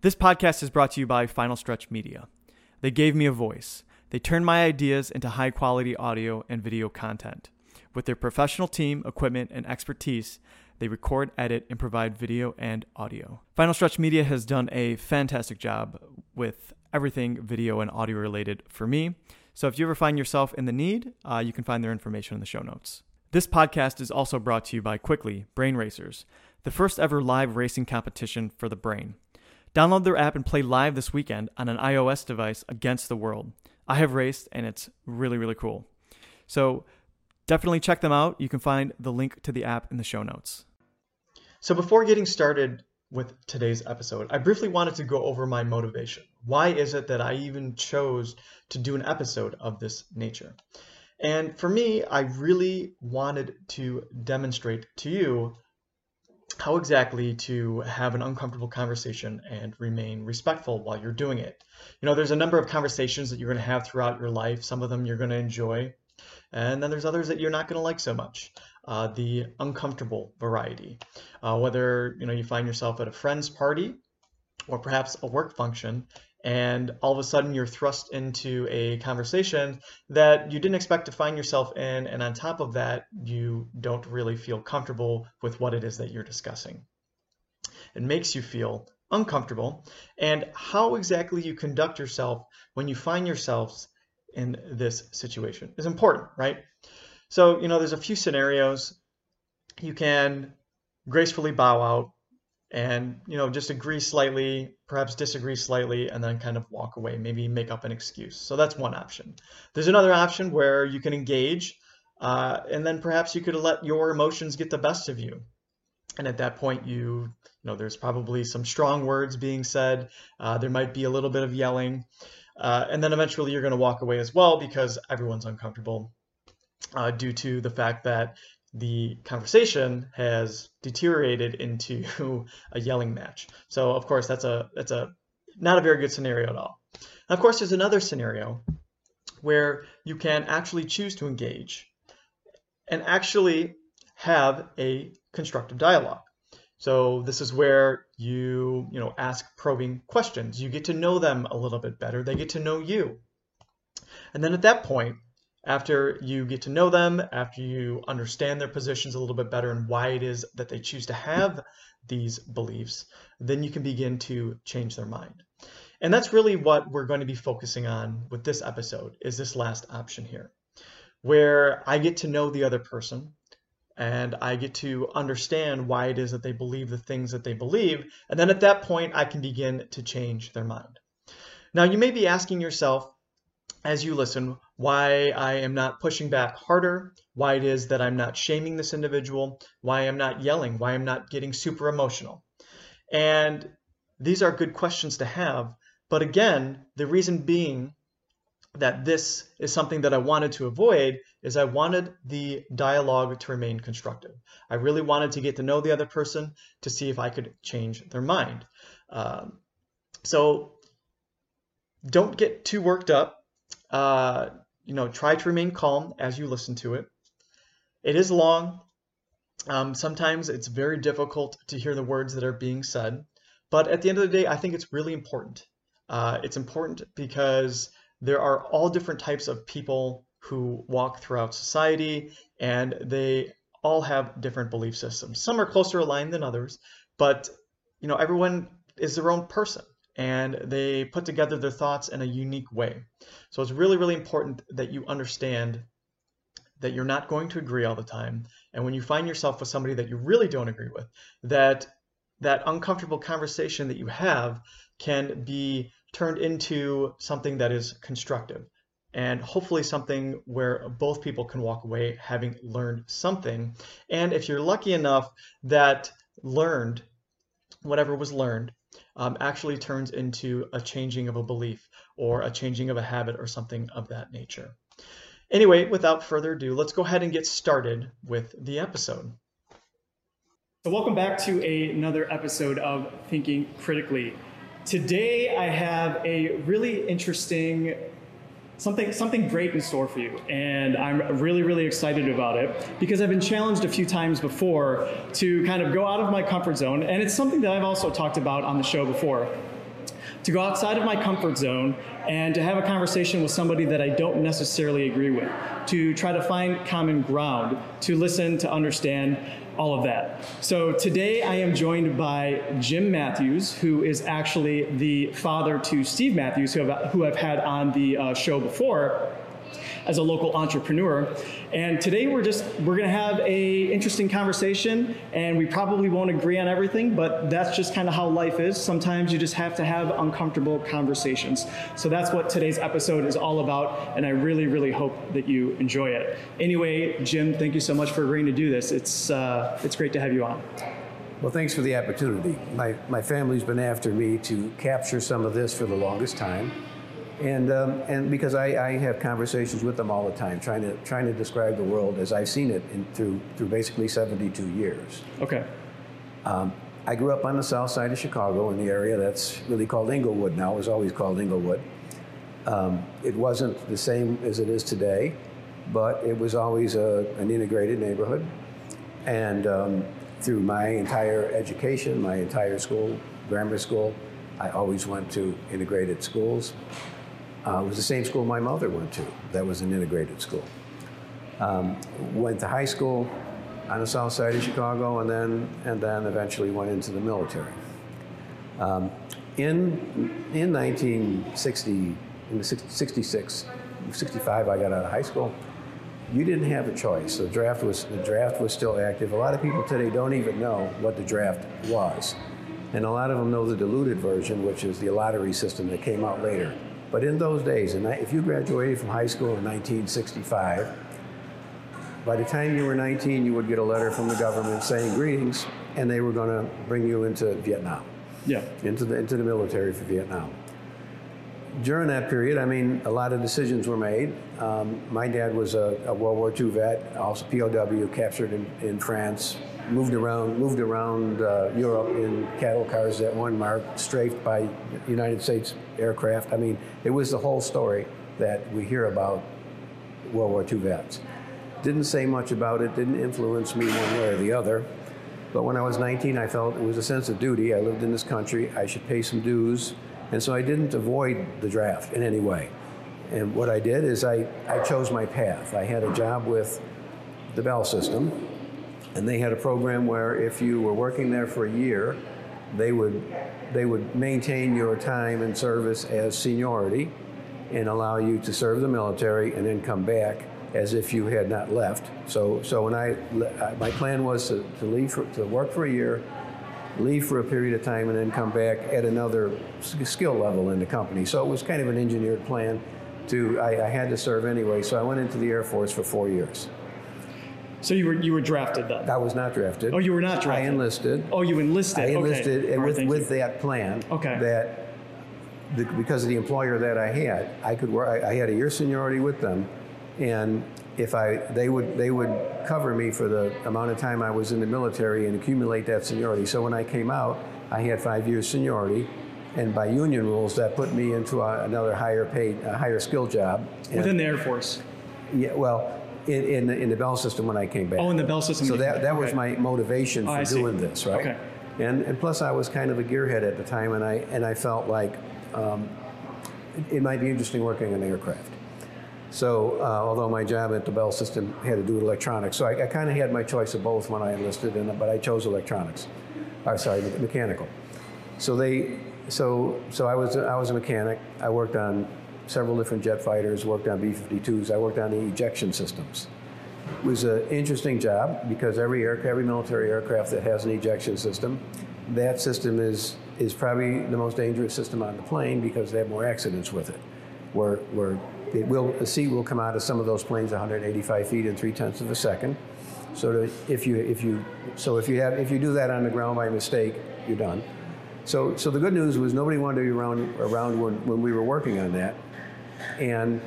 This podcast is brought to you by Final Stretch Media. They gave me a voice. They turned my ideas into high quality audio and video content. With their professional team, equipment, and expertise, they record, edit, and provide video and audio. Final Stretch Media has done a fantastic job with everything video and audio related for me. So if you ever find yourself in the need, uh, you can find their information in the show notes. This podcast is also brought to you by Quickly Brain Racers, the first ever live racing competition for the brain. Download their app and play live this weekend on an iOS device against the world. I have raced and it's really, really cool. So definitely check them out. You can find the link to the app in the show notes. So before getting started with today's episode, I briefly wanted to go over my motivation. Why is it that I even chose to do an episode of this nature? And for me, I really wanted to demonstrate to you how exactly to have an uncomfortable conversation and remain respectful while you're doing it. You know, there's a number of conversations that you're going to have throughout your life. Some of them you're going to enjoy, and then there's others that you're not going to like so much. Uh, the uncomfortable variety, uh, whether you know you find yourself at a friend's party or perhaps a work function and all of a sudden you're thrust into a conversation that you didn't expect to find yourself in and on top of that you don't really feel comfortable with what it is that you're discussing. It makes you feel uncomfortable and how exactly you conduct yourself when you find yourselves in this situation is important right? So you know there's a few scenarios. You can gracefully bow out and you know just agree slightly perhaps disagree slightly and then kind of walk away maybe make up an excuse. So that's one option. There's another option where you can engage uh, and then perhaps you could let your emotions get the best of you. And at that point you you know there's probably some strong words being said uh, there might be a little bit of yelling uh, and then eventually you're going to walk away as well because everyone's uncomfortable uh, due to the fact that the conversation has deteriorated into a yelling match. So of course that's a that's a not a very good scenario at all. And of course there's another scenario where you can actually choose to engage and actually have a constructive dialogue. So this is where you, you know, ask probing questions. You get to know them a little bit better. They get to know you. And then at that point, after you get to know them, after you understand their positions a little bit better and why it is that they choose to have these beliefs, then you can begin to change their mind. And that's really what we're going to be focusing on with this episode is this last option here, where I get to know the other person and I get to understand why it is that they believe the things that they believe. And then at that point, I can begin to change their mind. Now, you may be asking yourself, as you listen why I am not pushing back harder, why it is that I'm not shaming this individual, why I'm not yelling, why I'm not getting super emotional. And these are good questions to have. But again, the reason being that this is something that I wanted to avoid is I wanted the dialogue to remain constructive. I really wanted to get to know the other person to see if I could change their mind. Um, so don't get too worked up uh, you know, try to remain calm as you listen to it. It is long. Um, sometimes it's very difficult to hear the words that are being said. But at the end of the day, I think it's really important. Uh, it's important because there are all different types of people who walk throughout society, and they all have different belief systems. Some are closer aligned than others, but you know, everyone is their own person and they put together their thoughts in a unique way. So it's really, really important that you understand that you're not going to agree all the time. And when you find yourself with somebody that you really don't agree with, that that uncomfortable conversation that you have can be turned into something that is constructive and hopefully something where both people can walk away having learned something. And if you're lucky enough that learned whatever was learned um, actually turns into a changing of a belief or a changing of a habit or something of that nature. Anyway, without further ado, let's go ahead and get started with the episode. So, welcome back to a, another episode of Thinking Critically. Today, I have a really interesting something something great in store for you. And i'm really really excited about it because i've been challenged a few times before to kind of go out of my comfort zone. And it's something that i've also talked about on the show before. To go outside of my comfort zone and to have a conversation with somebody that I don't necessarily agree with, to try to find common ground, to listen, to understand, all of that. So today I am joined by Jim Matthews, who is actually the father to Steve Matthews, who, have, who I've had on the uh, show before as a local entrepreneur. And today we're just we're going to have a interesting conversation and we probably won't agree on everything, but that's just kind of how life is. Sometimes you just have to have uncomfortable conversations. So that's what today's episode is all about and I really really hope that you enjoy it. Anyway, Jim, thank you so much for agreeing to do this. It's uh, it's great to have you on. Well, thanks for the opportunity. My, my family's been after me to capture some of this for the longest time and um, and because I, I, have conversations with them all the time, trying to trying to describe the world as I've seen it in, through through basically 72 years. Okay. Um, I grew up on the south side of Chicago in the area that's really called Englewood now. It was always called Englewood. Um, it wasn't the same as it is today, but it was always a, an integrated neighborhood. And um, through my entire education, my entire school, grammar school, I always went to integrated schools. Uh, it was the same school my mother went to. That was an integrated school. Um, went to high school on the south side of Chicago, and then and then eventually went into the military. Um, in in 1960, in 66, 65, I got out of high school. You didn't have a choice. The draft was the draft was still active. A lot of people today don't even know what the draft was, and a lot of them know the diluted version, which is the lottery system that came out later. But in those days, and if you graduated from high school in 1965, by the time you were 19, you would get a letter from the government saying greetings, and they were going to bring you into Vietnam. Yeah. Into the into the military for Vietnam. During that period, I mean, a lot of decisions were made. Um, my dad was a, a, World War II vet, also POW, captured in, in France, moved around, moved around uh, Europe in cattle cars that weren't marked, strafed by United States aircraft. I mean, it was the whole story that we hear about World War II vets. Didn't say much about it, didn't influence me one way or the other. But when I was 19, I felt it was a sense of duty. I lived in this country, I should pay some dues. And so I didn't avoid the draft in any way. And what I did is I, I chose my path. I had a job with the Bell system, and they had a program where if you were working there for a year, they would they would maintain your time and service as seniority and allow you to serve the military and then come back as if you had not left. So so when I my plan was to, to leave for, to work for a year, leave for a period of time, and then come back at another skill level in the company. So it was kind of an engineered plan. To I, I had to serve anyway, so I went into the Air Force for four years. So you were you were drafted then? I was not drafted. Oh, you were not drafted. I enlisted. Oh, you enlisted. I enlisted okay. with right, with that plan. Okay. That the, because of the employer that I had, I could work. I, I had a year seniority with them, and if I they would they would cover me for the amount of time I was in the military and accumulate that seniority. So when I came out, I had five years seniority, and by union rules, that put me into a, another higher paid, a higher skill job within the Air Force. Yeah, well, in, in, the, in the Bell system when I came back. Oh, in the Bell system. So that, that was my motivation oh, for doing this, right? Okay. And, and plus, I was kind of a gearhead at the time, and I and I felt like um, it, it, might be interesting working on aircraft. So, uh, although my job at the Bell system had to do with electronics, so I, I kind of had my choice of both when I enlisted, and but I chose electronics. Or, sorry, mechanical. So they, so so I was I was a mechanic. I worked on several different jet fighters, worked on B-52s. I worked on the ejection systems. It was an interesting job because every air, every military aircraft that has an ejection system, that system is is probably the most dangerous system on the plane because they have more accidents with it. Where where it will a seat will come out of some of those planes 185 feet in three tenths of a second. So to, if you if you so if you have if you do that on the ground by mistake, you're done. So so the good news was nobody wanted to be around around when, when we were working on that and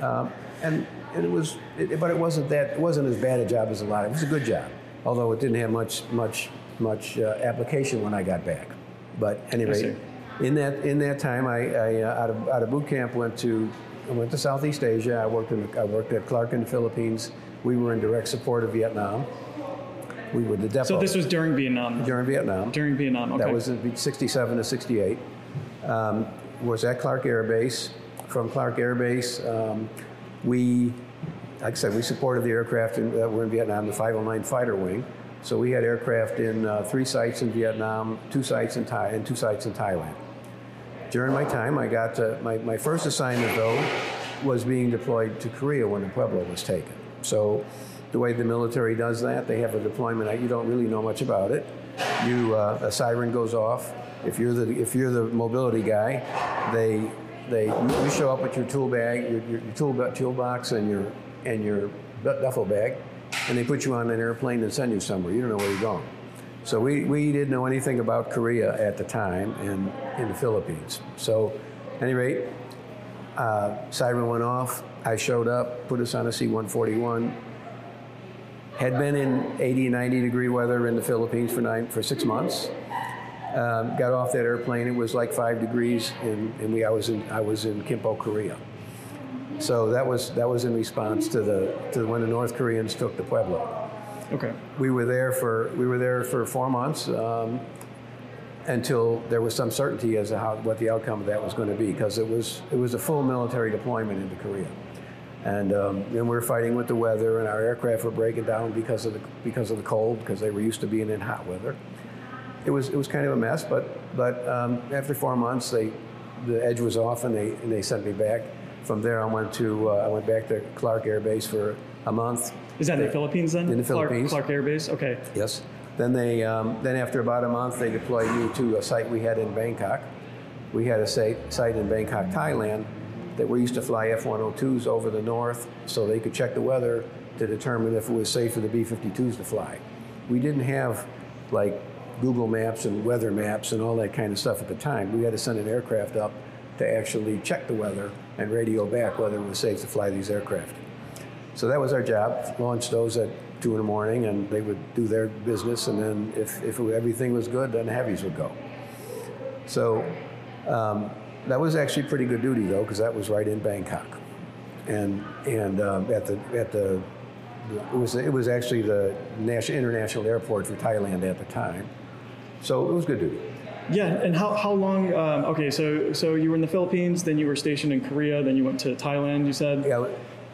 um, and, and it was, it, but it wasn't that it wasn't as bad a job as a lot. It was a good job, although it didn't have much much much uh, application when I got back. But anyway, in that in that time, I, I uh, out of out of boot camp went to I went to Southeast Asia. I worked in I worked at Clark in the Philippines. We were in direct support of Vietnam. We were the depot. So this was during Vietnam. During Vietnam. During Vietnam. Okay. That was in '67 to '68. um, was at Clark Air Base. From Clark Air Base, um, we, like I said, we supported the aircraft in, that were in Vietnam, the 509 Fighter Wing. So we had aircraft in uh, three sites in Vietnam, two sites in Thai, and two sites in Thailand. During my time, I got to, my, my first assignment though was being deployed to Korea when the Pueblo was taken. So the way the military does that, they have a deployment. You don't really know much about it. You uh, a siren goes off. If you're the if you're the mobility guy, they they you show up with your tool bag, your, your, your tool toolbox, and your and your duffel bag, and they put you on an airplane and send you somewhere. You don't know where you're going. So we, we didn't know anything about Korea at the time and in the Philippines. So, at any rate, uh, siren went off. I showed up, put us on a C-141. Had been in 80, 90 degree weather in the Philippines for nine for six months. Um, got off that airplane. It was like five degrees, and, and we I was in I was in Kimpo, Korea. So that was that was in response to the to when the North Koreans took the Pueblo. Okay. We were there for we were there for four months um, until there was some certainty as to how what the outcome of that was going to be because it was it was a full military deployment into Korea, and um, then we were fighting with the weather and our aircraft were breaking down because of the because of the cold because they were used to being in hot weather. It was it was kind of a mess, but but um, after four months they the edge was off and they and they sent me back. From there I went to uh, I went back to Clark Air Base for a month is that in the Philippines then? In the Clark, Philippines. Clark Air Base. Okay. Yes. Then they, um, then after about a month, they deployed me to a site we had in Bangkok. We had a site, site in Bangkok, Thailand, that we used to fly F-102s over the north, so they could check the weather to determine if it was safe for the B-52s to fly. We didn't have like Google Maps and weather maps and all that kind of stuff at the time. We had to send an aircraft up to actually check the weather and radio back whether it was safe to fly these aircraft. So that was our job. Launch those at two in the morning, and they would do their business. And then if, if everything was good, then the heavies would go. So um, that was actually pretty good duty though, because that was right in Bangkok, and and um, at the at the it was it was actually the national international airport for Thailand at the time. So it was good duty. Yeah, and how, how long? Um, okay, so so you were in the Philippines, then you were stationed in Korea, then you went to Thailand. You said. Yeah,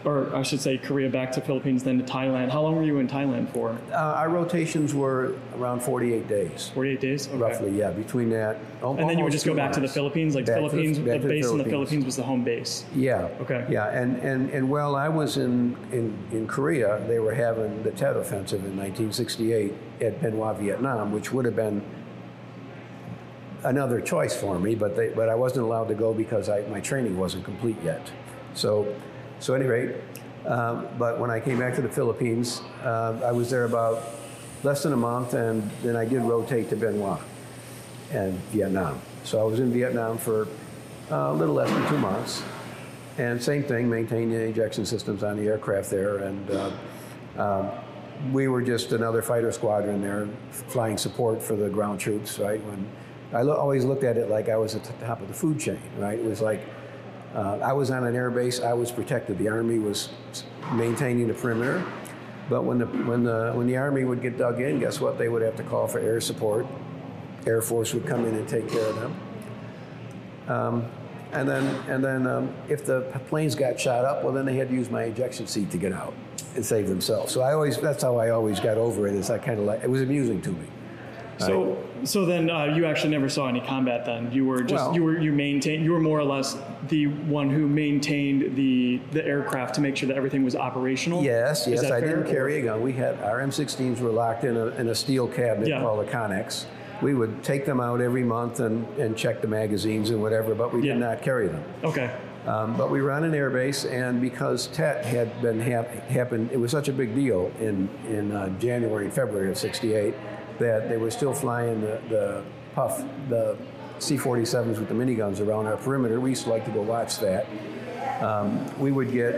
or I should say Korea back to Philippines, then to Thailand. How long were you in Thailand for? Uh, our rotations were around 48 days. 48 days? Okay. Roughly, yeah. Between that. And then you would just go back to the Philippines? Like the Philippines, the, the base the in the Philippines was the home base? Yeah. Okay. Yeah, and, and, and while I was in, in, in Korea, they were having the Tet Offensive in 1968 at Hoa, Vietnam, which would have been another choice for me, but, they, but I wasn't allowed to go because I, my training wasn't complete yet. So so, at any rate, um, but when I came back to the Philippines, uh, I was there about less than a month, and then I did rotate to Hoa and Vietnam. So I was in Vietnam for uh, a little less than two months, and same thing, maintaining the ejection systems on the aircraft there, and uh, um, we were just another fighter squadron there, flying support for the ground troops. Right when I lo- always looked at it like I was at the top of the food chain. Right, it was like uh, I was on an air base. I was protected. The Army was maintaining the perimeter. But when the, when, the, when the Army would get dug in, guess what? They would have to call for air support. Air Force would come in and take care of them. Um, and then, and then um, if the planes got shot up, well, then they had to use my ejection seat to get out and save themselves. So I always, that's how I always got over it. Is I kind of like, it was amusing to me. So, so then uh, you actually never saw any combat. Then you were just well, you were you maintained you were more or less the one who maintained the the aircraft to make sure that everything was operational. Yes, yes. I fair? didn't carry a gun. We had our M16s were locked in a in a steel cabinet yeah. called a Connex. We would take them out every month and, and check the magazines and whatever, but we yeah. did not carry them. Okay. Um, but we ran an airbase, and because TET had been hap- happened, it was such a big deal in in uh, January and February of '68 that they were still flying the, the puff, the C-47s with the miniguns around our perimeter. We used to like to go watch that. Um, we would get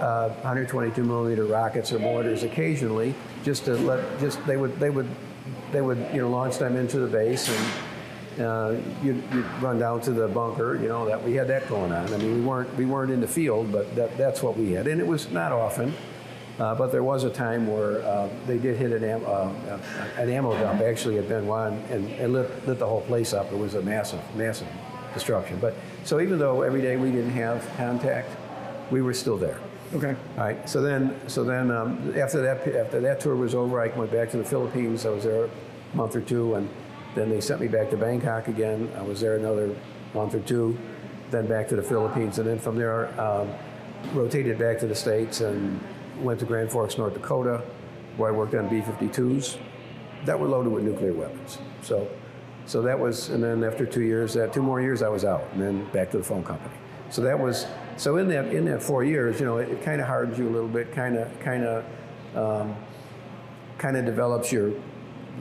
uh, 122 millimeter rockets or mortars occasionally, just to let, just they would they would they would you know launch them into the base and uh, you'd, you'd, run down to the bunker. You know that we had that going on. I mean, we weren't we weren't in the field, but that, that's what we had, and it was not often. Uh, but there was a time where uh, they did hit an, am- uh, an ammo dump actually at Bien Hoa and, and lit, lit, the whole place up. It was a massive, massive destruction. But so even though every day we didn't have contact, we were still there. Okay. All right. So then, so then um, after that after that tour was over, I went back to the Philippines. I was there a month or two, and then they sent me back to Bangkok again. I was there another month or two, then back to the Philippines, and then from there um, rotated back to the states and went to Grand Forks, North Dakota, where I worked on B-52s that were loaded with nuclear weapons. So, so that was, and then after two years, that two more years, I was out, and then back to the phone company. So that was so in that in that four years, you know, it, it kind of hardens you a little bit, kind of kind of um, kind of develops your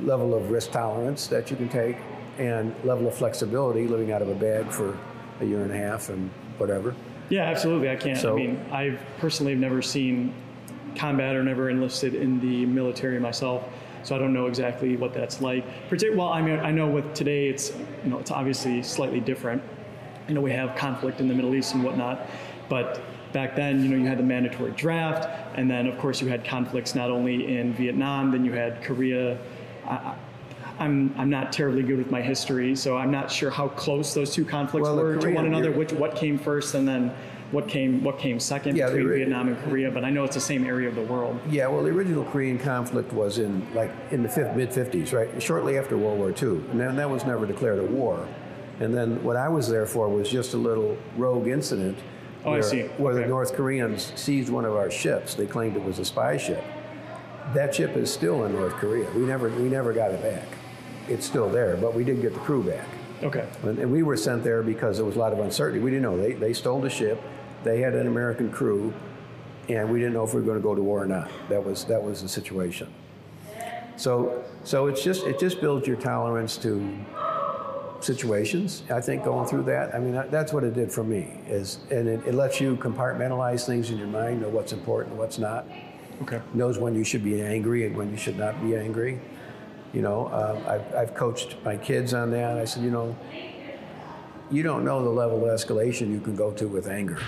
level of risk tolerance that you can take and level of flexibility living out of a bag for a year and a half and whatever. Yeah, absolutely. I can't. So, I mean, I've personally have never seen combat or never enlisted in the military myself, so I don't know exactly what that's like. Well, I mean, I know with today, it's you know, it's obviously slightly different. I know we have conflict in the Middle East and whatnot, but back then, you know, you had the mandatory draft, and then of course you had conflicts not only in Vietnam, then you had Korea. I, I'm, I'm not terribly good with my history, so I'm not sure how close those two conflicts well, were Korean, to one another. Which what came first, and then what came what came second yeah, between Vietnam and Korea. But I know it's the same area of the world. Yeah, well, the original Korean conflict was in like in the mid 50s, right? Shortly after World War II, and then that was never declared a war. And then what I was there for was just a little rogue incident. Oh, where, I see. Where okay. the North Koreans seized one of our ships. They claimed it was a spy ship. That ship is still in North Korea. We never, we never got it back. It's still there, but we did get the crew back. Okay. And, and we were sent there because there was a lot of uncertainty. We didn't know. They, they stole the ship. They had an American crew, and we didn't know if we were going to go to war or not. That was that was the situation. So so it's just it just builds your tolerance to situations. I think going through that, I mean, that's what it did for me. Is and it, it lets you compartmentalize things in your mind, know what's important, and what's not. Okay. Knows when you should be angry and when you should not be angry. You know, uh, I've, I've coached my kids on that. I said, you know, you don't know the level of escalation you can go to with anger.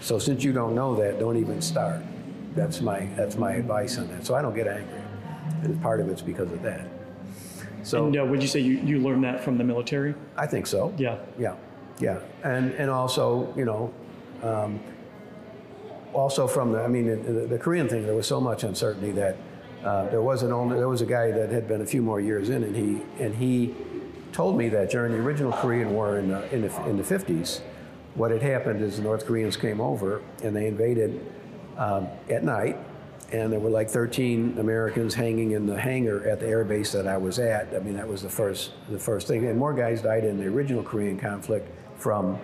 So since you don't know that, don't even start. That's my that's my advice on that. So I don't get angry, and part of it's because of that. So, and uh, would you say you, you learned that from the military? I think so. Yeah. Yeah. Yeah. And and also, you know, um, also from the, I mean, the, the, Korean thing, there was so much uncertainty that uh, there was an only, there was a guy that had been a few more years in, and he and he told me that during the original Korean War in the, in the, in the 50s, what had happened is the North Koreans came over and they invaded um, at night and there were like 13 Americans hanging in the hangar at the air base that I was at. I mean, that was the first the first thing. And more guys died in the original Korean conflict from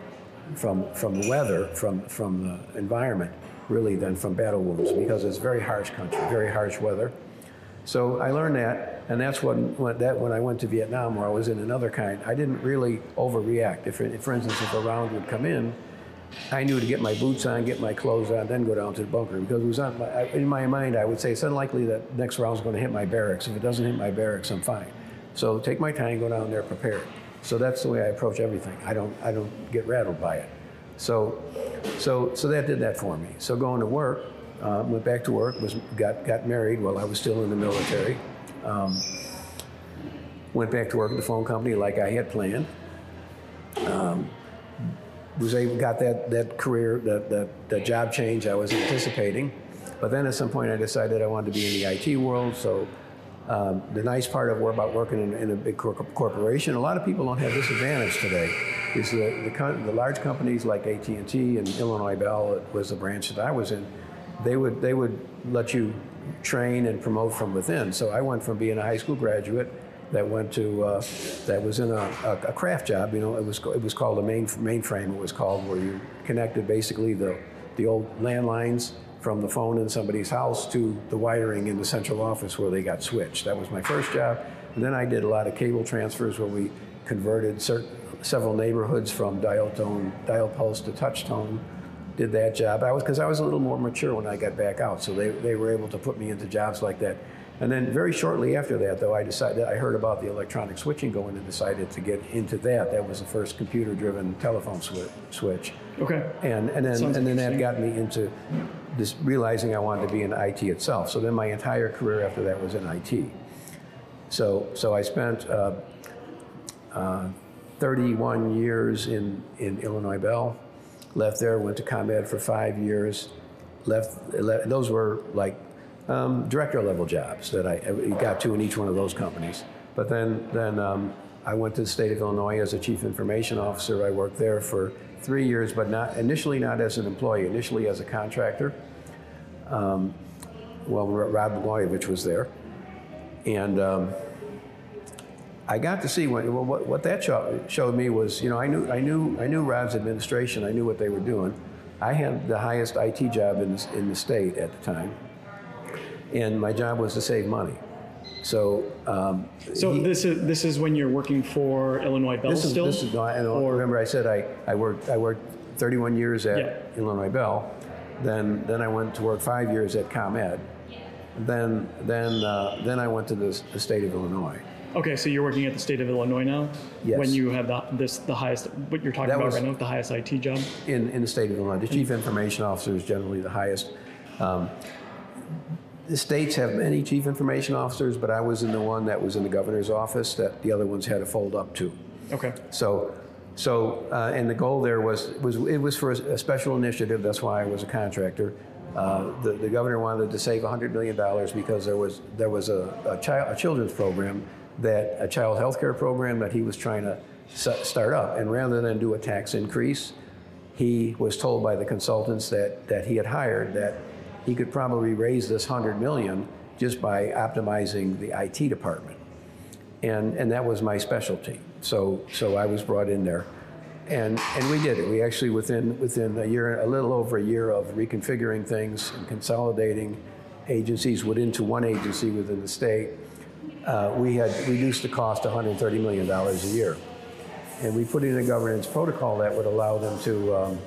from from the weather, from from the environment, really, than from battle wounds because it's very harsh country, very harsh weather. So I learned that, and that's when, when that when I went to Vietnam, where I was in another kind. I didn't really overreact. If, for instance, if a round would come in I knew to get my boots on, get my clothes on, then go down to the bunker because it was on my, in my mind. I would say it's unlikely that next round's going to hit my barracks. If it doesn't hit my barracks, I'm fine. So take my time, go down there prepared. So that's the way I approach everything. I don't I don't get rattled by it. So so so that did that for me. So going to work, uh, went back to work, was got got married while I was still in the military. Um, went back to work at the phone company like I had planned. Um, was able got that that career that that, job change I was anticipating. But then at some point I decided I wanted to be in the IT world. So um, the nice part of about working in, in, a big cor- corporation, a lot of people don't have this advantage today. Is the, the, the large companies like AT&T and Illinois Bell it was the branch that I was in. They would they would let you train and promote from within. So I went from being a high school graduate that went to uh, that was in a, a, a, craft job. You know, it was it was called a main mainframe. It was called where you connected basically the the old landlines from the phone in somebody's house to the wiring in the central office where they got switched. That was my first job. And then I did a lot of cable transfers where we converted certain, several neighborhoods from dial tone, dial pulse to touch tone. Did that job. I was because I was a little more mature when I got back out, so they, they were able to put me into jobs like that. And then very shortly after that, though, I decided I heard about the electronic switching going and decided to get into that. That was the first computer-driven telephone swi- switch. Okay. And and then Sounds and then that got me into this realizing I wanted to be in IT itself. So then my entire career after that was in IT. So so I spent uh, uh, 31 years in, in Illinois Bell. Left there, went to ComEd for five years. Left, le- those were like um, director level jobs that I, I got to in each one of those companies. But then, then um, I went to the state of Illinois as a chief information officer. I worked there for three years, but not initially not as an employee, initially as a contractor. Um, well, Rod Blagojevich was there. And um, I got to see what, what, what that show, showed me was, you know, I knew, I, knew, I knew Rod's administration, I knew what they were doing. I had the highest IT job in, in the state at the time, and my job was to save money. So, um, so he- this is this is when you're working for Illinois Bell this is, still. this is, no, I don't- Or- remember I said I, I worked, I worked 31 years at Yeah. Illinois Bell. Then, then I went to work five years at ComEd. Then, then, uh, then I went to the, the state of Illinois. Okay, so you're working at the state of Illinois now. Yes. When you have the, this the highest, what you're talking That about right now, the highest IT job. in, in the state of Illinois. The chief information officer is generally the highest. Um, the states have many chief information officers, but I was in the one that was in the governor's office that the other ones had to fold up to. Okay. So, so uh, and the goal there was was it was for a, special initiative. That's why I was a contractor. Uh, the, the governor wanted to save 100 million dollars because there was there was a, a child a children's program that a child health care program that he was trying to start up, and rather than do a tax increase, he was told by the consultants that that he had hired that he could probably raise this 100 million just by optimizing the IT department and and that was my specialty. So so I was brought in there, and and we did it. We actually within within a year, a little over a year of reconfiguring things and consolidating agencies within into one agency within the state, uh, we had reduced the cost to 130 million dollars a year, and we put in a governance protocol that would allow them to. Um,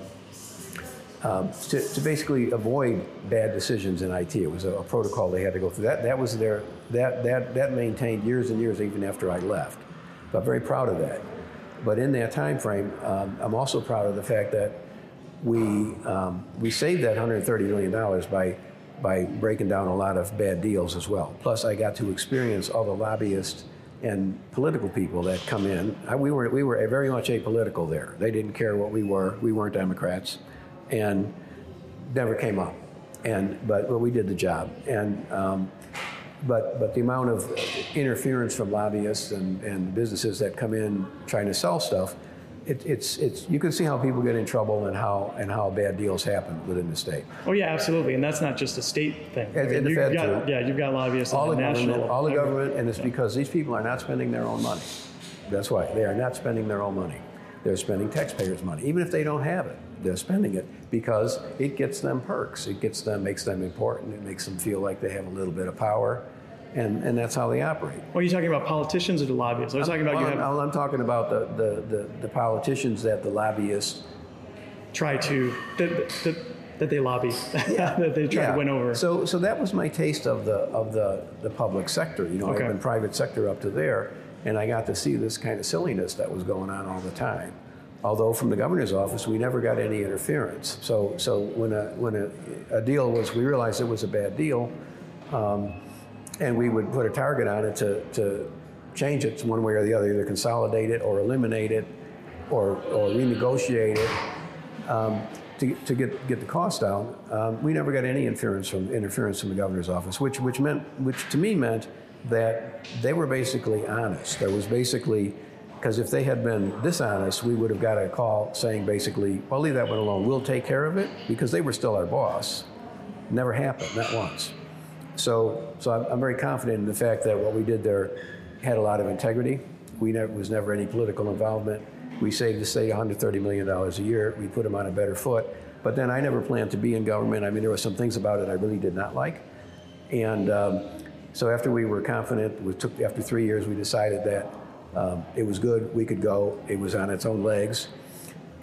um, to, to basically avoid bad decisions in IT. It was a, a protocol they had to go through. That, that was their, that, that, that maintained years and years even after I left. I'm very proud of that. But in that time frame, um, I'm also proud of the fact that we, um, we saved that $130 million by, by breaking down a lot of bad deals as well. Plus, I got to experience all the lobbyists and political people that come in. I, we, were, we were very much apolitical there. They didn't care what we were. We weren't Democrats and never came up. And but, but we did the job. And um, but but the amount of interference from lobbyists and, and businesses that come in trying to sell stuff, it, it's it's you can see how people get in trouble and how and how bad deals happen within the state. Oh yeah, absolutely, and that's not just a state thing. And- and the Fed, got, too. yeah, you've got lobbyists All the the national. all the government, and it's because these people are not spending their own money. That's why they are not spending their own money. They're spending taxpayers' money, even if they don't have it. They're spending it because it gets them perks. It gets them, makes them important. It makes them feel like they have a little bit of power, and, and that's how they operate. Well, are you talking about politicians or the lobbyists? I was talking about Well, you I'm, have I'm talking about the, the, the, the politicians that the lobbyists try to that, that, that they lobby, that they try to win over. So, so that was my taste of the of the, the public sector. You know, Okay. I've been private sector up to there, and I got to see this kind of silliness that was going on all the time. Although from the governor's office, we never got any interference. So, so when a when a, a deal was, we realized it was a bad deal, um, and we would put a target on it to to change it one way or the other, either consolidate it or eliminate it, or or renegotiate it um, to, to get, get the cost down, um, we never got any interference from, interference from the governor's office, which, which, meant, which to me meant that they were basically honest. There was basically, because if they had been dishonest, we would have got a call saying basically, well, leave that one alone. We'll take care of it because they were still our boss. Never happened, not once. So, so I'm, I'm very confident in the fact that what we did there had a lot of integrity. We never was never any political involvement. We saved the state 130 million dollars a year. We put them on a better foot. But then I never planned to be in government. I mean, there were some things about it I really did not like. And um, so after we were confident, we took after three years, we decided that um, it was good. We could go. It was on its own legs.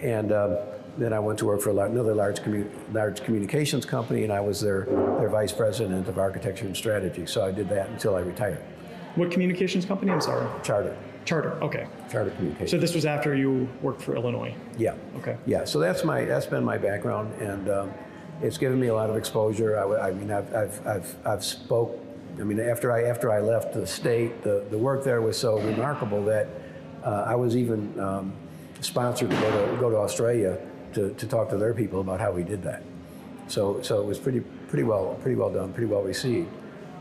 And um, then I went to work for another large, commu- large communications company, and I was their, their vice president of architecture and strategy. So I did that until I retired. what communications company? I'm sorry. Charter, Charter. Okay. Charter Communications. So this was after you worked for Illinois. yeah. Okay. Yeah. So that's my that's been my background, and um, it's given me a lot of exposure. I, I mean, I've, I've, I've, I've spoke. I mean, after I after I left the state, the, the work there was so remarkable that uh, I was even um, sponsored to go to, go to Australia to, to talk to their people about how we did that. So, so it was pretty, pretty well, pretty well done, pretty well received.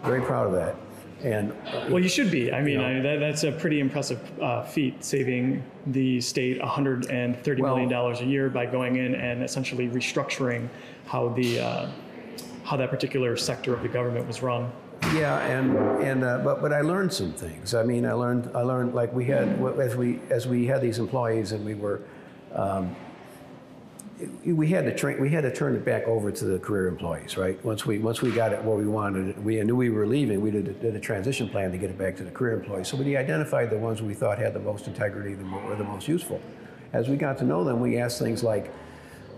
Very proud of that. And uh, well, you should be. I mean, I, that, that's a pretty impressive uh, feat, saving the state 130 Well- million dollars a year by going in and essentially restructuring how the uh, how that particular sector of the government was run. Yeah, and and uh, but but I learned some things. I mean, I learned I learned like we had as we as we had these employees and we were. Um, we had to train. We had to turn it back over to the career employees, right? Once we once we got it where we wanted we knew we were leaving. We did, did a transition plan to get it back to the career employees. So we identified the ones we thought had the most integrity, the more, or the most useful. As we got to know them, we asked things like,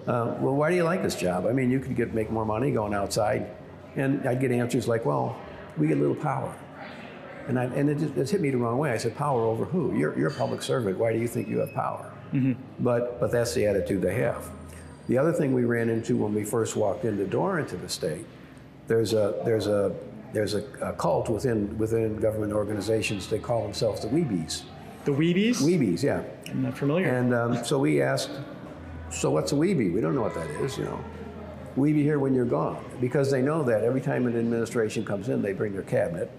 uh, "Well, why do you like this job? I mean, you could get make more money going outside," and I'd get answers like, "Well, we get a little power." And, I, and it just it hit me the wrong way. I said, "Power over who? You're, you're a public servant. Why do you think you have power?" But but that's the attitude they have. The other thing we ran into when we first walked in the door into the state, there's a there's a there's a, a cult within within government organizations. They call themselves the Weebies. The Weebies. Weebies, yeah. I'm not familiar. And um, so we asked, so what's a Weebie? We don't know what that is, you know. We be here when you're gone. Because they know that every time an administration comes in, they bring their cabinet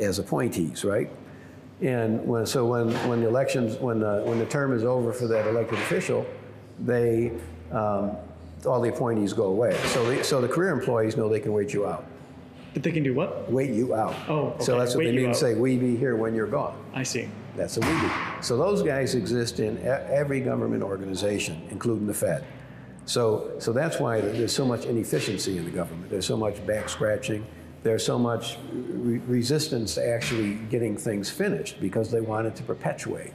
as appointees, right? And when, so when, when the elections, when the, when the term is over for that elected official, they, um, all the appointees go away. So the, so the career employees know they can wait you out. but they can do what? Wait you out. Oh, So that's what Wait they mean to say, we be here when you're gone. I see. That's a weebie. So those guys exist in every government organization, including the Fed. So, so that's why there's so much inefficiency in the government. There's so much back scratching. There's so much re- resistance to actually getting things finished because they want it to perpetuate.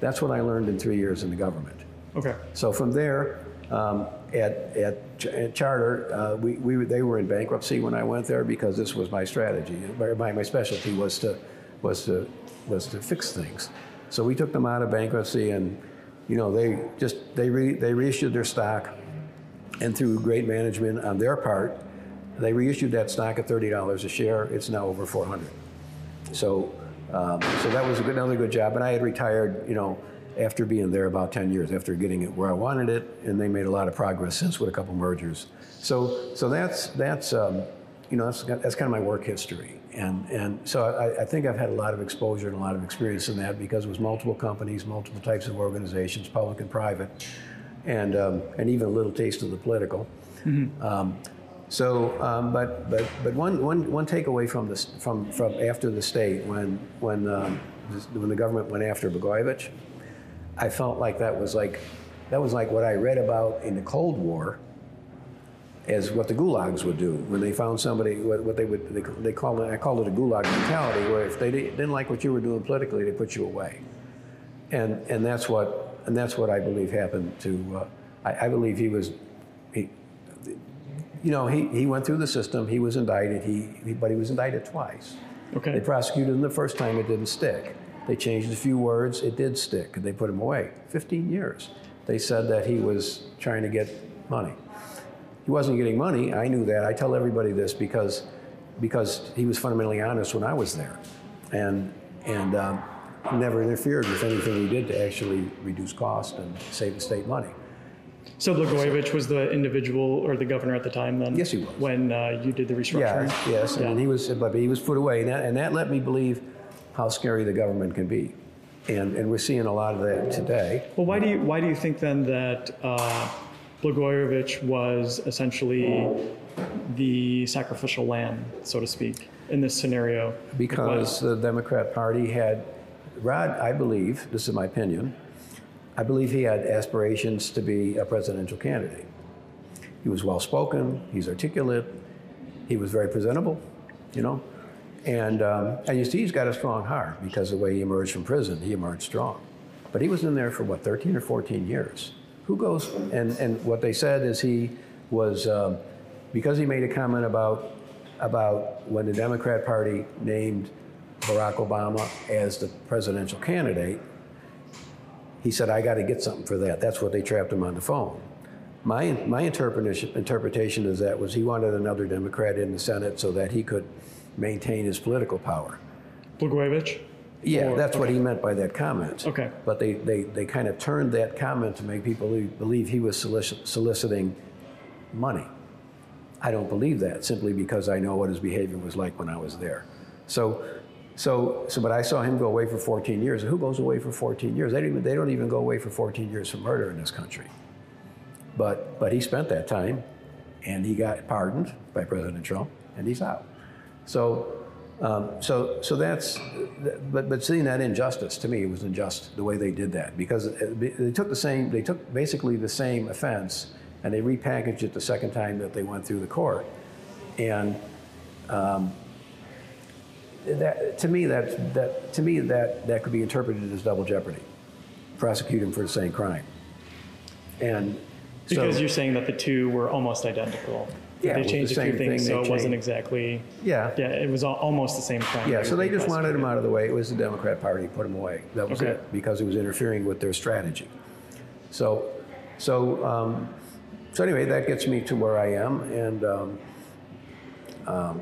That's what I learned in three years in the government. Okay. So from there, um, at, at, at Charter, uh, we, we, they were in bankruptcy when I went there because this was my strategy. My, my specialty was to, was, to, was to fix things. So we took them out of bankruptcy and, you know, they just, they, re, they reissued their stock and through great management on their part, they reissued that stock at $30 a share. It's now over 400. So, um, so that was good, another good job. And I had retired, you know, after being there about 10 years, after getting it where I wanted it, and they made a lot of progress since with a couple mergers. So, so that's that's um, you know that's, that's kind of my work history. And and so I, I think I've had a lot of exposure and a lot of experience in that because it was multiple companies, multiple types of organizations, public and private, and um, and even a little taste of the political. Um, so, um, but but but one one one takeaway from this from from after the state when when um, when the government went after Blagojevich, I felt like that was like that was like what I read about in the Cold War as what the gulags would do when they found somebody what, what they would they, they called it I called it a gulag mentality where if they didn't like what you were doing politically they put you away and and that's what and that's what I believe happened to uh, I, I believe he was he you know he, he went through the system he was indicted he, he but he was indicted twice Okay. they prosecuted him the first time, it didn't stick. They changed a few words, it did stick. and They put him away. 15 years. They said that he was trying to get money. He wasn't getting money. I knew that. I tell everybody this because, because he was fundamentally honest when I was there. And, and um, never interfered with anything we did to actually reduce cost and save the state money. So Blagojevich was the individual or the governor at the time then? Yes, he was. When uh, you did the restructuring? Yeah, yes, and he was, but he was put away, and that, and that let me believe how scary the government can be, and and we're seeing a lot of that today. Well, why do you why do you think then that uh, Blagojevich was essentially the sacrificial lamb, so to speak, in this scenario? Because the Democrat Party had, Rod, I believe, this is my opinion, I believe he had aspirations to be a presidential candidate. He was well spoken, he's articulate, he was very presentable, you know. And, um, and you see, he's got a strong heart because the way he emerged from prison, he emerged strong. But he was in there for what, 13 or 14 years? Who goes, and, and what they said is he was, um, because he made a comment about, about when the Democrat Party named Barack Obama as the presidential candidate, he said, I got to get something for that. That's what they trapped him on the phone. My, my interpretation, interpretation is that was he wanted another Democrat in the Senate so that he could maintain his political power. Blagojevich? Yeah, Or- that's what he meant by that comment. Okay. But they, they, they kind of turned that comment to make people believe, he was solici- soliciting money. I don't believe that simply because I know what his behavior was like when I was there. So, so, so, but I saw him go away for 14 years. Who goes away for 14 years? They don't even, they don't even go away for 14 years for murder in this country. But, but he spent that time and he got pardoned by President Trump and he's out. So, um, so, so that's, but, but seeing that injustice to me it was unjust the way they did that because they took the same, they took basically the same offense and they repackaged it the second time that they went through the court. And um, that, to me, that, that, to me that, that could be interpreted as double jeopardy. Prosecute him for the same crime. And so, Because you're saying that the two were almost identical. Yeah, they was changed the a few same things, thing, so it wasn't changed- exactly. yeah, Yeah, it was al- almost the same crime. Yeah, so they just wanted him out of the way. It was the Democrat Party put him away. That was Okay. it, because it was interfering with their strategy. So, so, um, so anyway, that gets me to where I am, and um, um,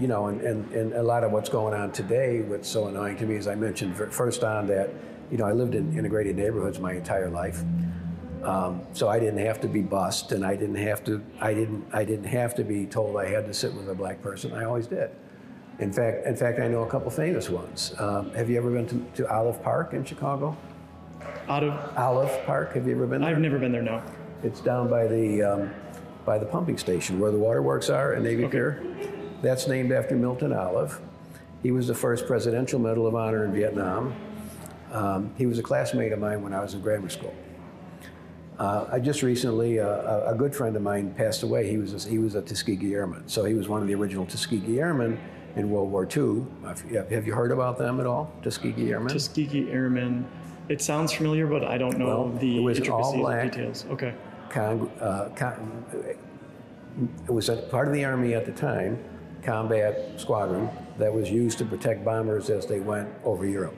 you know, and, and, and a lot of what's going on today, what's so annoying to me, as I mentioned fir- first on that, you know, I lived in integrated neighborhoods my entire life. Um, so I didn't have to be bussed, and I didn't have to. I didn't. I didn't have to be told I had to sit with a black person. I always did. In fact, in fact, I know a couple famous ones. Um, have you ever been to, to Olive Park in Chicago? Out of, Olive Park. Have you ever been there? I've never been there, no. It's down by the um, by the pumping station where the waterworks are in Navy Pier. That's named after Milton Olive. He was the first Presidential Medal of Honor in Vietnam. Um, he was a classmate of mine when I was in grammar school. Uh, I just recently, uh, a, a good friend of mine passed away. He was a, he was a Tuskegee Airman, so he was one of the original Tuskegee Airmen in World War II. Have you- heard about them at all, Tuskegee Airmen? Tuskegee Airmen. It sounds familiar, but I don't know Well, the it was intricacies all-black- of details. Okay. Uh, con, it was a part of the Army at the time, combat squadron, that was used to protect bombers as they went over Europe.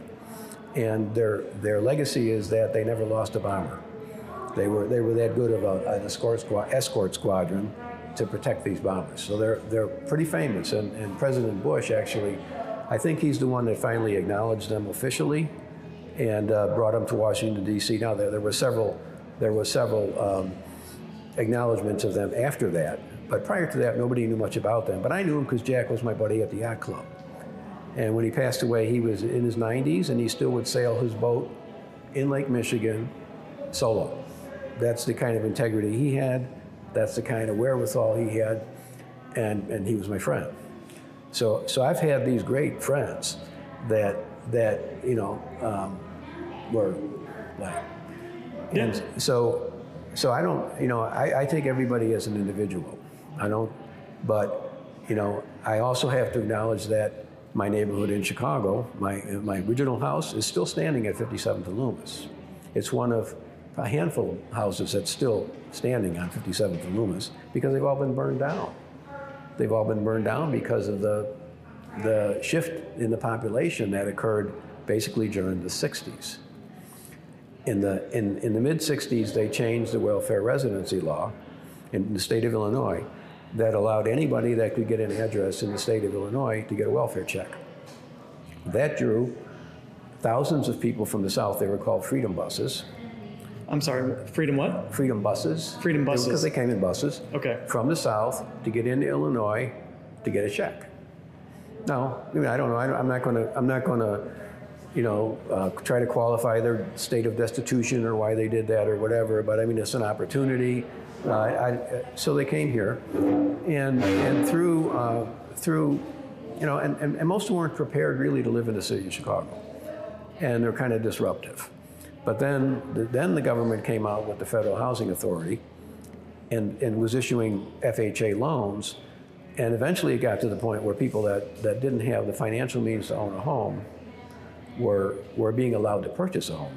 And their, their legacy is that they never lost a bomber. They were, they were that good of a, an escort, squad, escort squadron to protect these bombers. So they're, they're pretty famous. And, and President Bush actually, I think he's the one that finally acknowledged them officially and uh, brought them to Washington, D.C. Now, there, there were several, there were several um, acknowledgments of them after that. But prior to that, nobody knew much about them. But I knew him because Jack was my buddy at the yacht club. And when he passed away, he was in his 90s and he still would sail his boat in Lake Michigan solo. That's the kind of integrity he had. That's the kind of wherewithal he had. And, and he was my friend. So, so I've had these great friends that, that you know, um, were like, and so, so I don't, you know, I, I take everybody as an individual. I don't, but, you know, I also have to acknowledge that my neighborhood in Chicago, my, my original house, is still standing at 57th and Loomis. It's one of a handful of houses that's still standing on 57th and Loomis because they've all been burned down. They've all been burned down because of the, the shift in the population that occurred basically during the 60s. In the, in, in the mid 60s, they changed the welfare residency law in the state of Illinois that allowed anybody that could get an address in the state of Illinois to get a welfare check. That drew thousands of people from the South. They were called freedom buses. I'm sorry, Freedom what? Freedom buses. Freedom buses. Because they came in buses. Okay. From the South to get into Illinois to get a check. Now, I mean, I don't know. I don't, I'm not going to. I'm not going to, you know, uh, try to qualify their state of destitution or why they did that or whatever. But I mean, it's an opportunity. Uh, I, so they came here, and and through uh, through, you know, and, and, and most of them weren't prepared really to live in the city of Chicago, and they're kind of disruptive. But then, then the government came out with the Federal Housing Authority, and, and was issuing FHA loans, and eventually it got to the point where people that, that didn't have the financial means to own a home were, were being allowed to purchase a home.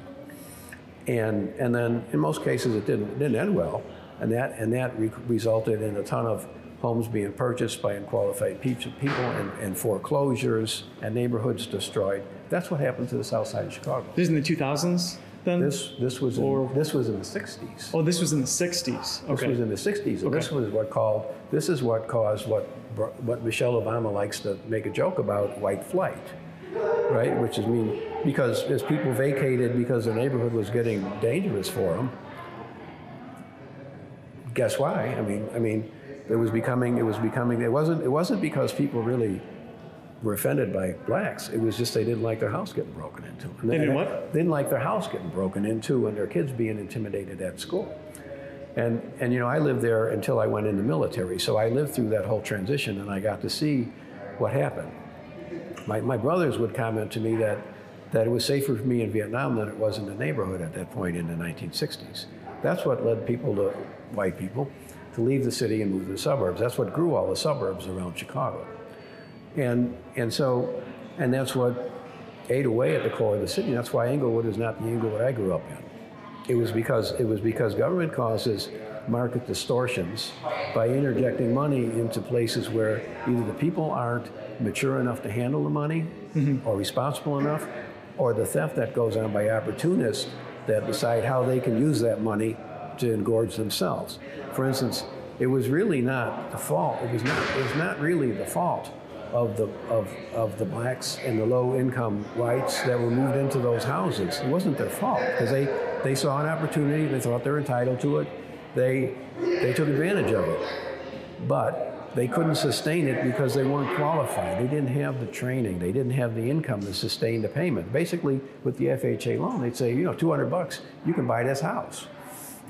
And, and then in most cases it didn't, didn't end well, and that, and that re- resulted in a ton of homes being purchased by unqualified pe- people and, and foreclosures and neighborhoods destroyed. That's what happened to the south side of Chicago. This is in the 2000s then? This, this, was, in, this was in the 60s. oh, this was in the 60s. This Okay. was in the 60s, and this was what called. This is what caused what what Michelle Obama likes to make a joke about white flight. right? Which is mean because as people vacated because their neighborhood was getting dangerous for them. Guess why? I mean, I mean, it was becoming. It was becoming. It wasn't. It wasn't because people really were offended by blacks. It was just they didn't like their house getting broken into. And They didn't what? They didn't like their house getting broken into and their kids being intimidated at school. And, and you know, I lived there until I went in the military. So I lived through that whole transition and I got to see what happened. My, my brothers would comment to me that, that it was safer for me in Vietnam than it was in the neighborhood at that point in the 1960s. That's what led people to, white people, to leave the city and move to the suburbs. That's what grew all the suburbs around Chicago. And, and so, and that's what ate away at the core of the city. That's why Englewood is not the Englewood I grew up in. It was because it was because government causes market distortions by interjecting money into places where either the people aren't mature enough to handle the money mm-hmm. or responsible enough, or the theft that goes on by opportunists that decide how they can use that money to engorge themselves. For instance, it was really not the fault. It was not. It was not really the fault of the of, of the blacks and the low income whites that were moved into those houses. It wasn't their fault because they they saw an opportunity. They thought they were entitled to it. They they took advantage of it, but they couldn't sustain it because they weren't qualified. They didn't have the training. They didn't have the income to sustain the payment. Basically, with the FHA loan, they'd say, you know, 200 bucks, you can buy this house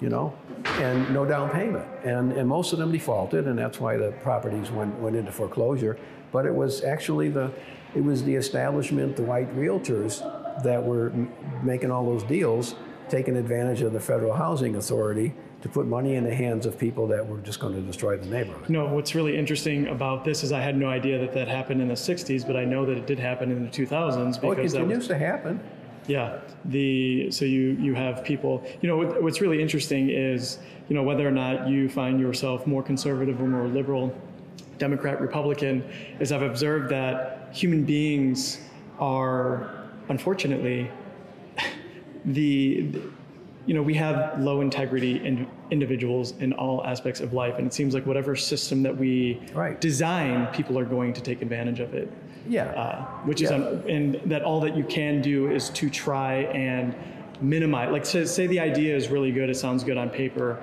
you know, and no down payment. And, and most of them defaulted, and that's why the properties went, went into foreclosure. But it was actually the, it was the establishment, the white realtors that were m- making all those deals, taking advantage of the federal housing authority to put money in the hands of people that were just going to destroy the neighborhood. No, what's really interesting about this is I had no idea that that happened in the 60s, but I know that it did happen in the 2000s Oh, it because that was continues to happen. Yeah, the so you you have people. You know what, what's really interesting is you know whether or not you find yourself more conservative or more liberal, Democrat, Republican, is I've observed that human beings are unfortunately the you know we have low integrity in individuals in all aspects of life and it seems like whatever system that we Right. design people are going to take advantage of it Yeah. uh, which is un- and that all that you can do is to try and minimize like say, say the idea is really good it sounds good on paper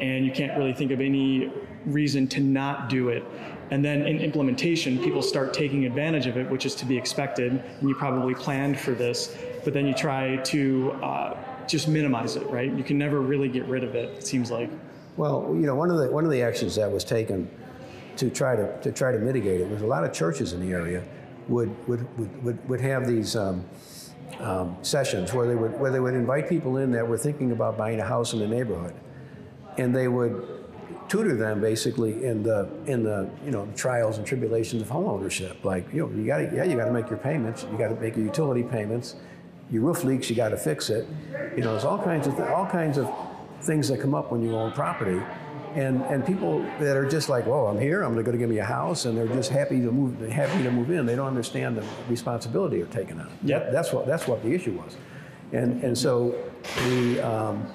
and you can't really think of any reason to not do it and then in implementation people start taking advantage of it which is to be expected. And you probably planned for this but then you try to uh, just minimize it right? You can never really get rid of it it seems like. Well, you know, one of the one of the actions that was taken to try to to try to mitigate it was a lot of churches in the area would would would, would, would have these um, um, sessions where they would where they would invite people in that were thinking about buying a house in the neighborhood, and they would tutor them basically in the in the you know trials and tribulations of homeownership. Like you know you got to yeah you got to make your payments, you got to make your utility payments. Your roof leaks, you got to fix it. You know, there's all kinds of th- all kinds of things that come up when you own property. And, and people that are just like, whoa, I'm here, I'm going to give me a house, and they're just happy to move, happy to move in. They don't understand the responsibility they're taking on. Yep. That- that's what that's what the issue was, and and so the um,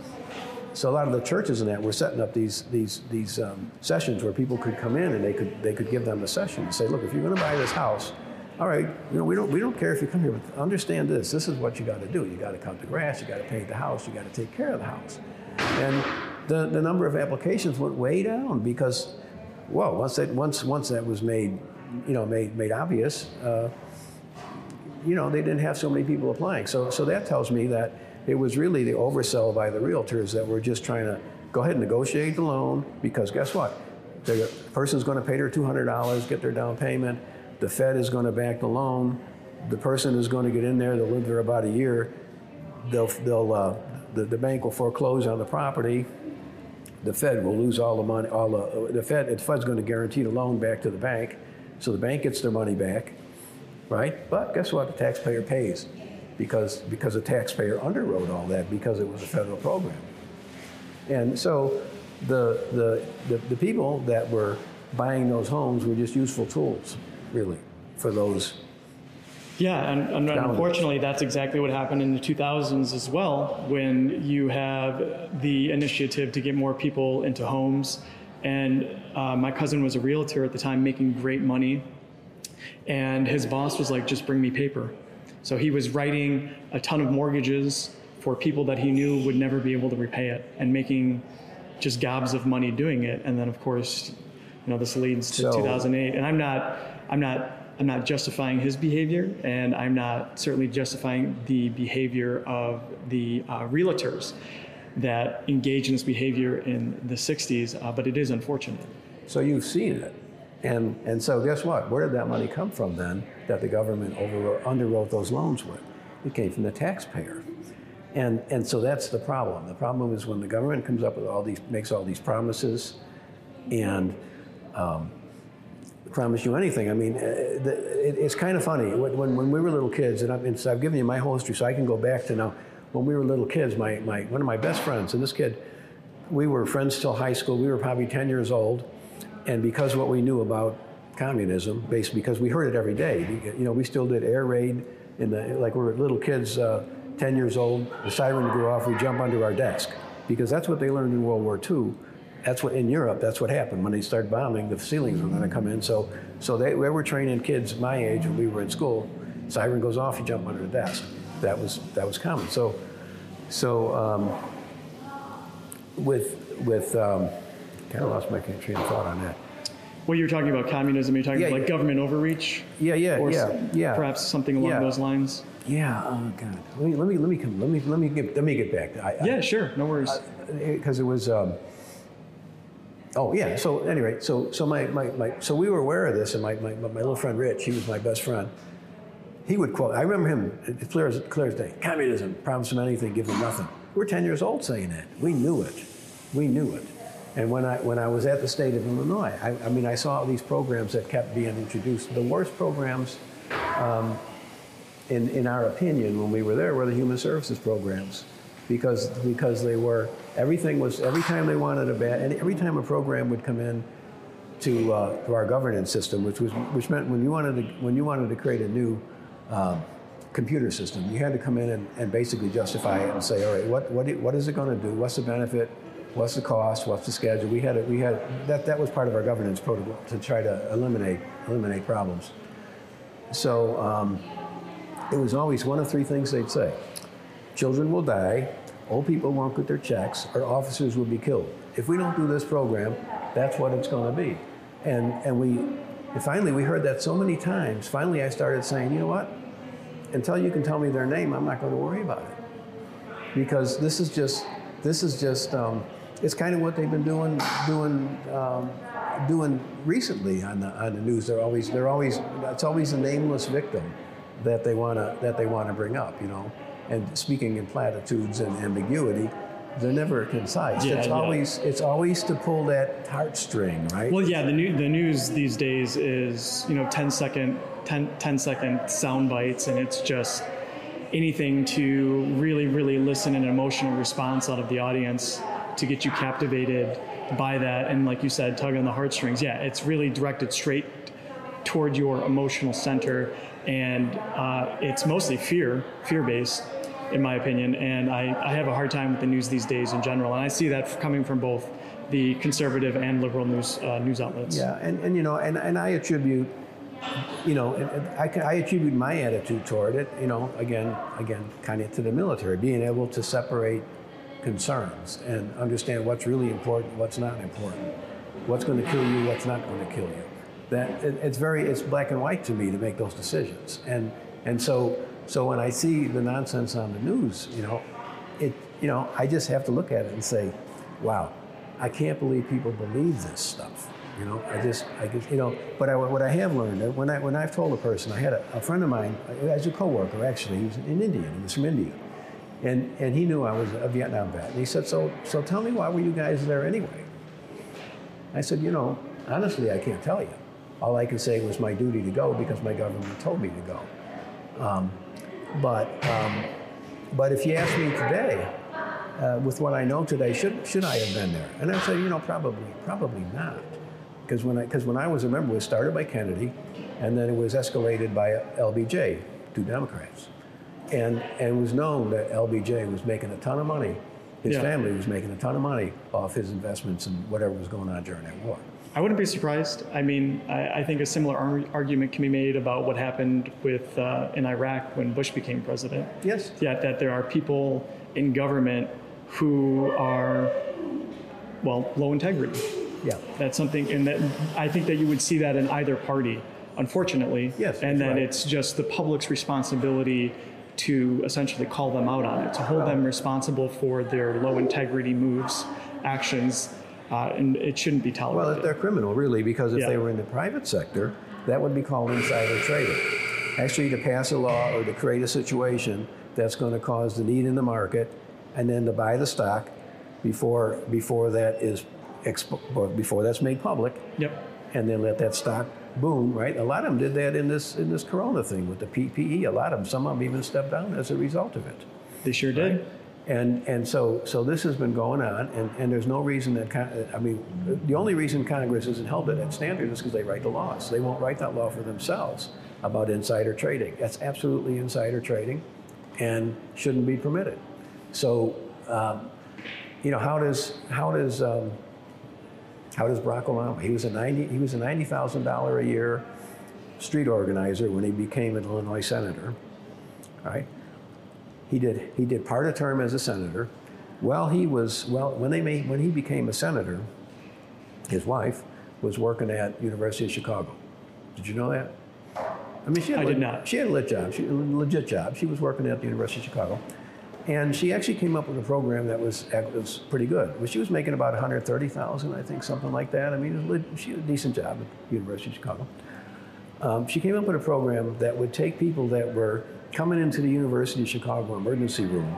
so a lot of the churches and that were setting up these these these um, sessions where people could come in and they could they could give them a session and say, look, if you're going to buy this house, all right, you know we don't we don't care if you come here, but understand this. This is what you got to do. You got to cut the grass. You got to paint the house. You got to take care of the house. And the the number of applications went way down because, well, once that once once that was made, you know, made made obvious. Uh, you know, they didn't have so many people applying. So, so that tells me that it was really the oversell by the realtors that were just trying to go ahead and negotiate the loan because guess what? The person's going to pay their $200, get their down payment. The Fed is going to back the loan. The person is going to get in there. They'll live there about a year. They'll, they'll, uh, the, the bank will foreclose on the property. The Fed will lose all the money. All the, the Fed, the Fed's going to guarantee the loan back to the bank, so the bank gets their money back right? But guess what? The taxpayer pays because because the taxpayer underwrote all that because it was a federal program. And so the the the, the people that were buying those homes were just useful tools, really, for those. Yeah, and, and unfortunately, that's exactly what happened in the 2000s as well, when you have the initiative to get more people into homes. And uh, my cousin was a realtor at the time, making great money. And his boss was like, just bring me paper. So he was writing a ton of mortgages for people that he knew would never be able to repay it and making just gobs of money doing it. And then, of course, you know, this leads to So- 2008. And I'm not, I'm not, I'm not justifying his behavior, and I'm not certainly justifying the behavior of the uh, realtors that engage in this behavior in the 60s. Uh, but it is unfortunate. So you've seen it. And, and so guess what? Where did that money come from then that the government over, underwrote those loans with? It came from the taxpayer. And, and so that's the problem. The problem is when the government comes up with all these, makes all these promises and um, promise you anything. I mean, uh, it's kind of funny. When, when, we were little kids, and I've, so I've given you my whole history, so I can go back to now. When we were little kids, my, my, one of my best friends, and this kid, we were friends till high school. We were probably 10 years old. And because what we knew about communism, basically because we heard it every day, you know, we still did air raid in the, like we were little kids, uh, 10 years old, the siren would go off, we jump under our desk. Because that's what they learned in World War II. That's what, in Europe, that's what happened. When they started bombing, the ceilings were gonna come in. So, so they, they were training kids my age when we were in school, siren goes off, you jump under the desk. That was, that was common. So, so um, with, with, um, kind of lost my train of thought on that. Well, you're talking about communism. You're talking Yeah, about like yeah. government overreach, Yeah, yeah, or s- yeah, yeah. perhaps something along Yeah. those lines. Yeah. Oh God. Let me let me let me come. Let me let me get let me get back. I, Yeah, sure, no worries. Because it was. Um, oh yeah. So anyway, so so my, my, my so we were aware of this, and my, my my little friend Rich, he was my best friend. He would quote. I remember him clear as clear as day. Communism, promise him anything, give him nothing. We're ten years old saying that. We knew it. We knew it. And when I when I was at the state of Illinois, I, I mean, I saw these programs that kept being introduced. The worst programs in, in our opinion, when we were there, were the human services programs, because because they were everything was every time they wanted a bad, and every time a program would come in to, uh, to our governance system, which was which meant when you wanted to when you wanted to create a new um, computer system, you had to come in and, and basically justify it and say, all right, what, what, what is it going to do? What's the benefit? What's the cost? What's the schedule? We had a, we had that that was part of our governance protocol to try to eliminate eliminate problems. So. Um, it was always one of three things they'd say children will die, old people won't get their checks, or officers will be killed. If we don't do this program, that's what it's going to be. And, and we, and finally, we heard that so many times. Finally, I started saying, you know what? Until you can tell me their name, I'm not going to worry about it. Because this is just, this is just, um, it's kind of what they've been doing, doing, um, doing recently on the, on the news. They're always, they're always, it's always a nameless victim that they want to that they want to bring up, you know. And speaking in platitudes and ambiguity, they're never concise. Yeah, it's yeah. always it's always to pull that heartstring, right? Well, yeah, the, new, the news these days is, you know, 10 second, 10, 10 second sound bites, and it's just anything to really, really listen an emotional response out of the audience to get you captivated by that. And like you said, tug on the heartstrings. Yeah, it's really directed straight toward your emotional center, and uh, it's mostly fear, fear based. In my opinion, and I, I have a hard time with the news these days in general, and I see that coming from both the conservative and liberal news uh, news outlets. yeah, and, and you know, and, and I attribute, you know, I, I attribute my attitude toward it, you know, again, again, kind of to the military, being able to separate concerns and understand what's really important, what's not important, what's going to kill you, what's not going to kill you. That it, it's very it's black and white to me to make those decisions, and and so so when I see the nonsense on the news, you know, it you know I just have to look at it and say, wow, I can't believe people believe this stuff. You know, I just, I just, you know, but I, what I have learned, when I, when I've told a person, I had a, a friend of mine, as a coworker actually, he was in India, he was from India. And, and he knew I was a Vietnam vet. And he said, so, so tell me why were you guys there anyway? I said, you know, honestly, I can't tell you. All I can say was my duty to go because my government told me to go. Um, but, um, but if you ask me today, uh, with what I know today, should, should I have been there? And I said, you know, probably, probably not. Because when, when I was a member, it was started by Kennedy, and then it was escalated by LBJ, two Democrats. And, and it was known that LBJ was making a ton of money His Yeah. family was making a ton of money off his investments and whatever was going on during that war. I wouldn't be surprised. I mean, I, I think a similar ar- argument can be made about what happened with uh, in Iraq when Bush became president. Yes. Yeah, that there are people in government who are, well, low integrity. Yeah. That's something, and that I think that you would see that in either party, unfortunately. Yes, And that right. it's just the public's responsibility to essentially call them out on it, to hold them responsible for their low integrity moves, actions, uh, and it shouldn't be tolerated. Well, they're criminal, really, because if Yeah. they were in the private sector, that would be called insider trading. Actually, to pass a law or to create a situation that's going to cause the need in the market, and then to buy the stock before before that is expo- before that's made public, yep. and then let that stock boom. Right? A lot of them did that in this in this Corona thing with the PPE. A lot of them, some of them even stepped down as a result of it. They sure did. And, and so, so this has been going on, and, and there's no reason that, Con- I mean, the only reason Congress isn't held to that standard is because they write the laws. They won't write that law for themselves about insider trading. That's absolutely insider trading and shouldn't be permitted. So, um, you know, how does, how does, um, how does Barack Obama, he was a 90, he was a $90,000 a year street organizer when he became an Illinois senator, right? He did, he did part of term as a senator. Well, he was, well, when, they made, when he became a senator, his wife was working at University of Chicago. Did you know that? I mean, she had I a did not. She had a legit job. She, a legit job. She was working at the University of Chicago, and she actually came up with a program that was was pretty good. She was making about 130,000, I think, something like that. I mean, it was, leg- she had a decent job at the University of Chicago. Um, she came up with a program that would take people that were coming into the University of Chicago emergency room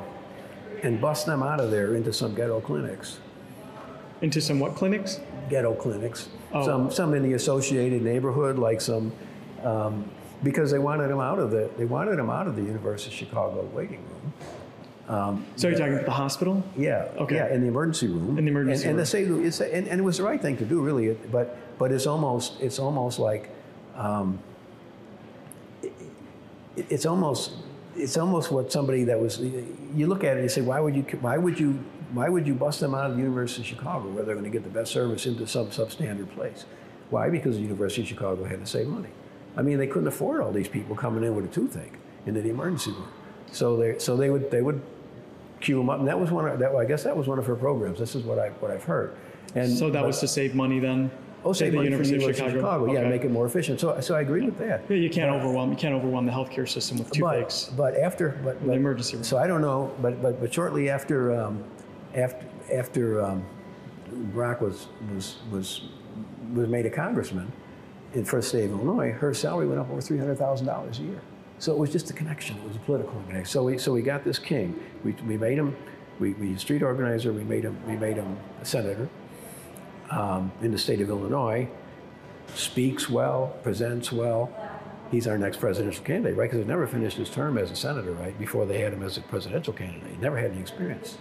and bust them out of there into some ghetto clinics. Into some what clinics? Ghetto clinics. Oh. Some, some in the associated neighborhood, like some, um, because they wanted them out of the, they wanted them out of the University of Chicago waiting room. So you're talking about the hospital? Yeah. Okay. Yeah, in the emergency room. In the emergency and, room. And, say, it's, and, and it was the right thing to do, really. But but it's almost it's almost like um, it- it's almost it's almost what somebody that was you look at it and you say why would you why would you why would you bust them out of the University of Chicago where they're going to get the best service into some substandard place? Why? Because the University of Chicago had to save money. I mean, they couldn't afford all these people coming in with a toothache into the emergency room. So they so they would they would queue them up, and that was one of that. I guess that was one of her programs. This is what I what I've heard. And So that but- was to save money then? oh, save the money for the University of Chicago? Yeah, Okay. make it more efficient. So so I agree with that. Yeah, you can't overwhelm. You can't overwhelm the healthcare system with toothaches. But, but after, but, but emergency room. So I don't know, but but, but shortly after, um, after after um, Brock was was was was made a congressman in first state of Illinois, her salary went up over three hundred thousand dollars a year. So it was just a connection. It was a political connection. So we so we got this king. We, we made him. We, we street organizer. We made him. We made him a senator um, in the state of Illinois speaks well, presents well. He's our next presidential candidate, right? Because he never finished his term as a senator, right? Before they had him as a presidential candidate. He never had any experience.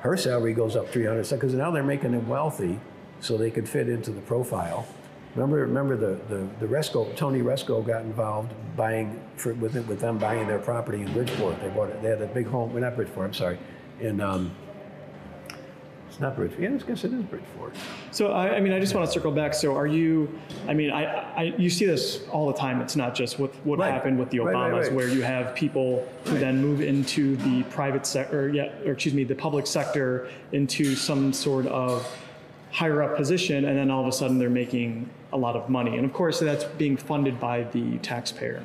Her salary goes up 300 because now they're making him wealthy so they could fit into the profile. Remember, remember the, the, the Rezko, Tony Rezko got involved buying, for, with, it- with them buying their property in Bridgeport. They bought it, they had a big home, well, not Bridgeport, I'm sorry, in, um, it's not Bridgeport, yeah, I guess it is Bridgeport. So I, I mean, I just want to circle back. So are you? I mean, I, I you see this all the time. It's not just what what Right. happened with the Obamas, right, right. where you have people who then move into the private sector, yeah, or excuse me, the public sector into some sort of higher up position, and then all of a sudden they're making a lot of money. And of course, that's being funded by the taxpayer.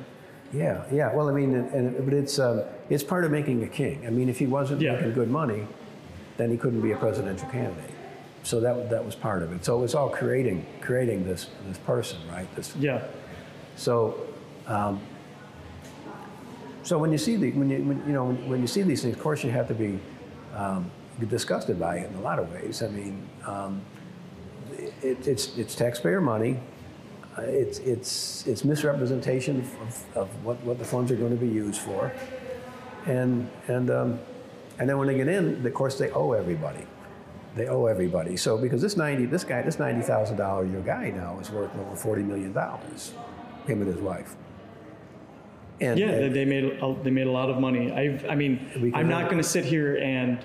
Yeah, yeah. Well, I mean, and, but it's um, it's part of making a king. I mean, if he wasn't Yeah. making good money, then he couldn't be a presidential candidate. So that that was part of it. So it was all creating creating this this person, right? This Yeah. so. Um, so when you see the when you when, you know when, when you see these things, of course you have to be um, disgusted by it in a lot of ways. I mean, um, it, it's it's taxpayer money. Uh, it's it's it's misrepresentation of, of what, what the funds are going to be used for, and and um, and then when they get in, of course they owe everybody. They owe everybody. So because this ninety this guy this ninety thousand dollar a year guy now is worth over forty million dollars, him and his wife. And, Yeah, and- they- made a, they made a lot of money. I've, I mean, I'm not going to sit here and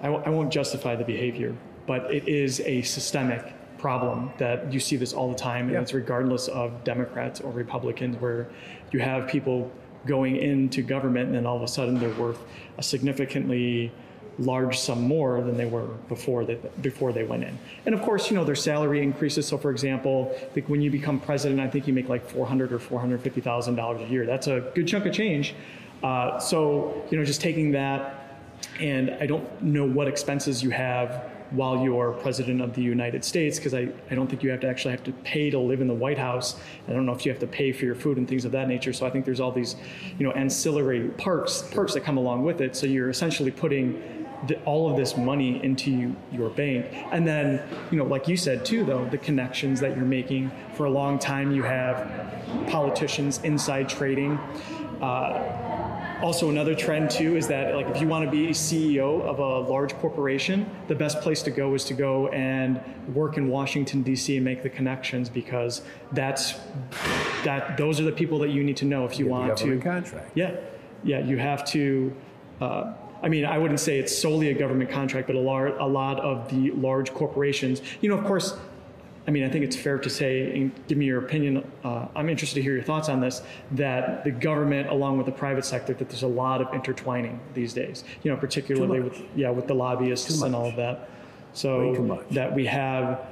I, w- I won't justify the behavior, but it is a systemic problem that you see this all the time, and Yeah. it's regardless of Democrats or Republicans, where you have people going into government and then all of a sudden they're worth a significantly large sum more than they were before they before they went in. And of course, you know their salary increases. So, for example, I think when you become president, I think you make like four hundred or four hundred fifty thousand dollars a year. That's a good chunk of change. Uh, so, you know, just taking that, and I don't know what expenses you have while you're president of the United States, because I, I don't think you have to actually have to pay to live in the White House. I don't know if you have to pay for your food and things of that nature. So I think there's all these, you know, ancillary perks perks that come along with it. So you're essentially putting the, all of this money into you, your bank, and then you know, like you said too, though the connections that you're making for a long time. You have politicians inside trading. Uh, also, another trend too is that like if you want to be a CEO of a large corporation, the best place to go is to go and work in Washington D.C. and make the connections because that's that those are the people that you need to know if you The want to. government contract. Yeah, yeah, you have to. Uh, I mean, I wouldn't say it's solely a government contract, but a, lar- a lot of the large corporations. You know, of course, I mean, I think it's fair to say, and give me your opinion. Uh, I'm interested to hear your thoughts on this. That the government, along with the private sector, that there's a lot of intertwining these days. You know, particularly with yeah, with the lobbyists and all of that. So that we have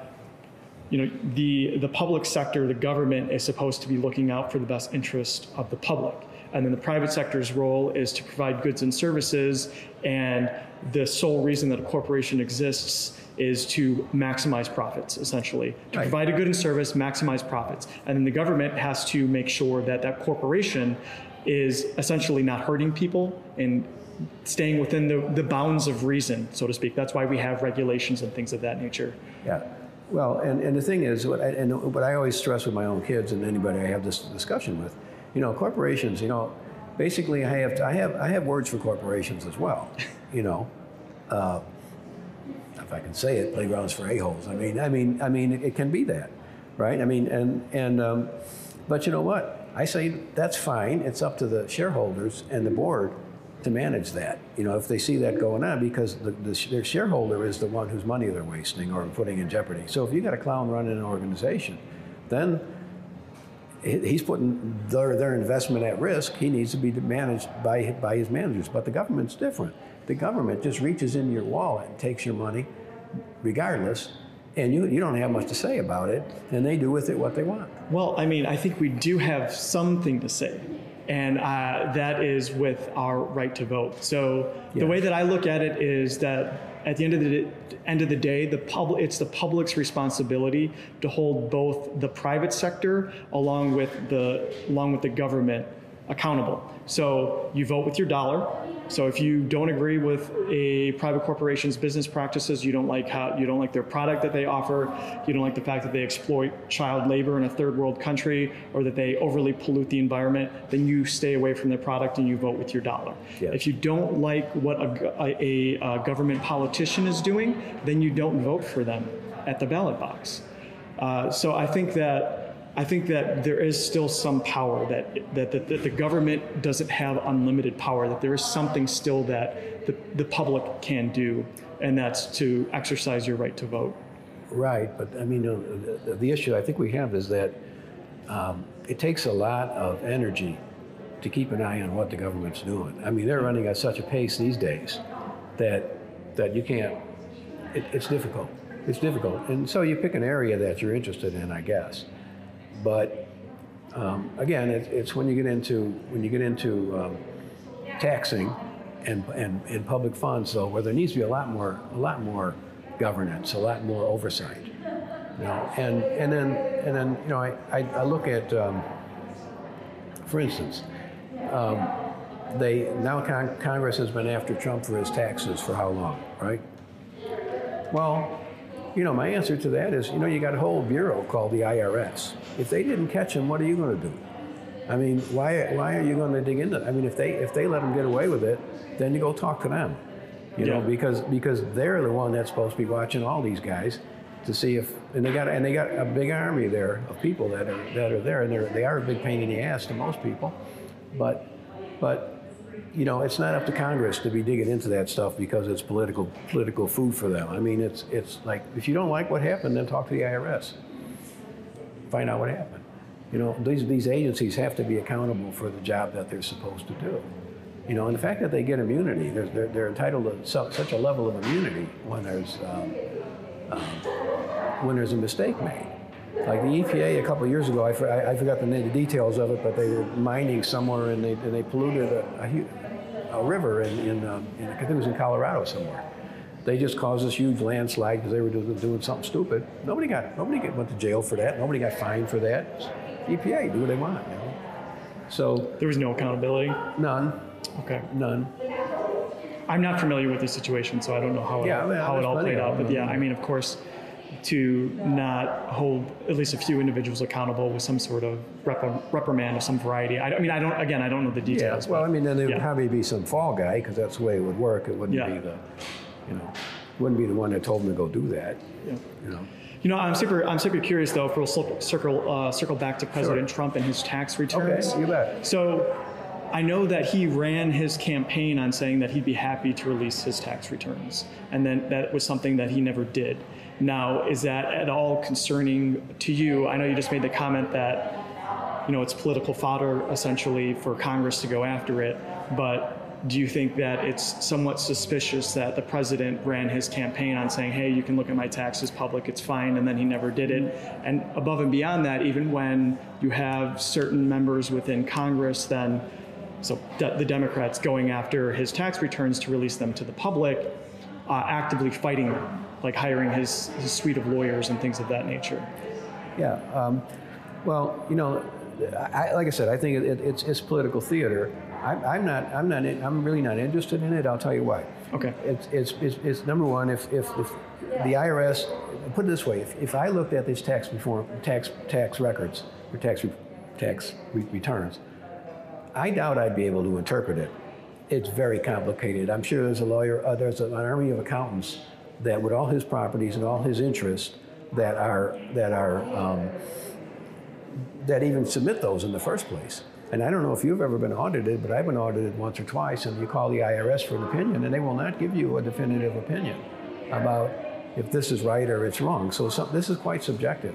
you know, the, the public sector, the government is supposed to be looking out for the best interest of the public. And then the private sector's role is to provide goods and services. And the sole reason that a corporation exists is to maximize profits, essentially. To Right. provide a good and service, maximize profits. And then the government has to make sure that that corporation is essentially not hurting people and staying within the, the bounds of reason, so to speak. That's why we have regulations and things of that nature. Yeah. Well, and, and the thing is, what I, and what I always stress with my own kids and anybody I have this discussion with, you know, corporations, you know, basically I have, to, I have, I have words for corporations as well, you know. Uh, if I can say it, playgrounds for a-holes. I mean, I mean, I mean, it, can be that, right? I mean, and, and, um, but you know what? I say that's fine. It's up to the shareholders and the board to manage that. You know, if they see that going on, because the, the, their shareholder is the one whose money they're wasting or putting in jeopardy. So if you got a clown running an organization, then he's putting their, their investment at risk. He needs to be managed by, by his managers. But the government's different. The government just reaches into your wallet and takes your money, regardless, and you, you don't have much to say about it, and they do with it what they want. Well, I mean, I think we do have something to say, and uh, that is with our right to vote. So the way that I look at it is that at the end of the end of the day, the public it's the public's responsibility to hold both the private sector along with the along with the government accountable. So you vote with your dollar. So if you don't agree with a private corporation's business practices, you don't like how you don't like their product that they offer, you don't like the fact that they exploit child labor in a third world country, or that they overly pollute the environment, then you stay away from their product and you vote with your dollar. Yes. If you don't like what a, a, a government politician is doing, then you don't vote for them at the ballot box. Uh, so I think that I think that there is still some power that that, that, that the government doesn't have unlimited power. That there is something still that the, the public can do, and that's to exercise your right to vote. Right, but I mean, the, the issue I think we have is that um, it takes a lot of energy to keep an eye on what the government's doing. I mean, they're running at such a pace these days that that you can't. It, it's difficult. It's difficult, and so you pick an area that you're interested in, I guess. But um, again, it, it's when you get into when you get into um, taxing and, and, and public funds, though, where there needs to be a lot more a lot more governance, a lot more oversight. You know, and and then and then you know, I, I, I look at, um, for instance, um, they now con- Congress has been after Trump for his taxes for how long, right? Well, you know, my answer to that is, you know, you got a whole bureau called the IRS. If they didn't catch him, what are you going to do? I mean, why why are you going to dig into it? I mean, if they if they let him get away with it, then you go talk to them. You know, because because they're the one that's supposed to be watching all these guys to see if and they got and they got a big army there of people that are that are there and they're they are a big pain in the ass to most people, but but you know, it's not up to Congress to be digging into that stuff because it's political political food for them. I mean, it's it's like if you don't like what happened, then talk to the IRS. Find out what happened. You know, these these agencies have to be accountable for the job that they're supposed to do. You know, and the fact that they get immunity, they're, they're, they're entitled to su- such a level of immunity when there's um, um, when there's a mistake made. Like the EPA a couple years ago, I, I, I forgot the, the, details of it, but they were mining somewhere and they, and they polluted a, a, a river in, in, um, in, I think it was in Colorado somewhere. They just caused this huge landslide because they were doing, doing, something stupid. Nobody got nobody got, went to jail for that. Nobody got fined for that. EPA do what they want. You know? So there was no accountability. None. Okay. None. I'm not familiar with the situation, so I don't know how yeah, it, I mean, how it all played out. But yeah, I mean, of course, to not hold at least a few individuals accountable with some sort of rep- reprimand of some variety. I, I, mean, I don't. Again, I don't know the details. Yeah. Well, but, I mean, then there yeah. would probably be some fall guy because that's the way it would work. It wouldn't Yeah. be the, you know, wouldn't be the one that told him to go do that. Yeah. You know. You know, I'm super. I'm super curious though. If we'll circle uh, circle back to President Trump and his tax returns. Okay, you bet. So, I know that he ran his campaign on saying that he'd be happy to release his tax returns, and then that was something that he never did. Now, is that at all concerning to you? I know you just made the comment that you know it's political fodder essentially for Congress to go after it, but do you think that it's somewhat suspicious that the president ran his campaign on saying, hey, you can look at my taxes public, it's fine, and then he never did it? And above and beyond that, even when you have certain members within Congress, then, so de- the Democrats going after his tax returns to release them to the public, uh, actively fighting them, like hiring his, his suite of lawyers and things of that nature. Yeah. Um, well, you know, I, like I said, I think it, it's, it's political theater. I'm, I'm not. I'm not. I'm really not interested in it. I'll tell you why. Okay. It's, it's, it's, it's number one. If, if, if the IRS, put it this way, if, if I looked at these tax reform, tax tax records or tax re, tax re, returns, I doubt I'd be able to interpret it. It's very complicated. I'm sure there's a lawyer. Uh, there's an army of accountants that, with all his properties and all his interests, that are that are um, that even submit those in the first place. And I don't know if you've ever been audited, but I've been audited once or twice, and you call the IRS for an opinion, and they will not give you a definitive opinion about if this is right or it's wrong. So some, this is quite subjective.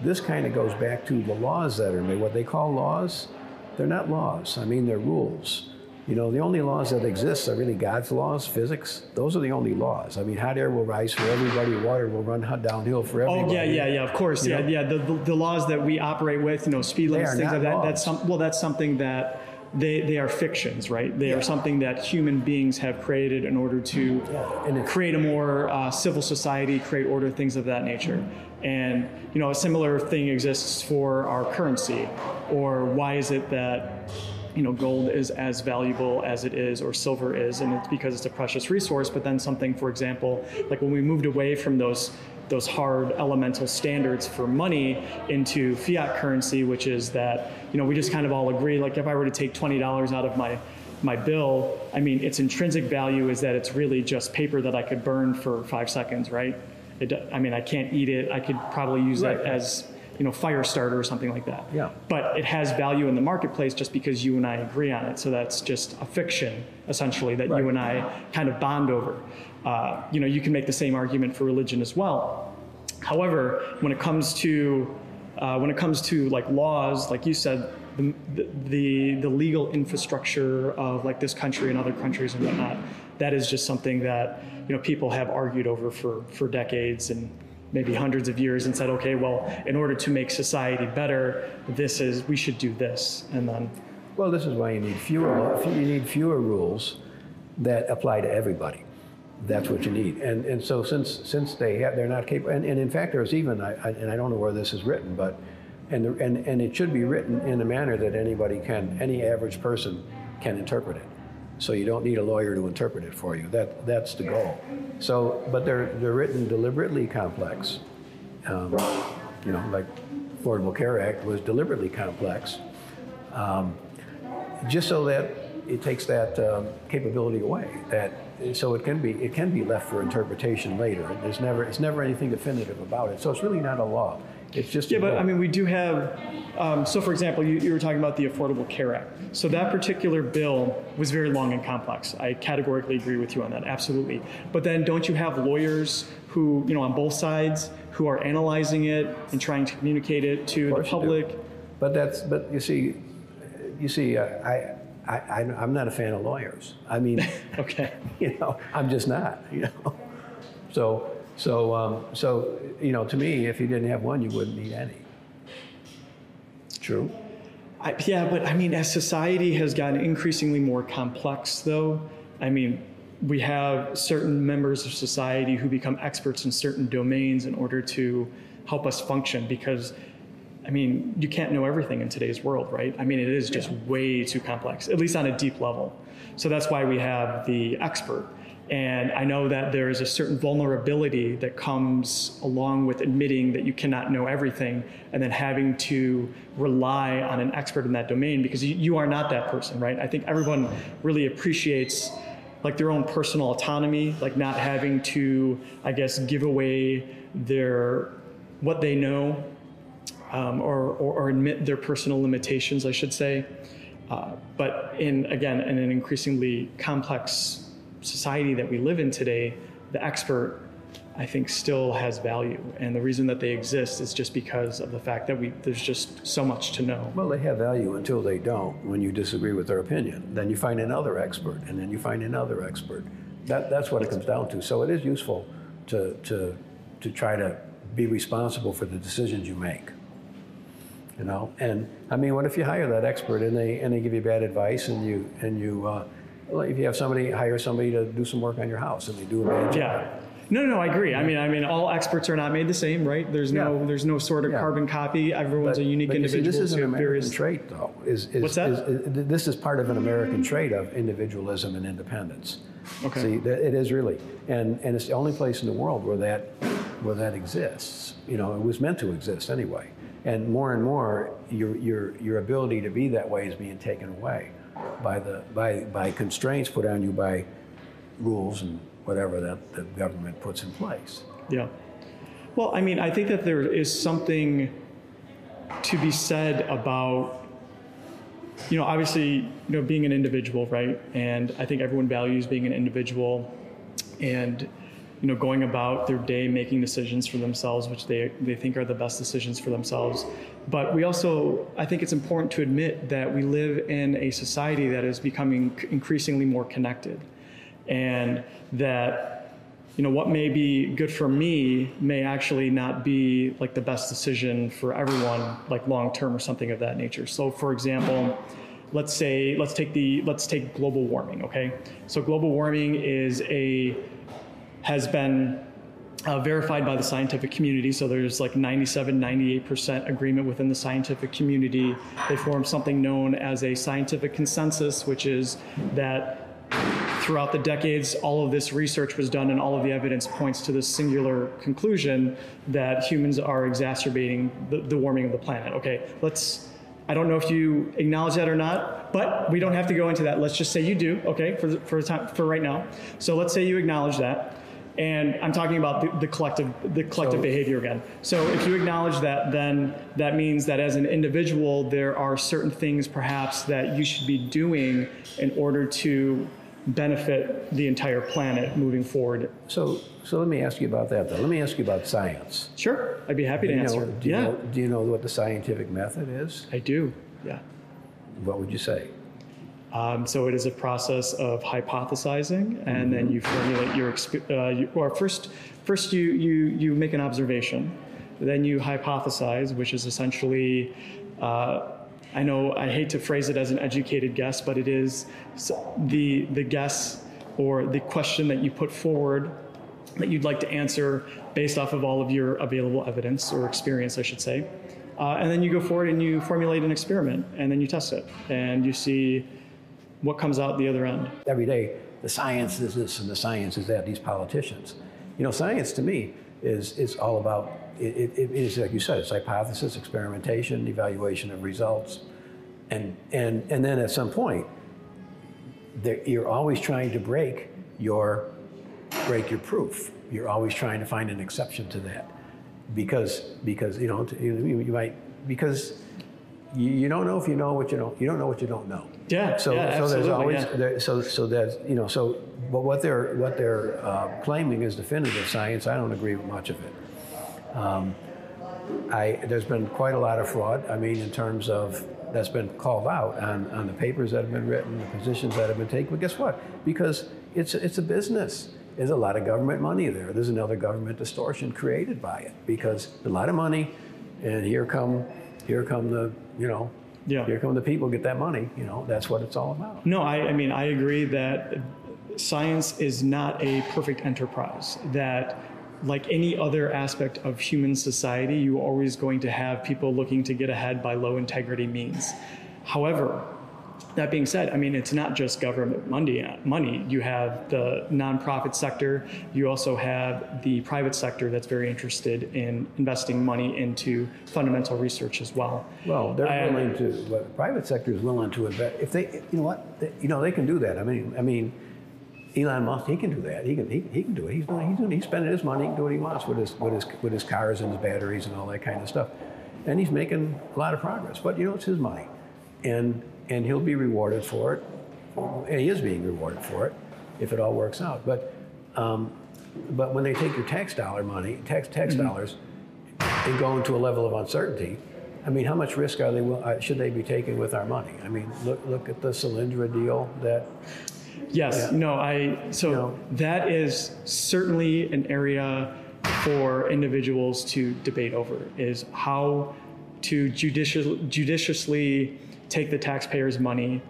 This kind of goes back to the laws that are made. What they call laws, they're not laws. I mean, they're rules. You know, the only laws that exist are really God's laws, physics. Those are the only laws. I mean, hot air will rise for everybody, water will run downhill for everybody. Oh yeah, yeah, yeah. Of course, You yeah, know? yeah. The, the the laws that we operate with, you know, speed limits, things like that. laws. That's some. Well, that's something that they they are fictions, right? They Yeah. are something that human beings have created in order to and create a more uh, civil society, create order, things of that nature. And you know, a similar thing exists for our currency. Or why is it that you know gold is as valuable as it is or silver is and it's because it's a precious resource but then something for example like when we moved away from those those hard elemental standards for money into fiat currency which is that you know we just kind of all agree like if i were to take $20 out of my my bill i mean its intrinsic value is that it's really just paper that i could burn for five seconds right it, i mean i can't eat it i could probably use Right. it as you know fire starter or something like that Yeah. but it has value in the marketplace just because you and I agree on it. So that's just a fiction, essentially, that Right. you and I kind of bond over. Uh, you know, you can make the same argument for religion as well. However, when it comes to uh, when it comes to like laws, like you said, the, the the legal infrastructure of like this country and other countries and whatnot, that is just something that you know people have argued over for for decades and maybe hundreds of years and said, okay, well, in order to make society better, this is we should do this, and then Well, this is why you need fewer. You need fewer rules that apply to everybody. That's what you need. And and so since since they have, they're not capable. And, and in fact, there's even I, I, and I don't know where this is written, but and the, and and it should be written in a manner that anybody can, any average person can interpret it. So you don't need a lawyer to interpret it for you. That that's the goal. So, but they're they're written deliberately complex. Um, you know, like Affordable Care Act was deliberately complex um, just so that it takes that um, capability away. That so it can be it can be left for interpretation later. There's never it's never anything definitive about it. So it's really not a law. It's just Yeah, but. I mean, we do have, um, so for example, you, you were talking about the Affordable Care Act. So that particular bill was very long and complex. I categorically agree with you on that, absolutely. But then don't you have lawyers who, you know, on both sides, who are analyzing it and trying to communicate it to the course you do. public? But that's, but you see, you see, uh, I, I, I, I'm not a fan of lawyers. I mean, Okay. you know, I'm just not, you know. So, so, um, so, you know, to me, if you didn't have one, you wouldn't need any. True. I, yeah, but I mean, as society has gotten increasingly more complex, though, I mean, we have certain members of society who become experts in certain domains in order to help us function because. I mean, you can't know everything in today's world, right? I mean, it is just way too complex, at least on a deep level. So that's why we have the expert. And I know that there is a certain vulnerability that comes along with admitting that you cannot know everything and then having to rely on an expert in that domain because you, you are not that person, right? I think everyone really appreciates like their own personal autonomy, like not having to, I guess, give away their what they know um, or, or, or admit their personal limitations, I should say. Uh, but in again, in an increasingly complex society that we live in today, the expert, I think, still has value, and the reason that they exist is just because of the fact that we there's just so much to know. Well, they have value until they don't when you disagree with their opinion. Then you find another expert, and then you find another expert. That, that's what it comes down to. So it is useful to, to, to try to be responsible for the decisions you make. You know, and I mean, what if you hire that expert and they and they give you bad advice and you and you, uh, if you have somebody hire somebody to do some work on your house and they do a bad job, Yeah. No, no, no, I agree. I mean, I mean, all experts are not made the same, right? There's no, Yeah. there's no sort of Yeah. carbon copy. Everyone's a unique but you see, individual. this is an American various- trait, though. Is, is, What's that? is- is- this is part of an American trait of individualism and independence. Okay. See, it is really, and and it's the only place in the world where that where that exists. You know, it was meant to exist anyway. And more and more, your your your ability to be that way is being taken away by the by by constraints put on you by rules and whatever that the government puts in place. Yeah. Well, I mean, I think that there is something to be said about, you know, obviously, you know, being an individual, right? And I think everyone values being an individual and, you know, going about their day making decisions for themselves, which they, they think are the best decisions for themselves. But we also, I think it's important to admit that we live in a society that is becoming increasingly more connected. And that you know what may be good for me may actually not be like the best decision for everyone like long term or something of that nature. So for example let's say let's take the let's take global warming okay? So global warming is a has been uh, verified by the scientific community. So there's like 97, 98% agreement within the scientific community. They form something known as a scientific consensus, which is that throughout the decades, all of this research was done and all of the evidence points to this singular conclusion that humans are exacerbating the, the warming of the planet. Okay, let's, I don't know if you acknowledge that or not, but we don't have to go into that. Let's just say you do, okay, for, for, time, for right now. So let's say you acknowledge that. And I'm talking about the, the collective, the collective So- behavior again. So if you acknowledge that, then that means that as an individual, there are certain things perhaps that you should be doing in order to benefit the entire planet moving forward. So so let me ask you about that. Though. Let me ask you about science. Sure, I'd be happy to Do you answer. know, do you yeah, know, do you know what the scientific method is? I do. Yeah. What would you say? Um, so it is a process of hypothesizing, and then you formulate your uh, you, or first first you you you make an observation, then you hypothesize, which is essentially. Uh, I know I hate to phrase it as an educated guess, but it is the the guess or the question that you put forward that you'd like to answer based off of all of your available evidence or experience, I should say. Uh, and then you go forward and you formulate an experiment, and then you test it, and you see what comes out the other end. Every day, the science is this and the science is that. These politicians, you know, science to me is is all about. It, it, it is like you said, it's hypothesis, experimentation, evaluation of results, and and and then at some point, you're always trying to break your break your proof. You're always trying to find an exception to that. because because you know you, you might because you, you don't know if you know what you don't you don't know what you don't know. Yeah. So yeah, so there's always yeah. there, so so there's you know so but what they're what they're uh, claiming is definitive science. I don't agree with much of it. Um, I there's been quite a lot of fraud. I mean, in terms of that's been called out on, on the papers that have been written, the positions that have been taken. But guess what? Because it's it's a business. There's a lot of government money there. There's another government distortion created by it because a lot of money, and here come here come the you know Yeah. here come the people get that money. You know that's what it's all about. No, I, I mean, I agree that science is not a perfect enterprise. That, like any other aspect of human society, you're always going to have people looking to get ahead by low integrity means. However, that being said, I mean, it's not just government money. Money. You have the nonprofit sector. You also have the private sector that's very interested in investing money into fundamental research as well. Well, they're And- willing to. The private sector is willing to invest. If they, you know what, they, you know, they can do that. I mean, I mean, Elon Musk, he can do that. He can, he, he can do it. He's doing, he's doing, he's spending his money, he can do what he wants with his, with his, with his cars and his batteries and all that kind of stuff, and he's making a lot of progress. But you know, it's his money, and and he'll be rewarded for it. And he is being rewarded for it if it all works out. But um, but when they take your tax dollar money, tax tax dollars, and go into a level of uncertainty, I mean, how much risk are they? will- uh, Should they be taking with our money? I mean, look look at the Solyndra deal. That Yes, no, I, so know. that is certainly an area for individuals to debate over is how to judicious, judiciously take the taxpayers' money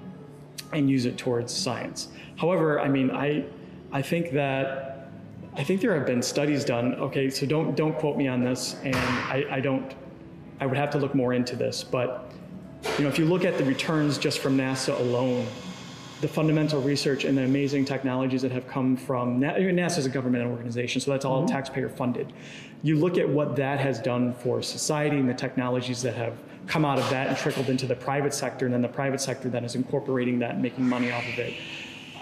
and use it towards science. However, I mean, I, I think that, I think there have been studies done, okay, so don't, don't quote me on this, and I, I don't, I would have to look more into this, but, you know, if you look at the returns just from NASA alone, the fundamental research and the amazing technologies that have come from NASA is a government organization, so that's all mm-hmm. taxpayer funded. You look at what that has done for society and the technologies that have come out of that and trickled into the private sector, and then the private sector then is incorporating that and making money off of it.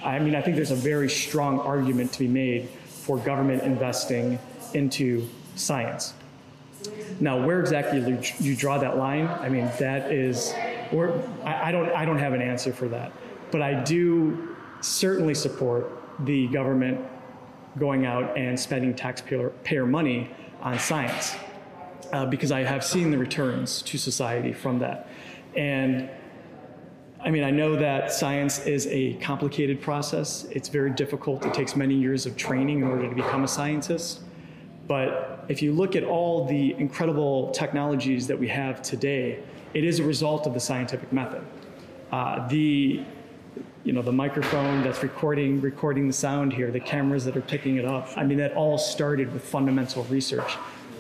I mean, I think there's a very strong argument to be made for government investing into science. Now, where exactly you- you draw that line, I mean, that is, where, I, I don't, I don't have an answer for that. But I do certainly support the government going out and spending taxpayer money on science uh, because I have seen the returns to society from that. And I mean, I know that science is a complicated process. It's very difficult. It takes many years of training in order to become a scientist. But if you look at all the incredible technologies that we have today, it is a result of the scientific method. Uh, the you know the microphone that's recording recording the sound here, the cameras that are picking it up. I mean, that all started with fundamental research.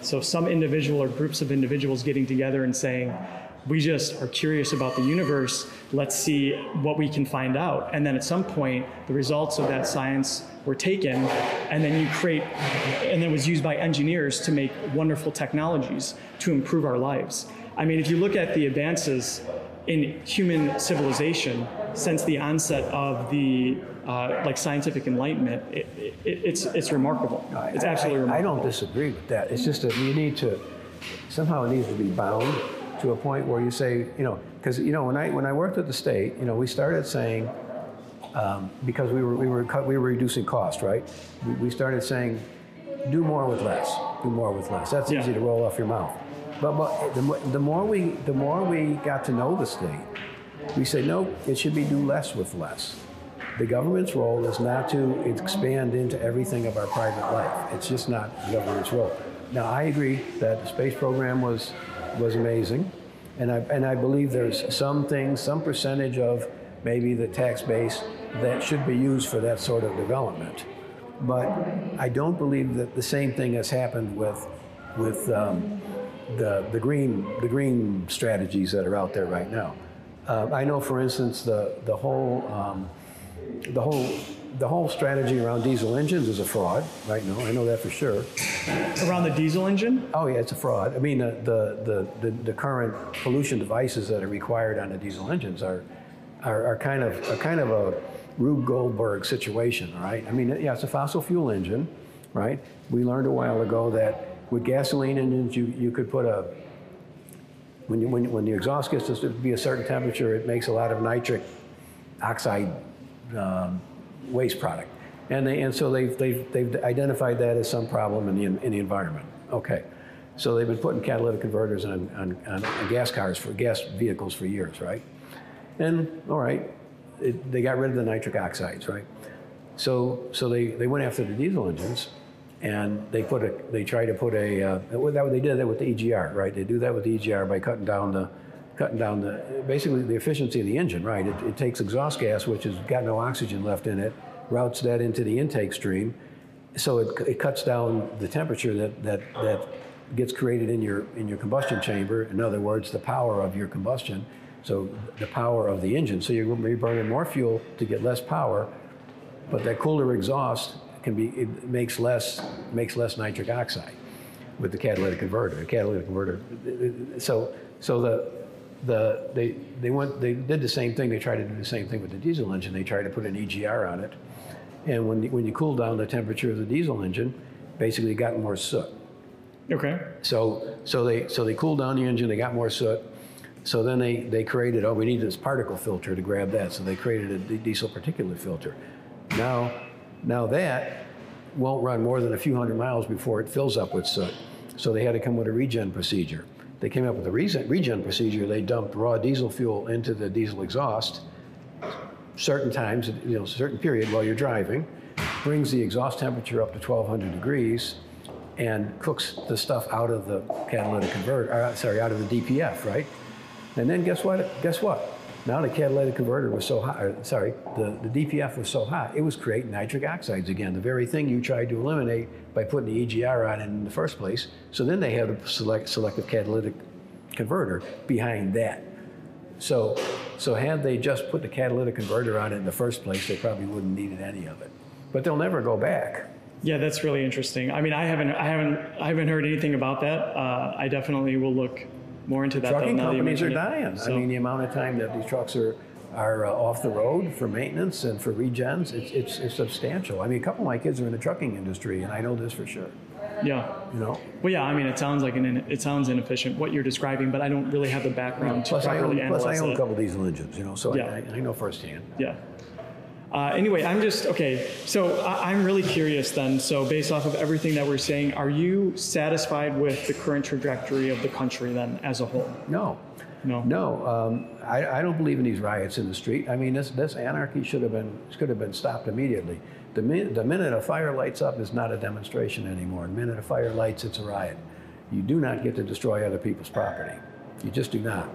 So some individual or groups of individuals getting together and saying, we just are curious about the universe. Let's see what we can find out. And then at some point, the results of that science were taken, and then you create, and then was used by engineers to make wonderful technologies to improve our lives. I mean, if you look at the advances in human civilization since the onset of the uh, like scientific enlightenment, it, it, it's it's remarkable. It's absolutely I, I remarkable. don't disagree with that. It's just that you need to somehow it needs to be bound to a point where you say, you know, because you know when I when I worked at the state, you know, we started saying um, because we were we were cut, we were reducing cost, right? We, we started saying, do more with less, do more with less. That's Yeah. easy to roll off your mouth. But, but the, the more we the more we got to know the state, we said no, it should be do less with less. The government's role is not to expand into everything of our private life. It's just not the government's role. Now, I agree that the space program was was amazing, and I and I believe there's some things, some percentage of maybe the tax base that should be used for that sort of development. But I don't believe that the same thing has happened with with um, the the green the green strategies that are out there right now. Uh, I know, for instance, the the whole um, the whole the whole strategy around diesel engines is a fraud right now. I know that for sure. Around the diesel engine, Oh yeah, it's a fraud. I mean, the the the, the, current pollution devices that are required on the diesel engines are are, are kind of a kind of a Rube Goldberg situation, right? I mean, yeah, it's a fossil fuel engine, right? We learned a while ago that with gasoline engines, you, you could put a, when, you, when, when the exhaust gets to be a certain temperature, it makes a lot of nitric oxide um, waste product. And, they, and so they've, they've, they've identified that as some problem in the, in the environment. Okay. So they've been putting catalytic converters on, on, on gas cars for gas vehicles for years, right? And all right, it, they got rid of the nitric oxides, right? So, so they, they went after the diesel engines and they put a, they tried to put a, uh, that, they did that with the EGR, right? They do that with the EGR by cutting down the, cutting down the, basically the efficiency of the engine, right? It, it takes exhaust gas, which has got no oxygen left in it, routes that into the intake stream. So it, it cuts down the temperature that, that, that gets created in your, in your combustion chamber. In other words, the power of your combustion. So the power of the engine. So you're burning more fuel to get less power, but that cooler exhaust can be, it makes less, makes less nitric oxide with the catalytic converter. The catalytic converter. So, so the, the, they, they, went, they did the same thing. They tried to do the same thing with the diesel engine. They tried to put an EGR on it. And when, when you cool down the temperature of the diesel engine, basically got more soot. Okay. So, so they, so they cooled down the engine, they got more soot. So then they, they created, oh, we need this particle filter to grab that. So they created a diesel particulate filter. Now, now that won't run more than a few hundred miles before it fills up with soot. So they had to come with a regen procedure. They came up with a regen, regen procedure. They dumped raw diesel fuel into the diesel exhaust certain times, you know, certain period while you're driving, brings the exhaust temperature up to 1200 degrees, and cooks the stuff out of the catalytic converter, uh, sorry, out of the DPF, right? And then guess what? Guess what? Now the catalytic converter was so high, or, sorry, the, the DPF was so hot, it was creating nitric oxides again, the very thing you tried to eliminate by putting the EGR on in the first place. So then they had a select, selective catalytic converter behind that. So, so had they just put the catalytic converter on it in the first place, they probably wouldn't needed any of it. But they'll never go back. Yeah, that's really interesting. I mean, I haven't, I haven't, I haven't heard anything about that. Uh, I definitely will look more into that. Trucking though, now that you companies are dying. So- I mean, the amount of time that these trucks are are uh, off the road for maintenance and for regens, it's, it's, it's substantial. I mean, a couple of my kids are in the trucking industry, and I know this for sure. yeah. You know, Well, yeah. I mean, it sounds like an in- it sounds inefficient what you're describing, but I don't really have the background to plus I properly own plus I analyze own a that. couple diesel engines. You know, so Yeah. I, I know firsthand. Yeah. Uh, anyway, I'm just okay. So I, I'm really curious then. So based off of everything that we're saying, are you satisfied with the current trajectory of the country then as a whole? No. No. No, um, I, I don't believe in these riots in the street. I mean, this, this anarchy should have been should have been stopped immediately. The, min, the minute a fire lights up is not a demonstration anymore. The minute a fire lights, it's a riot. You do not get to destroy other people's property. You just do not.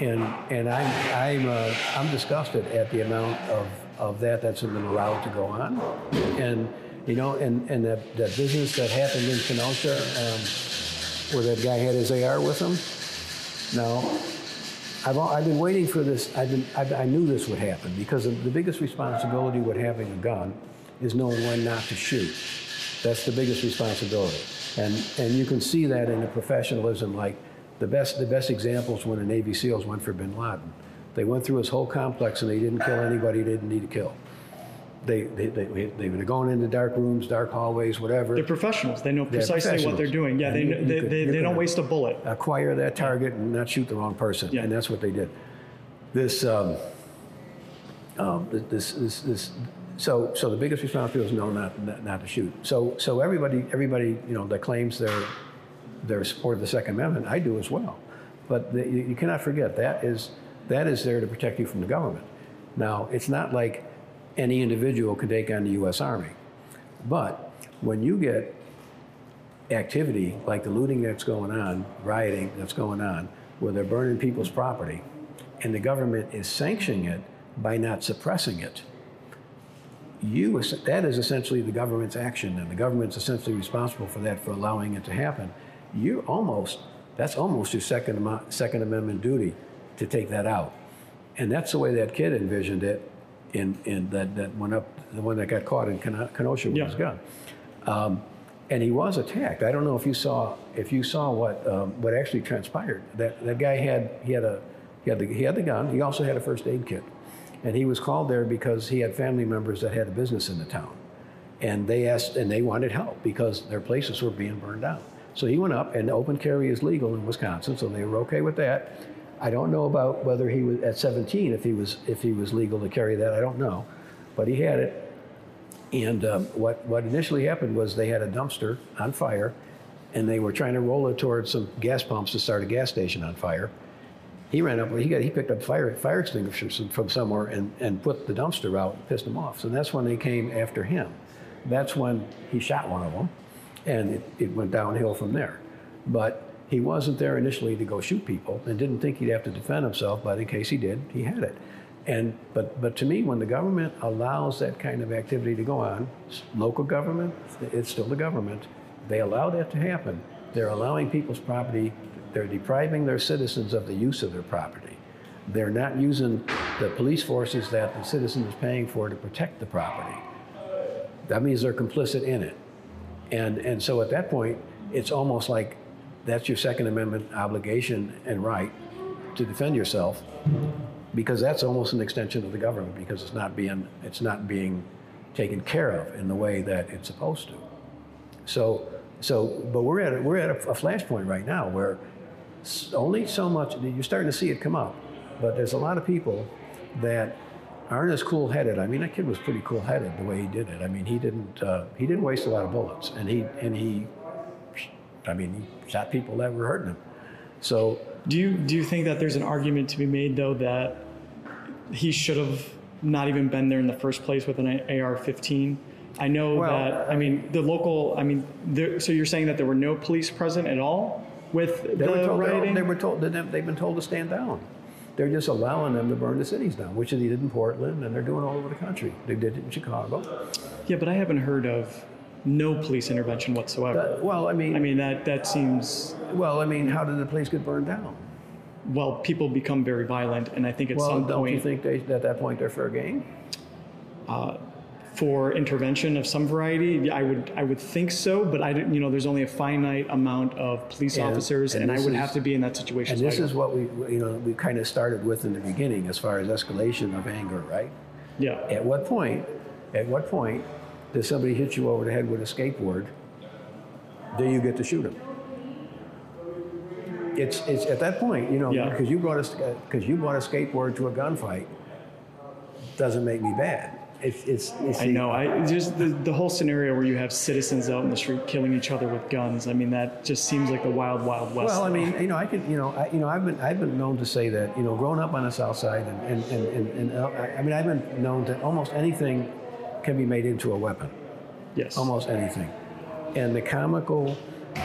And and I'm I'm uh, I'm disgusted at the amount of, of that that's been allowed to go on. And you know, and and that, that business that happened in Kenosha, um, where that guy had his AR with him. Now, I've, I've been waiting for this. I've been, I've, I knew this would happen because the biggest responsibility with having a gun is knowing when not to shoot. That's the biggest responsibility. And, and you can see that in the professionalism. Like the best, the best examples when the Navy SEALs went for bin Laden. They went through his whole complex and they didn't kill anybody they didn't need to kill. They, they, they, they were going into dark rooms, dark hallways, whatever. They're professionals. They know They're precisely what they're doing. Yeah, And they, you- they, could- they, they don't waste a bullet. acquire that target and not shoot the wrong person. Yeah. And that's what they did. This, um, um, this, this, this, so, so the biggest responsibility is no, not, not, not to shoot. So, so everybody, everybody, you know, that claims their, their support of the Second Amendment, I do as well. But the, you cannot forget that is, that is there to protect you from the government. Now, it's not like any individual can take on the U.S. Army. But when you get activity like the looting that's going on, rioting that's going on, where they're burning people's property, and the government is sanctioning it by not suppressing it, you that is essentially the government's action, and the government's essentially responsible for that for allowing it to happen. You almost that's almost your second Second Amendment duty to take that out, and that's the way that kid envisioned it. In, in that, that went up, the one that got caught in Keno- Kenosha with Yeah. his gun Um, and he was attacked. I don't know if you saw if you saw what um, what actually transpired. That that guy had he had a he had the he had the gun. He also had a first aid kit, and he was called there because he had family members that had a business in the town, and they asked and they wanted help because their places were being burned down. So he went up, and open carry is legal in Wisconsin, so they were okay with that. I don't know about whether he was at 17 if he was if he was legal to carry that. I don't know, but he had it. And um, what what initially happened was they had a dumpster on fire, and they were trying to roll it towards some gas pumps to start a gas station on fire. He ran up. He got he picked up fire fire extinguishers from somewhere and, and put the dumpster out, and pissed them off. So that's when they came after him. That's when he shot one of them, and it, it went downhill from there. But he wasn't there initially to go shoot people, and didn't think he'd have to defend himself. But in case he did, he had it. And but but to me, when the government allows that kind of activity to go on, local government, it's still the government. They allow that to happen. They're allowing people's property. They're depriving their citizens of the use of their property. They're not using the police forces that the citizen is paying for to protect the property. That means they're complicit in it. And and so at that point, it's almost like that's your Second Amendment obligation and right to defend yourself because that's almost an extension of the government because it's not being it's not being taken care of in the way that it's supposed to. So so but we're at a, we're at a, a flashpoint right now where only so much you're starting to see it come up, but there's a lot of people that aren't as cool-headed. I mean, that kid was pretty cool-headed the way he did it. I mean, he didn't uh, he didn't waste a lot of bullets, and he and he, I mean, shot people that were hurting him. So do you do you think that there's an argument to be made though that he should have not even been there in the first place with an AR-15? I know Well, that. I mean, the local. I mean, there, so you're saying that there were no police present at all with They the were told, rioting? they were told, they've they've been told to stand down. They're just allowing them to burn the cities down, which they did in Portland, and they're doing all over the country. They did it in Chicago. yeah, but I haven't heard of no police intervention whatsoever. Uh, well, I mean, I mean that that seems well, I mean, how did the place get burned down? well. People become very violent, and I think at some point. Well, some don't you think they, at that point they're fair game? for intervention of some variety, I would I would think so. But I. You know, there's only a finite amount of police And- officers, and and, I would is- have to be in that situation. And this is what we, you know, we kind of started with in the beginning as far as escalation of anger, right? yeah. At what point, at what point does somebody hit you over the head with a skateboard? Do you get to shoot him? It's, it's at that point, you know, Yeah. because you brought a because you brought a skateboard to a gunfight, doesn't make me bad. It's it's, it's I know. I just the, the whole scenario where you have citizens out in the street killing each other with guns. I mean, that just seems like the wild, wild west. Well, I mean, you know, I can, you know, I, you know, I've been, I've been known to say that, you know, growing up on the South Side, and, and, and, and, and uh, I mean, I've been known to almost anything can be made into a weapon, yes. almost anything, and the comical,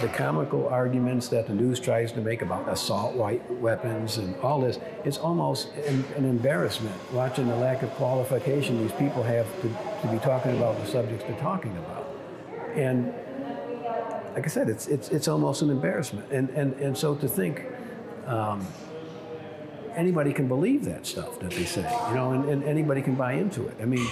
the comical arguments that the news tries to make about assault white weapons and all this, it's almost an, an embarrassment watching the lack of qualification these people have to, to be talking about the subjects they're talking about, and like I said, it's it's it's almost an embarrassment, and and and so to think. Um, Anybody can believe that stuff that they say, you know, and, and anybody can buy into it. I mean,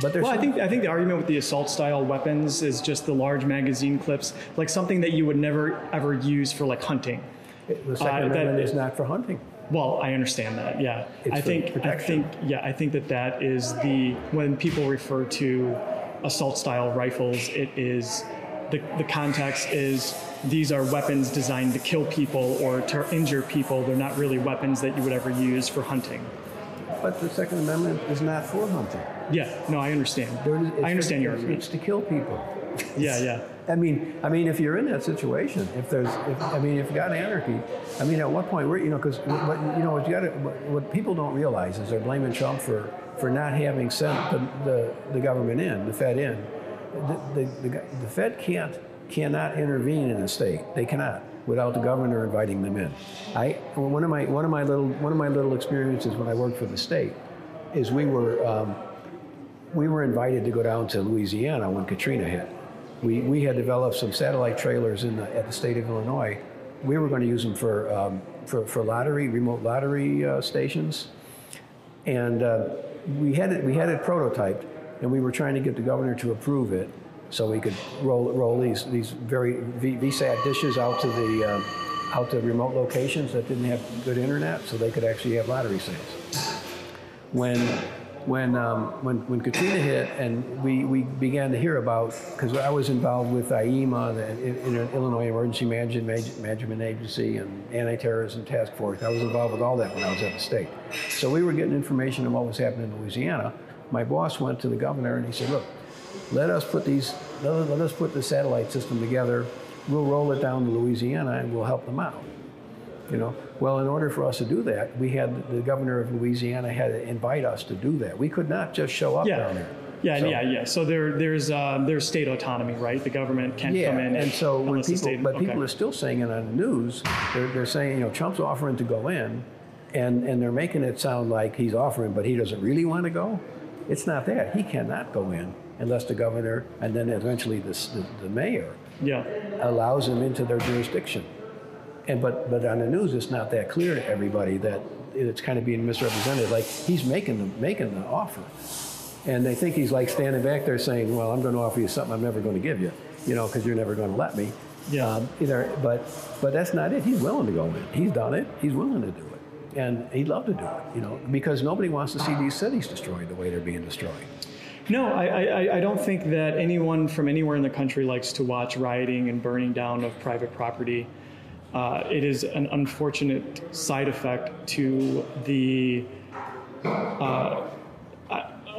but there's Well, I think I think the argument with the assault style weapons is just the large magazine clips, like something that you would never ever use for like hunting. the Second uh, Amendment is not for hunting. Well, I understand that. Yeah, It's I think I think yeah, I think that that is the when people refer to assault style rifles, it is the the context is these are weapons designed to kill people or to injure people. They're not really weapons that you would ever use for hunting. But the Second Amendment is not for hunting. Yeah, no, I understand. Is- I understand your argument. it's to kill people. Yeah, yeah. I mean, I mean, if you're in that situation, if there's, if, I mean, if you've got anarchy, I mean, at what point, we're, you know, because what you know, what you got to, what, what people don't realize is they're blaming Trump for for not having sent the the, the government in, the Fed in. The, the, the, Fed can't cannot intervene in a state. They cannot without the governor inviting them in. I one of my one of my little one of my little experiences when I worked for the state is we were. Um, we were invited to go down to Louisiana when Katrina hit. We, we had developed some satellite trailers in the, at the state of Illinois. We were going to use them for, um, for, for lottery, remote lottery uh, stations. And uh, we, had it, we had it prototyped, and we were trying to get the governor to approve it so we could roll, roll these, these very VSAT dishes out to the uh, out to remote locations that didn't have good internet so they could actually have lottery sales when when, um, when, when Katrina hit and we, we began to hear about, because I was involved with IEMA, the in, in Illinois Emergency Management, Management Agency, and Anti-Terrorism Task Force. I was involved with all that when I was at the state. So we were getting information on what was happening in Louisiana. My boss went to the governor and he said, look, let us put these, let, let us put the satellite system together. We'll roll it down to Louisiana and we'll help them out. You know, well, in order for us to do that, we had the governor of Louisiana had to invite us to do that. We could not just show up Yeah. down there. Yeah, So- yeah, yeah. So there, there's, uh, there's state autonomy, right? The government can't Yeah, come in. and so when people, state, but okay. people are still saying it on the news. They're, they're saying, you know, Trump's offering to go in, and and they're making it sound like he's offering, but he doesn't really want to go. It's not that. He cannot go in unless the governor and then eventually the, the, the mayor yeah, allows him into their jurisdiction. And but but on the news, it's not that clear to everybody that it's kind of being misrepresented. Like he's making the making the offer, and they think he's like standing back there saying, "Well, I'm going to offer you something I'm never going to give you, you know, because you're never going to let me." Yeah. Um, either, but but that's not it. He's willing to go in. He's done it. He's willing to do it, and he'd love to do it, you know, because nobody wants to see these cities destroyed the way they're being destroyed. No, I, I, I don't think that anyone from anywhere in the country likes to watch rioting and burning down of private property. Uh, it is an unfortunate side effect to the uh,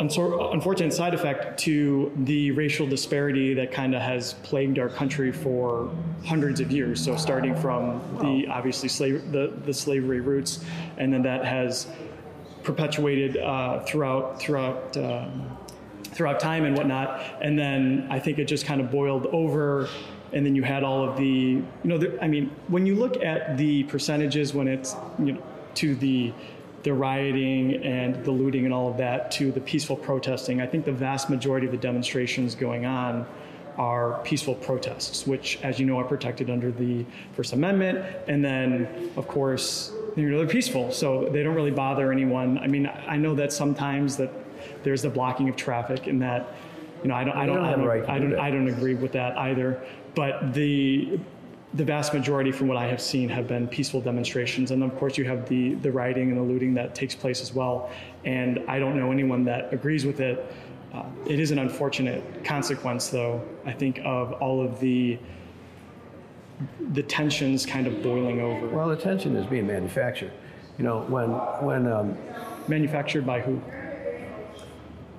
unfortunate side effect to the racial disparity that kind of has plagued our country for hundreds of years. So starting from the obviously slave the, the slavery roots, and then that has perpetuated uh, throughout throughout. Um, throughout time and whatnot. And then I think it just kind of boiled over. And then you had all of the, you know, the, I mean, when you look at the percentages when it's, you know, to the the rioting and the looting and all of that to the peaceful protesting, I think the vast majority of the demonstrations going on are peaceful protests, which, as you know, are protected under the First Amendment. And then, of course, you know, they're peaceful, so they don't really bother anyone. I mean, I know that sometimes that there's the blocking of traffic and that, you know, I don't, I don't, don't I have a don't, right I do don't. I don't agree with that either. But the the vast majority, from what I have seen, have been peaceful demonstrations, and of course, you have the the rioting and the looting that takes place as well. And I don't know anyone that agrees with it. Uh, it is an unfortunate consequence, though. I think of all of the the tensions kind of boiling over. Well, the tension is being manufactured. You know, when when um, Manufactured by who?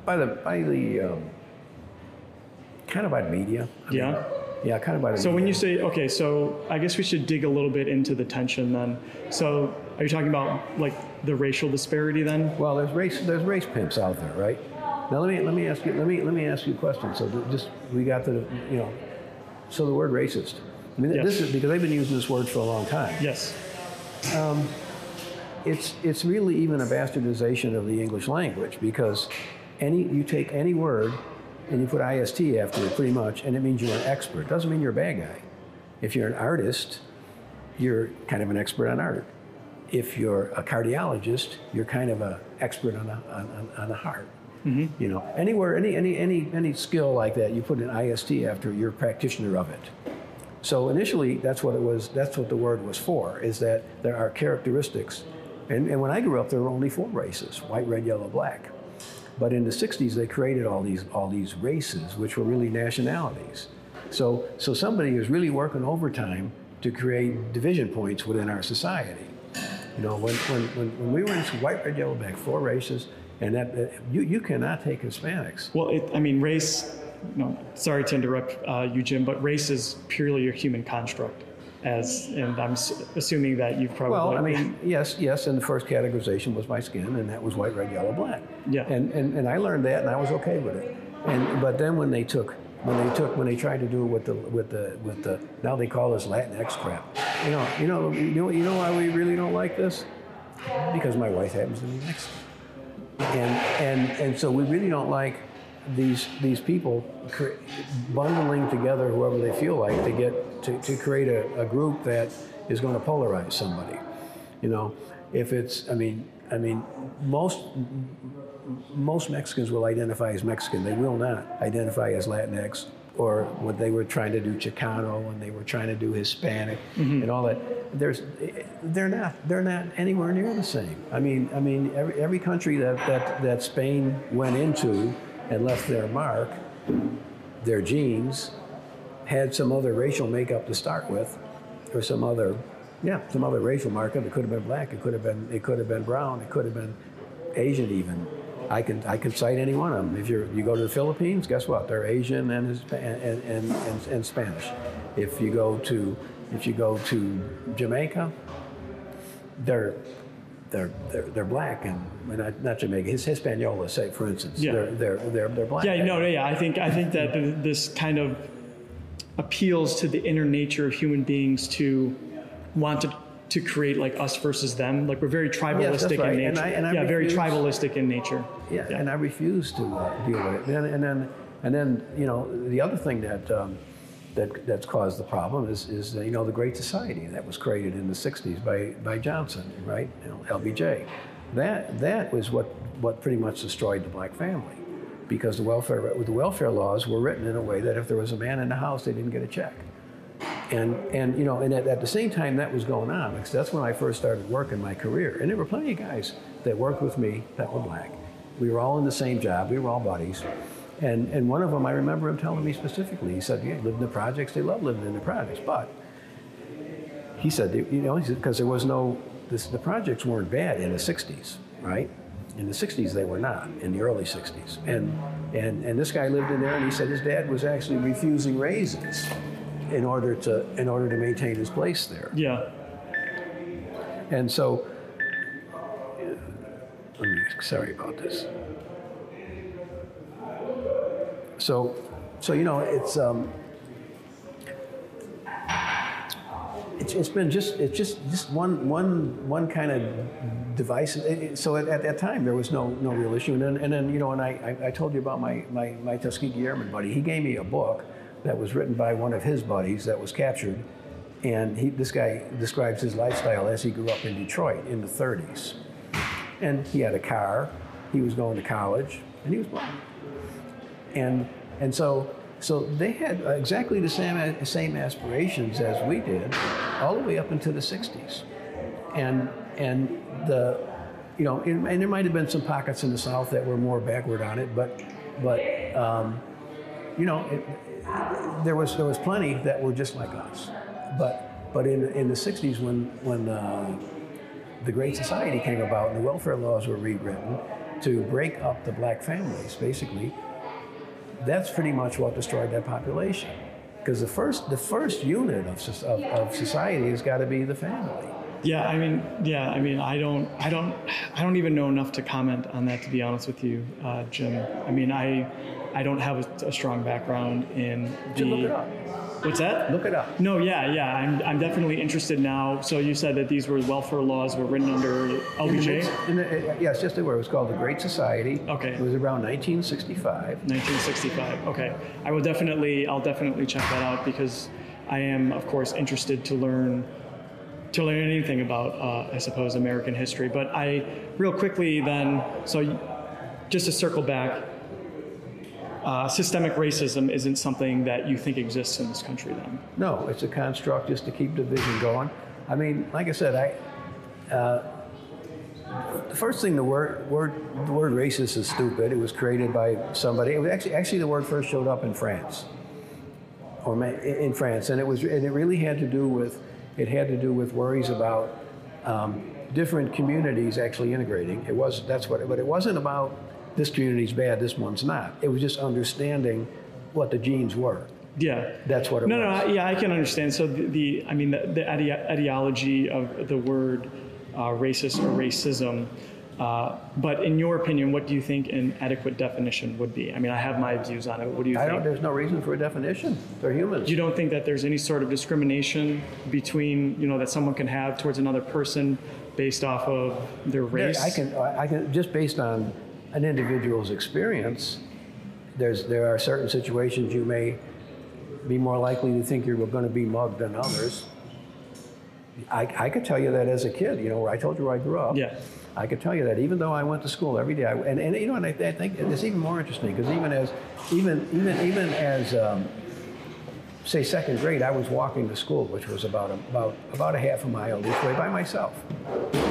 by the by the um, kind of by the media. I mean, Yeah. kind of by the. So when you say okay, so I guess we should dig a little bit into the tension then. So are you talking about like the racial disparity then? well, there's race there's race pimps out there, right? Now let me let me ask you let me let me ask you a question. So just we got the you know, so the word racist. I mean, Yes. this is because they've been using this word for a long time. Yes. Um, it's it's really even a bastardization of the English language because any you take any word and you put ist after it pretty much, and it means you're an expert. Doesn't mean you're a bad guy. If you're an artist, you're kind of an expert on art. If you're a cardiologist, you're kind of an expert on a, on, on, on the heart. Mm-hmm. You know, anywhere, any, any, any, any skill like that, you put an IST after, you're a practitioner of it. So initially, that's what it was. That's what the word was for. Is that there are characteristics, and, and when I grew up, there were only four races: white, red, yellow, black. But in the '60s, they created all these all these races, which were really nationalities. So so somebody is really working overtime to create division points within our society. You know, when when, when, when we were in white, red, yellow, black, four races, and that, you you cannot take Hispanics. Well, it, I mean, race. No, sorry to interrupt uh, you, Jim, but race is purely a human construct. As and I'm assuming that you've probably. Well, I mean, yes, yes, and the first categorization was my skin, and that was white, red, yellow, black. Yeah. And, and and I learned that, and I was okay with it. And but then when they took when they took when they tried to do it with the with the with the now they call this Latinx crap. You know, you know, you know, you know why we really don't like this? Because my wife happens to be Mexican, and and and so we really don't like these these people cre- bundling together whoever they feel like to get to, to create a, a group that is going to polarize somebody you know if it's i mean i mean most most mexicans will identify as mexican they will not identify as latinx or what they were trying to do Chicano, when they were trying to do Hispanic, mm-hmm. and all that. There's, they're not, they're not anywhere near the same. I mean, I mean, every, every country that, that, that Spain went into and left their mark, their genes, had some other racial makeup to start with, or some other, yeah, some other racial markup. It could have been black. It could have been, it could have been brown. It could have been Asian even. I can I can cite any one of them. If you you go to the Philippines, guess what? They're Asian and and, and, and, and Spanish. If you go to if you go to Jamaica, they're they're they're, they're black and not, not Jamaica. His Hispaniola, say for instance, Yeah. they're, they're they're they're black. Yeah, no, yeah. I think I think that th- this kind of appeals to the inner nature of human beings to want to to create like us versus them. Like we're very tribalistic right. in And nature. I- and I yeah, very tribalistic in nature. Yeah, and I refuse to uh, deal with it. And, and then, and then, you know, the other thing that um, that that's caused the problem is, is you know, the Great Society that was created in the '60s by by Johnson, right? You know, LBJ. That that was what what pretty much destroyed the black family, because the welfare the welfare laws were written in a way that if there was a man in the house, they didn't get a check. And, and you know, and at, at the same time that was going on, because that's when I first started working my career. And there were plenty of guys that worked with me that were black. We were all in the same job. We were all buddies. And, and one of them, I remember him telling me specifically, he said, yeah, lived in the projects. They love living in the projects. But he said, you know, because there was no, this, the projects weren't bad in the 60s, right? In the 60s, they were not, in the early 60s. And, and, and this guy lived in there, and he said his dad was actually refusing raises in order to, in order to maintain his place there. Yeah. And so, uh, let me, sorry about this. So, so you know, it's um, it's, it's been just it's just just one one one kind of device. So at, at that time there was no no real issue. And then and then you know, and I I, I told you about my my my Tuskegee Airman buddy. He gave me a book that was written by one of his buddies that was captured, and he this guy describes his lifestyle as he grew up in Detroit in the 30s, and he had a car. He was going to college, and he was black and and so so they had exactly the same same aspirations as we did, all the way up into the '60s, and and the you know and, and there might have been some pockets in the South that were more backward on it, but but um, you know it, there was there was plenty that were just like us, but but in in the '60s when when uh, the Great Society came about and the welfare laws were rewritten to break up the black families, basically, that's pretty much what destroyed that population. Because the first, the first unit of, of, of society has got to be the family. Yeah, I mean, yeah, I mean, I don't, I don't, I don't even know enough to comment on that. To be honest with you, uh, Jim. I mean, I, I don't have a, a strong background in the. Jim, look it up. What's that? Look it up. No, yeah, yeah. I'm, I'm definitely interested now. So you said that these were welfare laws were written under In the LBJ, in the- uh, yes, just the word. It was called the Great Society. Okay. It was around 1965. 1965. Okay, I will definitely, I'll definitely check that out because I am, of course, interested to learn to learn anything about, uh, I suppose, American history. But I, real quickly then, so just to circle back, uh, systemic racism isn't something that you think exists in this country then? No, it's a construct just to keep division going. I mean, like I said, I. Uh, the first thing, the word, word, the word racist is stupid. It was created by somebody. It was actually, actually, the word first showed up in France, or in France, and it was, and it really had to do with, it had to do with worries about um, different communities actually integrating. It was that's what, but it wasn't about this community's bad, this one's not. It was just understanding what the genes were. Yeah. That's what it no, was. No, no, yeah, I can understand. So the, the I mean, the, the ide- ideology of the word uh, racist or racism. Uh, but in your opinion, what do you think an adequate definition would be? I mean, I have my views on it. What do you I think? don't. There's no reason for a definition. They're humans. you don't think that there's any sort of discrimination between, you know, that someone can have towards another person based off of their race? I can, I can, just based on an individual's experience, there's, there are certain situations you may be more likely to think you're going to be mugged than others. I, I could tell you that as a kid, you know, where I told you where I grew up. Yeah. I could tell you that even though I went to school every day, I, and, and you know, and I, I think it's even more interesting because even as, even even even as um, say second grade, I was walking to school, which was about a, about about a half a mile each way by myself.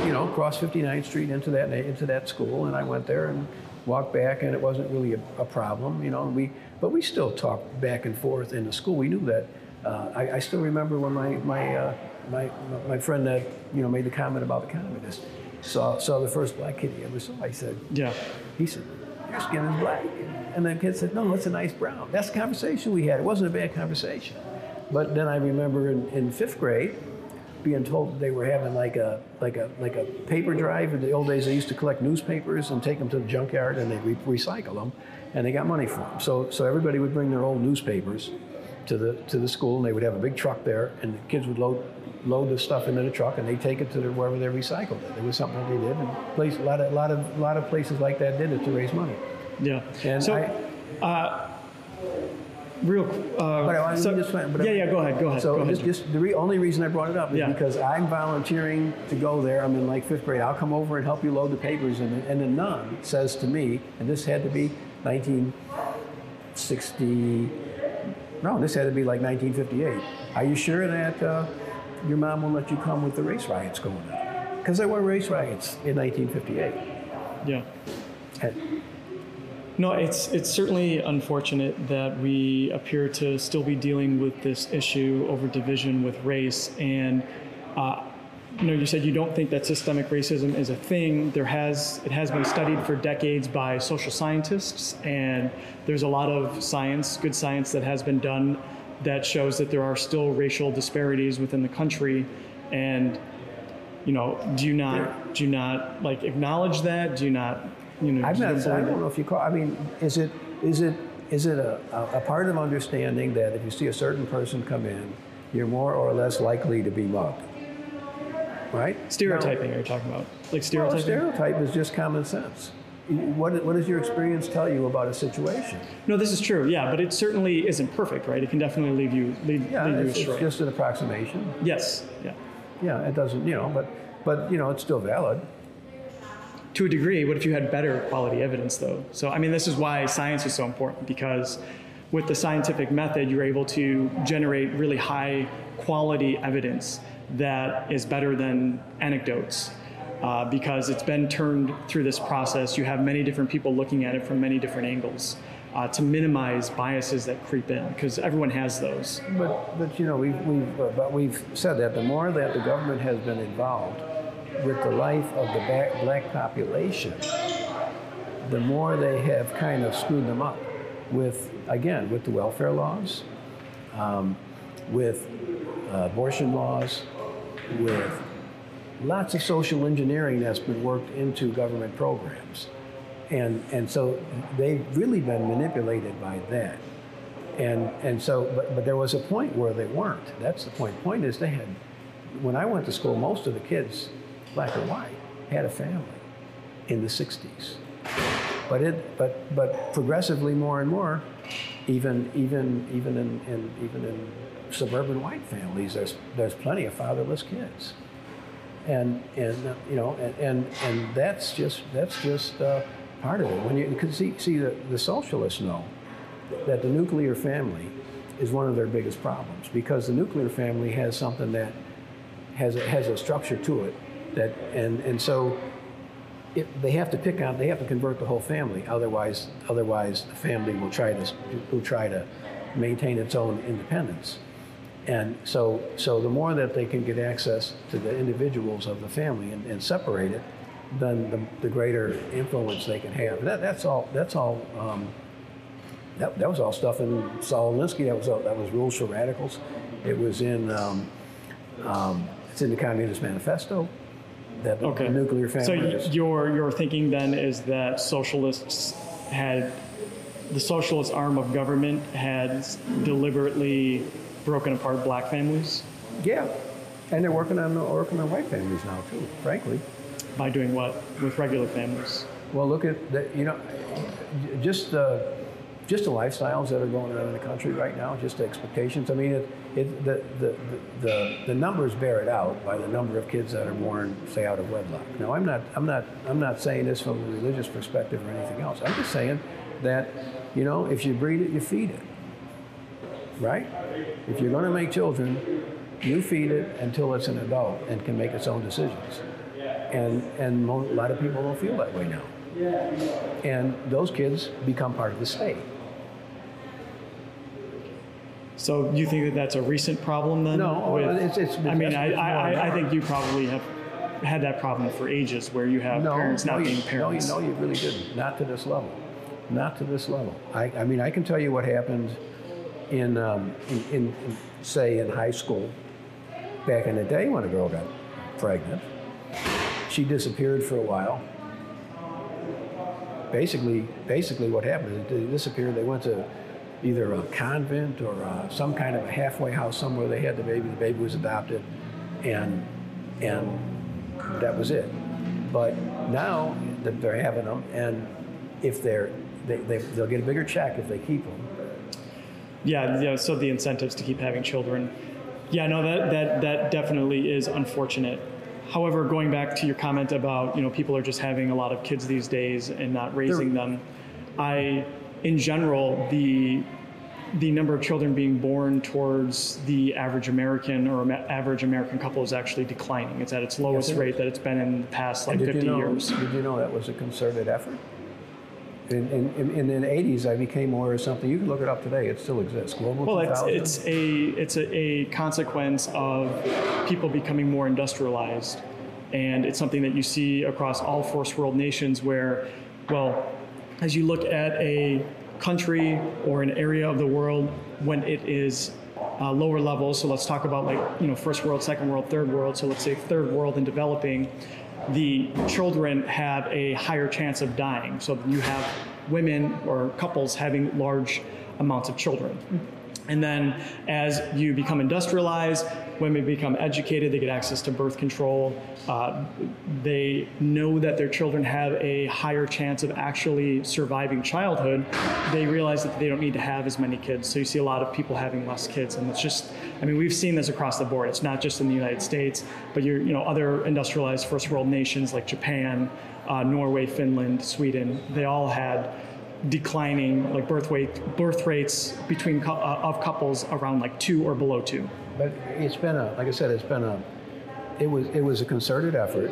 You know, across 59th Street into that into that school, and I went there and walked back, and it wasn't really a, a problem. You know, we but we still talked back and forth in the school. We knew that. Uh, I, I, still remember when my my, uh, my my friend that you know made the comment about the communist saw saw the first black kid he ever saw. I said, yeah. He said, your skin is black. And the kid said, no, it's a nice brown. That's the conversation we had. It wasn't a bad conversation. But then I remember in, in fifth grade being told they were having like a like a like a paper drive. In the old days, they used to collect newspapers and take them to the junkyard and they re- recycle them, and they got money for them. So so everybody would bring their old newspapers to the to the school, and they would have a big truck there, and the kids would load load the stuff into the truck, and they take it to wherever they recycled it. It was something that they did, and place a lot of a lot of a lot of places like that did it to raise money. Yeah. And so, I- uh, real. Uh, But I, so- just, but yeah, yeah. Go ahead. Go ahead. So go ahead. just, the re- only reason I brought it up is Yeah. because I'm volunteering to go there. I'm in like fifth grade. I'll come over and help you load the papers. And, and the nun says to me, and this had to be 1960. No, this had to be like 1958. Are you sure that uh, your mom won't let you come with the race riots going on? Because there were race riots in 1958. yeah. And- No, it's it's certainly unfortunate that we appear to still be dealing with this issue over division with race. And uh, you know, you said you don't think that systemic racism is a thing. There has it has been studied for decades by social scientists, and there's a lot of science, good science, that has been done that shows that there are still racial disparities within the country. And you know, do you not do you not like acknowledge that? Do you not you know? I'm don't I don't know if you call. I mean, is it is it is it a, a, part of understanding that if you see a certain person come in, you're more or less likely to be mugged, right? Stereotyping, are you talking about? Like Well, stereotype is just common sense. What, what does your experience tell you about a situation? no, this is true. Yeah, but it certainly isn't perfect, right? It can definitely leave you lead, Yeah, lead you it's, it's just an approximation. yes, yeah. Yeah, it doesn't, you know, but but you know, it's still valid. To a degree, what if you had better quality evidence, though? So, I mean, this is why science is so important because with the scientific method, you're able to generate really high quality evidence that is better than anecdotes. Uh, because it's been turned through this process, you have many different people looking at it from many different angles uh, to minimize biases that creep in, because everyone has those. But, but you know, we've, we've, uh, but we've said that the more that the government has been involved with the life of the black, population, the more they have kind of screwed them up with, again, with the welfare laws, um, with uh, abortion laws, with lots of social engineering that's been worked into government programs. And, and so they've really been manipulated by that. And, and so, but, but there was a point where they weren't. That's the point. The point is, they had, when I went to school, most of the kids, black or white, had a family in the 60s. But it, but, but progressively more and more, even, even, even in, in, even in suburban white families, there's, there's plenty of fatherless kids. And, and you know, and, and, and that's just, that's just uh, part of it. When you, because see, see the, the socialists know that the nuclear family is one of their biggest problems because the nuclear family has something that has a, has a structure to it that and and so it, they have to pick out they have to convert the whole family otherwise otherwise the family will try to will try to maintain its own independence and so so the more that they can get access to the individuals of the family and, and separate it then the, the greater influence they can have that, that's all that's all um, that, that was all stuff in Saul That was all, that was Rules for Radicals. It was in um, um, it's in the Communist Manifesto. That Okay. nuclear family. So is- your your thinking then is that socialists had the socialist arm of government had deliberately broken apart black families yeah, and they're working on working on white families now too. Frankly, by doing what with regular families. well, look at the, you know, just uh, just the lifestyles that are going on in the country right now, just the expectations. I mean, it, it the, the, the the numbers bear it out by the number of kids that are born, say, out of wedlock. Now, I'm not I'm not I'm not saying this from a religious perspective or anything else. I'm just saying that you know if you breed it, you feed it. right? If you're going to make children, you feed it until it's an adult and can make its own decisions. And, and a lot of people don't feel that way now. And those kids become part of the state. So you think that that's a recent problem then? No, with- it's- it's- I mean, I, I, I, think you probably have had that problem for ages, where you have No, parents no, not you, being no, you, no, you really didn't. Not to this level. Not to this level. I, I mean, I can tell you what happened in, um, in, in, in, say, in high school back in the day when a girl got pregnant. She disappeared for a while. Basically, basically, what happened is they disappeared. They went to either a convent or uh, some kind of a halfway house somewhere. They had the baby. The baby was adopted, and and that was it. But now that they're having them, and if they're they, they, they'll get a bigger check if they keep them. Yeah, yeah. So the incentives to keep having children. Yeah, no, that that that definitely is unfortunate. However, going back to your comment about you know people are just having a lot of kids these days and not raising They're- them, I, in general, the the number of children being born towards the average American or average American couple is actually declining. It's at its lowest it rate that it's been in the past like Did 50 you know? years. Did you know that was a concerted effort? In, in, in, in the 80s, I became aware of something. You can look it up today. It still exists. Global Well, it's it's a it's a, a consequence of people becoming more industrialized, and it's something that you see across all first world nations. Where, well, as you look at a country or an area of the world when it is uh, lower levels. So let's talk about like you know first world, second world, third world. So let's say third world and developing, the children have a higher chance of dying. So you have women or couples having large amounts of children. And then as you become industrialized, women become educated, they get access to birth control. Uh, they know that their children have a higher chance of actually surviving childhood. They realize that they don't need to have as many kids. So you see a lot of people having less kids. And it's just, I mean, we've seen this across the board. It's not just in the United States, but you know, other industrialized first world nations like Japan, uh, Norway, Finland, Sweden, they all had declining like birth weight birth rates between uh, of couples around like two or below two. But it's been a, like I said, it's been a, it was, it was a concerted effort,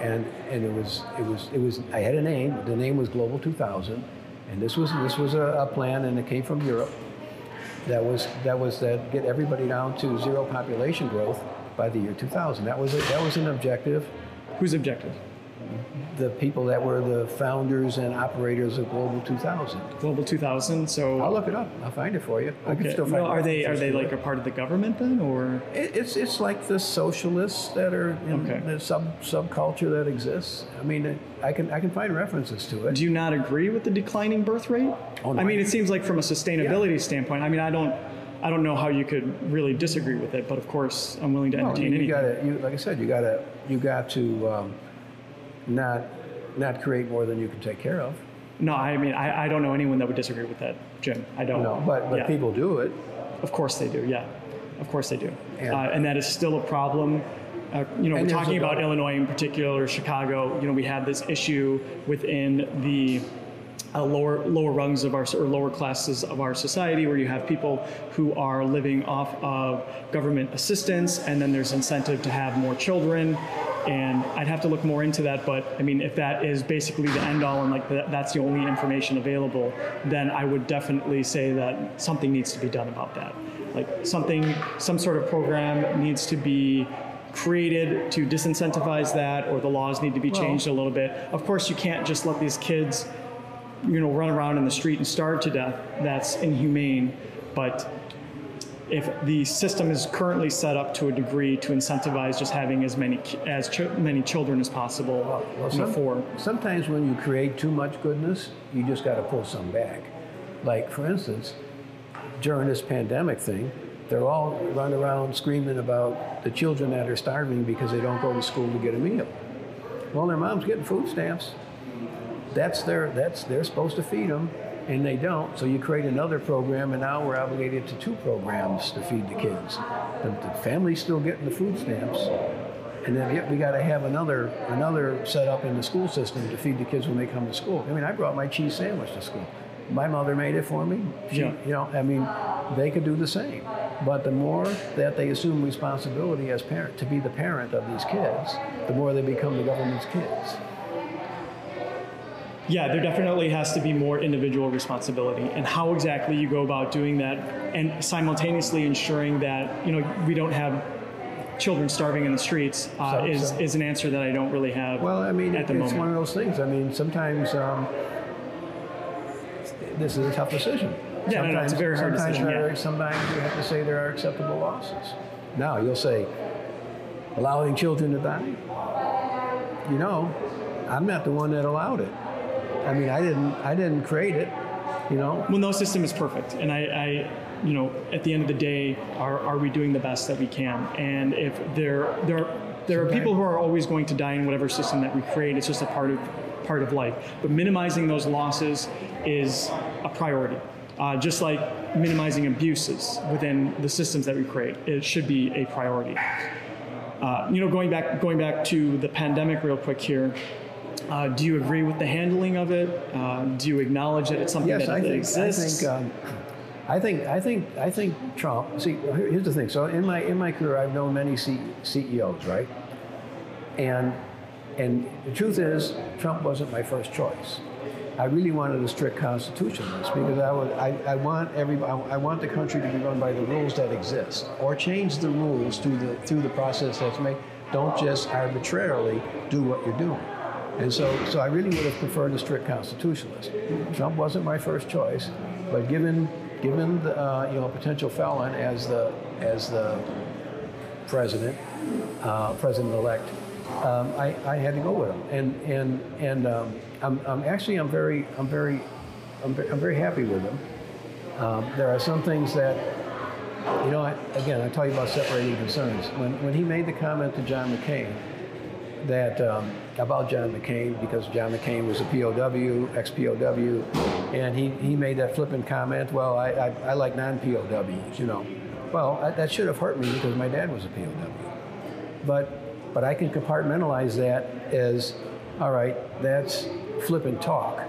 and and it was, it was, it was. I had a name. The name was Global 2000, and this was this was a, a plan, and it came from Europe. That was that was that get everybody down to zero population growth by the year 2000. That was a, that was an objective. Whose objective? The people that were the founders and operators of Global 2000. Global 2000. So I'll look it up. I'll find it for you. I can still find Well, are they are they like it. a part of the government then, or It- It's it's like the socialists that are in Okay. the sub subculture that exists. I mean, I can I can find references to it. do you not agree with the declining birth rate? Oh, no, I mean, it seems like from a sustainability standpoint. I mean, I don't. I don't know how you could really disagree with it, but of course, I'm willing to Well, I entertain mean, you anything. gotta, you, like I said, you gotta you got to um, not not create more than you can take care of. No, I mean, I, I don't know anyone that would disagree with that, Jim. I don't. No, but but Yeah. people do it. Of course they do, yeah. Of course they do. And- uh, and that is still a problem. Uh, you know, we're talking about Illinois in particular, Chicago. You know, we have this issue within the uh, lower lower rungs of our or lower classes of our society, where you have people who are living off of government assistance, and then there's incentive to have more children. And I'd have to look more into that, but I mean, if that is basically the end all and like the, that's the only information available, then I would definitely say that something needs to be done about that. Like something, some sort of program needs to be created to disincentivize that, or the laws need to be changed a little bit. Of course, you can't just let these kids you know, run around in the street and starve to death. That's inhumane. But if the system is currently set up to a degree to incentivize just having as many as ch- many children as possible, uh, Well, you some- sometimes when you create too much goodness, you just got to pull some back. Like for instance, during this pandemic thing, they're all running around screaming about the children that are starving because they don't go to school to get a meal. Well, their mom's getting food stamps. That's their that's they're supposed to feed them, and they don't. So you create another program, and now we're obligated to two programs to feed the kids. The, the family's still getting the food stamps, and then yet we got to have another another set up in the school system to feed the kids when they come to school. I mean, I brought my cheese sandwich to school. My mother made it for me. She, Yeah. You know, I mean, they could do the same. But the more that they assume responsibility as parent to be the parent of these kids, the more they become the government's kids. Yeah, there definitely has to be more individual responsibility, and how exactly you go about doing that, and simultaneously ensuring that you know we don't have children starving in the streets uh, So- is so- is an answer that I don't really have. Well, I mean, at the it's moment. one of those things. I mean, sometimes um, this is a tough decision. Yeah, no, no, it's a very hard sometimes decision, are- yeah. Sometimes you have to say there are acceptable losses. Now you'll say, allowing children to die. You know, I'm not the one that allowed it. I mean, I didn't. I didn't create it. You know. well, no system is perfect, and I, I, you know, at the end of the day, are, are we doing the best that we can? And if there there are, there are people who are always going to die in whatever system that we create, it's just a part of part of life. But minimizing those losses is a priority. Uh, just like minimizing abuses within the systems that we create, it should be a priority. Uh, you know, going back going back to the pandemic real quick here. Uh, do you agree with the handling of it? Uh, do you acknowledge that it's something Yes, that I think. exists? I think. Um, I think. I think. I think Trump. See, here's the thing. So in my in my career, I've known many C, CEOs, right? And and the truth is, Trump wasn't my first choice. I really wanted a strict constitutionalist because I would. I, I want every. I, I want the country to be run by the rules that exist, or change the rules through the through the process that's made. Don't just arbitrarily do what you're doing. And so, so I really would have preferred a strict constitutionalist. Trump wasn't my first choice, but given given the uh, you know a potential felon as the as the president, uh, president-elect, um, I, I had to go with him. And and and um, I'm, I'm actually I'm very I'm very I'm I'm very happy with him. Um, there are some things that you know. I, again, I tell you about separating concerns. When when he made the comment to John McCain that um, about John McCain because John McCain was a POW, ex-POW, and he, he made that flippant comment. Well, I, I, I like non-POWs, you know. Well, that, that should have hurt me because my dad was a POW. But but I can compartmentalize that as, all right, that's flippant talk.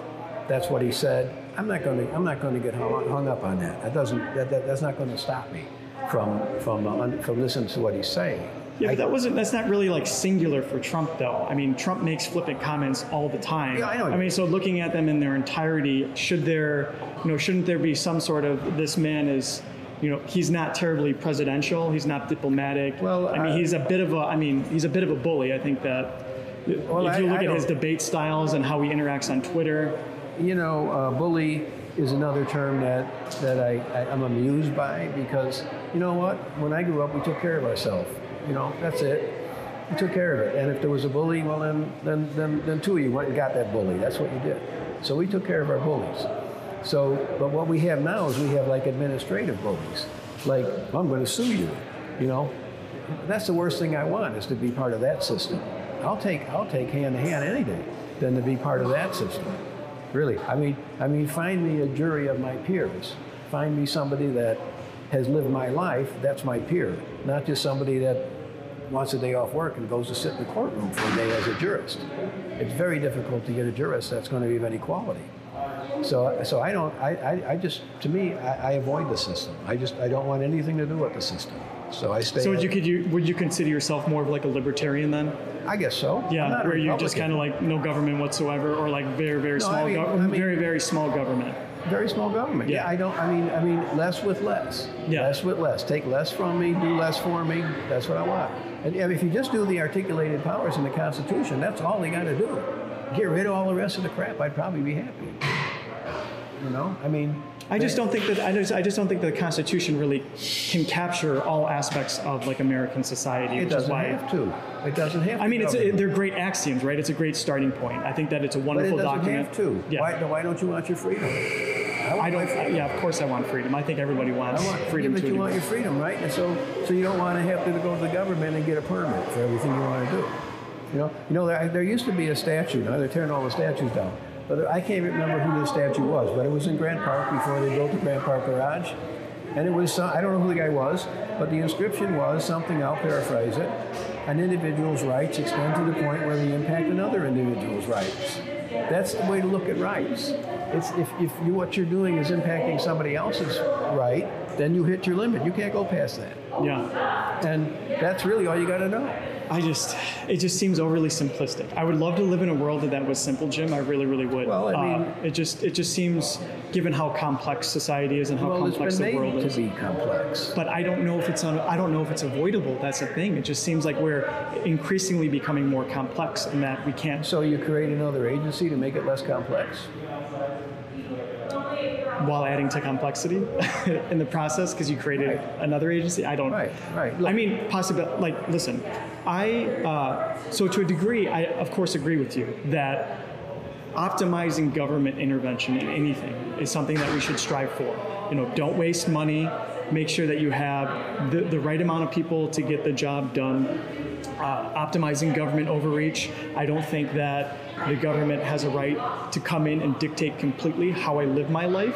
That's what he said. I'm not going to I'm not going to get hung, hung up on that. That doesn't that, that that's not going to stop me from from uh, from listening to what he's saying. Yeah, but that wasn't. That's not really like singular for Trump, though. I mean, Trump makes flippant comments all the time. Yeah, I know. I mean, so looking at them in their entirety, should there, you know, shouldn't there be some sort of this man is. You know, he's not terribly presidential. He's not diplomatic. Well, I mean, I- he's a bit of a. I mean, he's a bit of a bully. I think that Well, if you look I at his debate styles and how he interacts on Twitter, You know, uh, bully is another term that, that I, I, I'm amused by because, you know what? When I grew up, we took care of ourselves. You know, that's it. We took care of it. And if there was a bully, well, then, then, then, then two of you went and got that bully. That's what you did. So we took care of our bullies. So, but what we have now is we have like administrative bullies. Like, I'm going to sue you. You know, that's the worst thing I want is to be part of that system. I'll take I'll take hand to hand any day than to be part of that system. Really, I mean, I mean, find me a jury of my peers. Find me somebody that has lived my life. That's my peer, not just somebody that wants a day off work and goes to sit in the courtroom for a day as a jurist. It's very difficult to get a jurist that's going to be of any quality. So, so I don't. I, I, I just, to me, I, I avoid the system. I just, I don't want anything to do with the system. So I stay. so would you could you would you consider yourself more of like a libertarian then? I guess so. Yeah, where you just kind of like no government whatsoever, or like very very No, small, mean- I mean- very very small government. Very small government. Yeah. Yeah. I don't. I mean, I mean, less with less. Yeah. Less with less. Take less from me. Do less for me. That's what I want. And and if you just do the articulated powers in the Constitution, that's all they got to do. Get rid of all the rest of the crap. I'd probably be happy. You know. I mean. I just don't think that I just I just don't think the Constitution really can capture all aspects of like American society, It doesn't why. have to. It doesn't have to. I mean, it's govern. they're great axioms, right? It's a great starting point. I think that it's a wonderful But it doesn't document. have to. Yeah. Why, why don't you want your freedom? I, I don't. freedom. Yeah, of course I want freedom. I think everybody wants I want freedom yeah, but you want your freedom, right? And so, so you don't want to have to go to the government and get a permit for everything you want to do. You know, you know, there, there used to be a statue. Now they're tearing all the statues down, but I can't remember who the statue was. But it was in Grant Park before they built the Grant Park Garage, and it was some, I don't know who the guy was, but the inscription was something. I'll paraphrase it. an individual's rights extend to the point where they impact another individual's rights. That's the way to look at rights. It's if, if you, what you're doing is impacting somebody else's right, then you hit your limit. You can't go past that. Yeah. And that's really all you got to know. I just, it just seems overly simplistic. I would love to live in a world that that was simple, Jim. I really, really would. Well, I mean- uh, it just, it just seems, given how complex society is and how Well, complex the world is. to be complex. but I don't know if it's un- I don't know if it's avoidable. That's the thing. It just seems like we're increasingly becoming more complex, and that we can't. So you create another agency to make it less complex. While adding to complexity in the process, because you created Right. another agency. I don't. Right, right. I mean, possibly. Like, listen, I uh, so to a degree, I of course agree with you that optimizing government intervention in anything is something that we should strive for. You know, don't waste money. Make sure that you have the, the right amount of people to get the job done. Uh, optimizing government overreach. I don't think that the government has a right to come in and dictate completely how I live my life.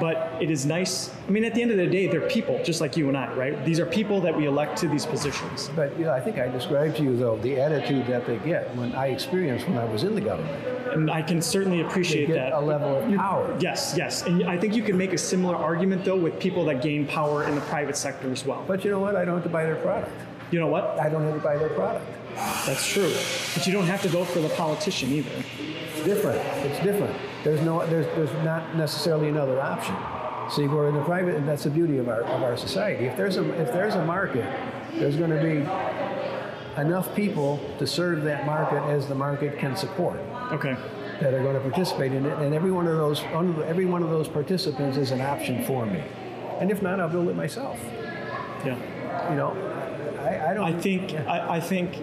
But it is nice. I mean, at the end of the day, they're people, just like you and I, right? These are people that we elect to these positions. But you know, I think I described to you though the attitude that they get when I experienced when I was in the government. And I can certainly They appreciate get that. a level of power. Yes, yes. And I think you can make a similar argument, though, with people that gain power in the private sector as well. But you know what? I don't have to buy their product. You know what? I don't have to buy their product. That's true. But you don't have to vote for the politician either. It's different. It's different. There's no. There's there's not necessarily another option. See, we're in the private, and that's the beauty of our of our society. If there's a if there's a market, there's going to be enough people to serve that market as the market can support Okay. that are going to participate in it, and every one of those every one of those participants is an option for me. And if not, I'll build it myself. Yeah. You know, I, I don't. I think I, I think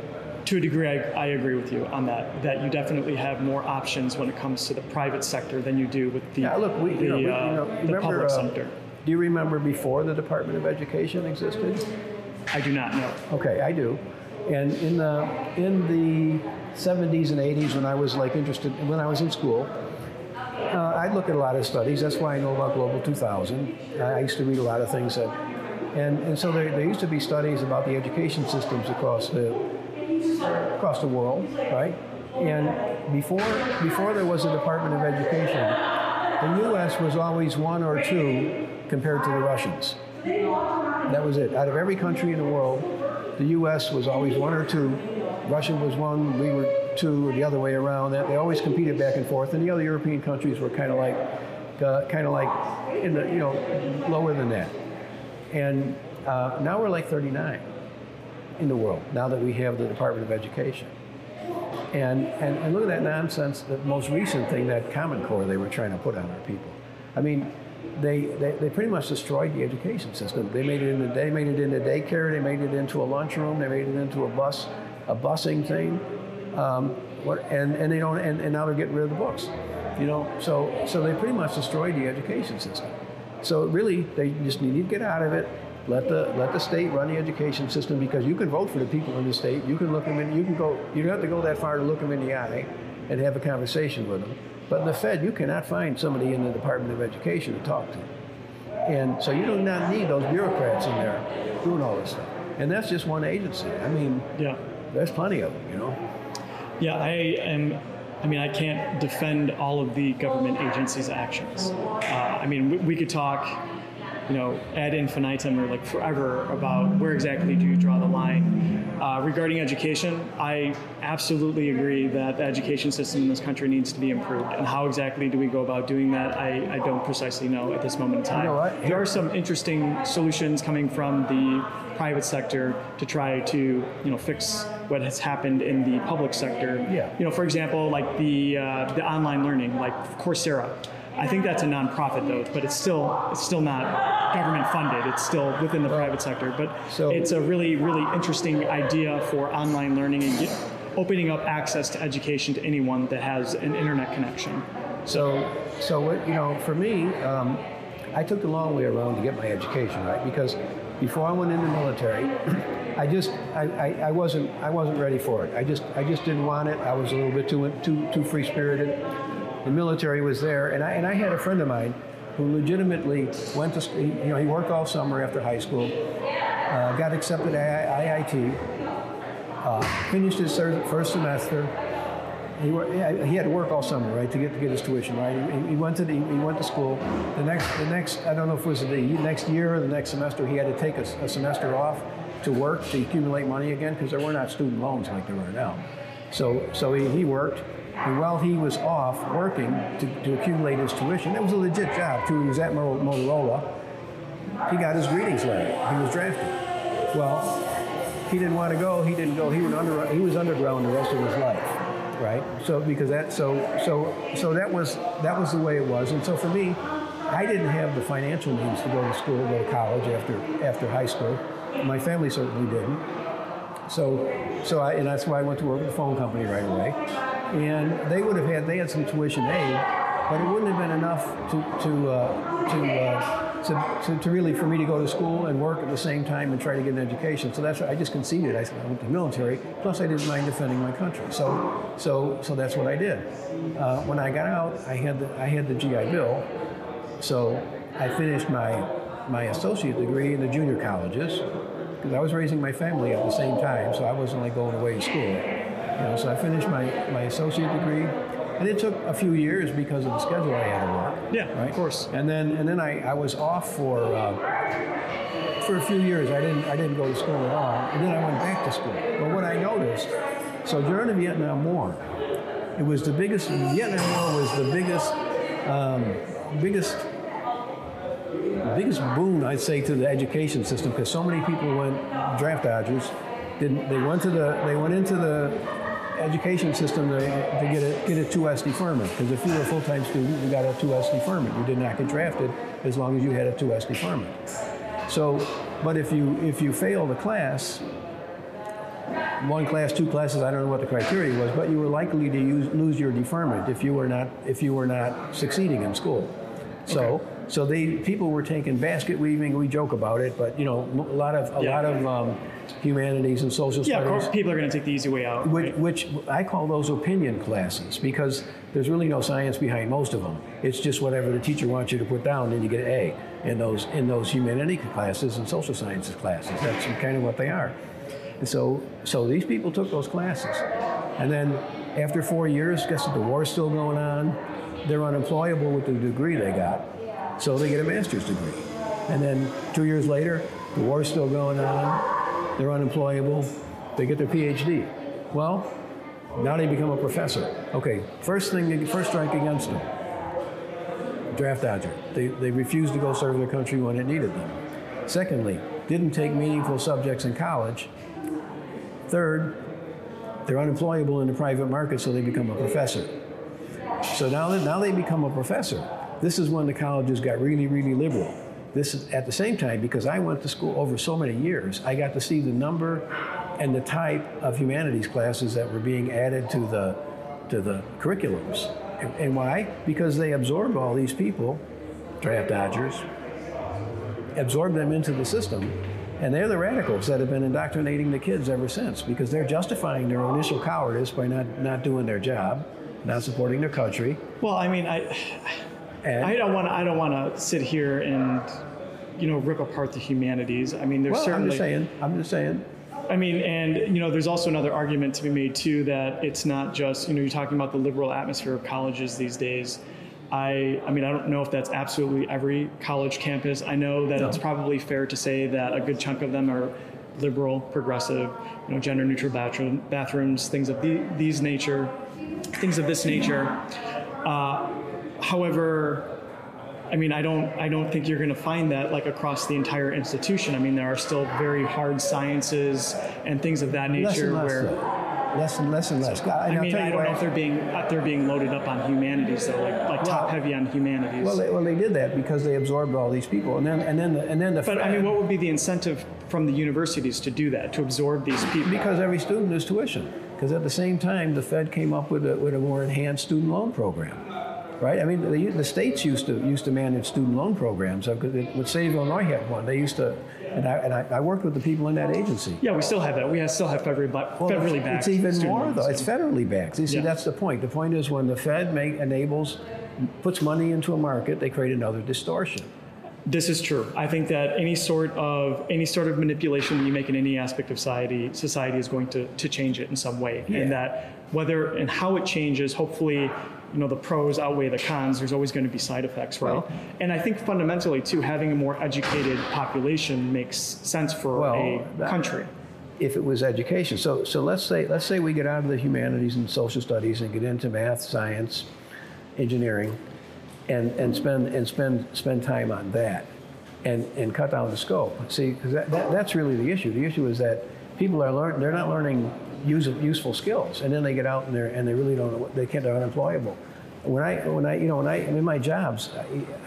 to a degree I, I agree with you on that. That you definitely have more options when it comes to the private sector than you do with the Yeah, look, we, the, you know, we, you uh, know, the public uh, sector. Do you remember before the Department of Education existed? I do not know. Okay, I do. And in the in the 70s and 80s, when I was like interested, when I was in school, uh, I'd look at a lot of studies. That's why I know about Global 2000. I used to read a lot of things that, and and so there, there used to be studies about the education systems across the across the world, right? And before before there was a Department of Education, the U.S. was always one or two compared to the Russians. That was it. Out of every country in the world, the U.S. was always one or two. Russia was one, we were two, or the other way around. They always competed back and forth, and the other European countries were kind of like, uh, kind of like, in the you know, lower than that. And uh, now we're like 39 in the world. Now that we have the Department of Education. And, and, and look at that nonsense, the most recent thing, that Common Core they were trying to put on our people. I mean, they, they, they pretty much destroyed the education system. They made it into they made it into daycare. They made it into a lunchroom. They made it into a bus, a busing thing. Um, what, and, and they don't and, and now they're getting rid of the books. You know, so so they pretty much destroyed the education system. So really, they just need to get out of it. Let the let the state run the education system because you can vote for the people in the state. You can look them in. You can go. You don't have to go that far to look them in the eye and have a conversation with them. But in the Fed, you cannot find somebody in the Department of Education to talk to. And so you do not need those bureaucrats in there doing all this stuff. And that's just one agency. I mean, Yeah. there's plenty of them, you know. Yeah, I am. I mean, I can't defend all of the government agencies' actions. Uh, I mean, we, we could talk, you know, ad infinitum or like forever about where exactly do you draw the line. Uh, regarding education, I absolutely agree that the education system in this country needs to be improved. And how exactly do we go about doing that? I, I don't precisely know at this moment in time. know what? There are some interesting solutions coming from the private sector to try to, you know, fix what has happened in the public sector. Yeah. You know, for example, like the uh, the online learning, like Coursera. I think that's a nonprofit though, but it's still it's still not government funded. It's still within the private sector. But So- it's a really really interesting idea for online learning and get, opening up access to education to anyone that has an internet connection. So, so what, you know, for me, um, I took the long way around to get my education, right? Because before I went in the military, I just, I, I, I wasn't, I wasn't ready for it. I just, I just didn't want it. I was a little bit too, too, too free spirited. The military was there, and I, and I had a friend of mine who legitimately went to, you know, he worked all summer after high school, uh, got accepted at IIT, Uh, finished his third, first semester. He, he had to work all summer, right, to get to get his tuition, right. He, he went to the, he went to school. The next, the next, I don't know if it was the next year or the next semester, he had to take a, a semester off to work to accumulate money again because there were not student loans like there are now. So, so he, he worked, and while he was off working to, to accumulate his tuition, it was a legit job too. He was at Motorola. He got his greetings letter. He was drafted. Well, he didn't want to go. He didn't go. He was under. He was underground the rest of his life, right? So because that. So so so that was that was the way it was. And so for me, I didn't have the financial means to go to school, or go to college after after high school. My family certainly didn't. So, so I, and that's why I went to work at the phone company right away. And they would have had, they had some tuition aid, but it wouldn't have been enough to, to, uh, to, uh, to, to, to really for me to go to school and work at the same time and try to get an education. So that's why I just conceded. I, said, I went to the military. Plus, I didn't mind defending my country. So, so, so that's what I did. Uh, when I got out, I had the, I had the GI Bill. So I finished my my associate degree in the junior colleges because I was raising my family at the same time, so I wasn't like going away to school. You know, so I finished my, my associate degree, and it took a few years because of the schedule I had to work. Yeah, right? of course. And then and then I, I was off for uh, for a few years. I didn't I didn't go to school at all, and then I went back to school. But what I noticed, so during the Vietnam War, it was the biggest. Vietnam War was the biggest um, biggest biggest boon I'd say to the education system because so many people went draft dodgers. Didn't they went to the they went into the education system to, to get a get a 2S deferment because if you were a full time student you got a 2S deferment you did not get drafted as long as you had a 2S deferment. So, but if you if you failed a class, one class, two classes, I don't know what the criteria was, but you were likely to use, lose your deferment if you were not if you were not succeeding in school. So, so they people were taking basket weaving. We joke about it, but you know, a lot of a Yeah. lot of um, humanities and social Yeah, of course, people are going to take the easy way out. Which, right? which I call those opinion classes because there's really no science behind most of them. It's just whatever the teacher wants you to put down, and you get an A in those in those humanity classes and social sciences classes. That's kind of what they are. And so, so these people took those classes, and then after four years, guess what? The war's still going on. They're unemployable with the degree they got, so they get a master's degree. And then two years later, the war's still going on. They're unemployable. They get their PhD. Well, now they become a professor. Okay, first thing, first strike against them. Draft dodger. They, they refused to go serve their country when it needed them. Secondly, didn't take meaningful subjects in college. Third, they're unemployable in the private market, so they become a professor. So now that now they become a professor, this is when the colleges got really, really liberal. This is at the same time because I went to school over so many years, I got to see the number and the type of humanities classes that were being added to the to the curriculums. And, and why? Because they absorbed all these people, draft dodgers, absorb them into the system. And they're the radicals that have been indoctrinating the kids ever since because they're justifying their initial cowardice by not, not doing their job, not supporting their country. Well, I mean, I, I don't want to. I don't want to sit here and, you know, rip apart the humanities. I mean, there's well, I'm certainly. just saying, I'm just saying. I mean, and you know, there's also another argument to be made too that it's not just you know you're talking about the liberal atmosphere of colleges these days. I, I mean, I don't know if that's absolutely every college campus. I know that No. it's probably fair to say that a good chunk of them are liberal, progressive, you know, gender neutral bathroom, bathrooms, things of the, these nature, things of this nature. Uh, however, I mean, I don't, I don't think you're going to find that like across the entire institution. I mean, there are still very hard sciences and things of that Less nature and less, where. less and less and less. And I mean, I don't why- know if they're being if they're being loaded up on humanities though, like like top heavy on humanities. Well, they, well, they did that because they absorbed all these people, and then and then the, and then the but I mean, what would be the incentive from the universities to do that, to absorb these people? because every student is tuition. Because at the same time, the Fed came up with a, with a more enhanced student loan program, right? I mean, the, the states used to used to manage student loan programs. 'cause it- With State of Illinois had one. They used to, and I, and I, I worked with the people in that agency. yeah, we still have that. We have, still have federally, ba- Well, federally it's, backed. it's even more loans, though. It's federally backed. You see, Yeah. that's the point. The point is when the Fed make, enables, puts money into a market, they create another distortion. This is true. I think that any sort of any sort of manipulation that you make in any aspect of society, society is going to, to change it in some way. Yeah. And that whether and how it changes, hopefully, you know, the pros outweigh the cons. There's always going to be side effects, right? Well- and I think fundamentally too, having a more educated population makes sense for Well, a that- country. if it was education. So, so let's say let's say we get out of the humanities and social studies and get into math, science, engineering, and, and spend and spend spend time on that, and and cut down the scope. See, because that, that, that's really the issue. The issue is that people are learning they're not learning use, useful skills, and then they get out and they and they really don't know what they can't they're unemployable. When I when I you know when I in my jobs,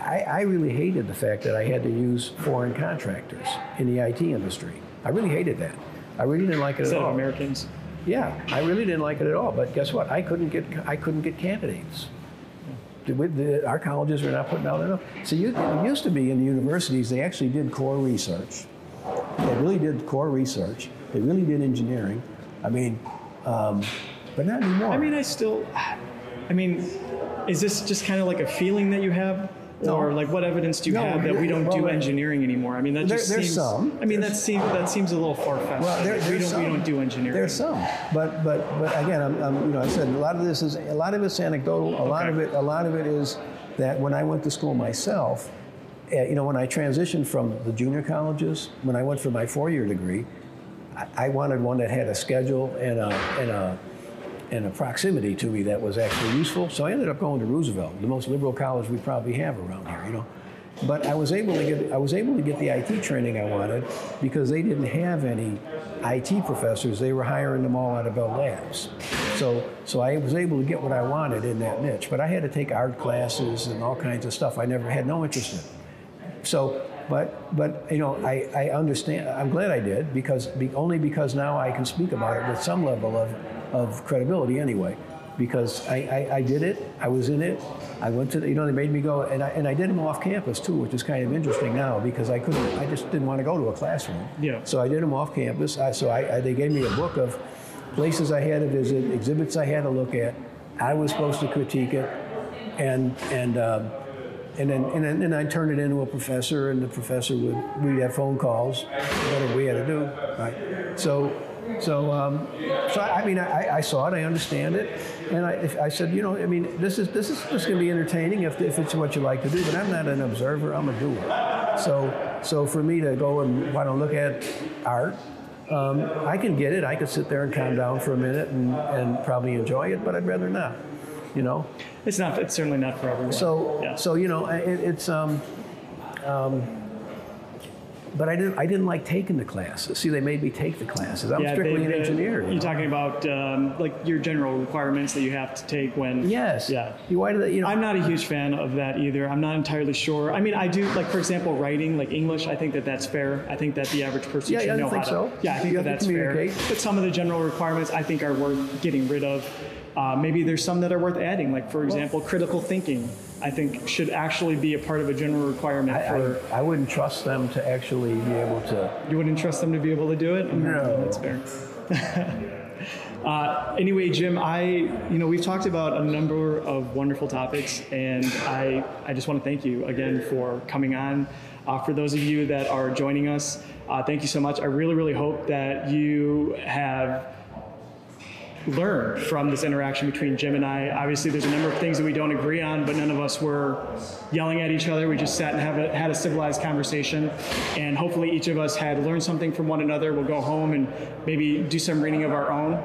I, I really hated the fact that I had to use foreign contractors in the IT industry. I really hated that. I really didn't like it Instead at all. Americans. Yeah, I really didn't like it at all. But guess what? I couldn't get I couldn't get candidates. With the- our colleges were not putting out enough. So you, it used to be in the universities they actually did core research. They really did core research. They really did engineering. I mean, um, but not anymore. I mean, I still, I mean, is this just kind of like a feeling that you have? No. Or like what evidence do you No, have that we don't do engineering anymore? I mean, that there- just there's seems. some. I mean, that seems that seems a little far fetched. Well, there, we don't some. we don't do engineering. There's some, but but but again, I'm, I'm, you know, I said a lot of this is a lot of it's anecdotal. A lot Okay. of it, a lot of it is that when I went to school myself, uh, you know, when I transitioned from the junior colleges, when I went for my four-year degree, I, wanted one that had a schedule and a and a and a proximity to me that was actually useful. So I ended up going to Roosevelt, the most liberal college we probably have around here, you know. But I was able to get I was able to get the IT training I wanted because they didn't have any IT professors. They were hiring them all out of Bell Labs. So so I was able to get what I wanted in that niche. But I had to take art classes and all kinds of stuff I never had no interest in. So, but but you know, I, I understand. I'm glad I did because be, only because now I can speak about it with some level of, of credibility anyway. Because I, I, I did it, I was in it. I went to the, you know they made me go and I, and I did them off campus too, which is kind of interesting now because I couldn't I just didn't want to go to a classroom. Yeah. So I did them off campus. I, so I, I they gave me a book of places I had to visit, exhibits I had to look at. I was supposed to critique it, and and. Um, and then, and then and I turned it into a professor, and the professor would we'd have phone calls, whatever we had to do, right? So, so, um, so I, I mean, I, I saw it, I understand it, and I, I said, you know, I mean, this is this is just going to be entertaining if, if it's what you like to do, but I'm not an observer, I'm a doer. So, so for me to go and want to look at art. Um, I can get it. I could sit there and calm down for a minute and, and probably enjoy it, but I'd rather not. You know, It's not. It's certainly not for everyone. so, yeah. so you know, it, it's um, um, but I didn't, I didn't like taking the classes. See, they made me take the classes. I'm yeah, strictly they- an engineer. you You're know? talking about um, like your general requirements that you have to take when. Yes. Yeah. You, why do they, you know? I'm not a huge fan of that either. I'm not entirely sure. I mean, I do like, for example, writing like English. I think that that's fair. I think that the average person Yeah, should yeah, I know think how so. to. Yeah, I think You that that's fair. But some of the general requirements I think are worth getting rid of. Uh, maybe there's some that are worth adding. Like for example, critical thinking. I think should actually be a part of a general requirement I, for. I, I wouldn't trust them to actually be able to. You wouldn't trust them to be able to do it? No. That's fair. uh, anyway, Jim, I, you know, we've talked about a number of wonderful topics, and I, I just want to thank you again for coming on. Uh, for those of you that are joining us, uh, thank you so much. I really, really hope that you have learn from this interaction between Jim and I. Obviously, there's a number of things that we don't agree on, but none of us were yelling at each other. We just sat and a, had a civilized conversation, and hopefully, each of us had learned something from one another. We'll go home and maybe do some reading of our own.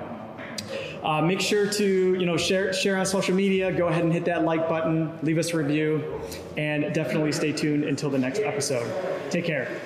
Uh, make sure to you know share share on social media. Go ahead and hit that like button. Leave us a review, and definitely stay tuned until the next episode. Take care.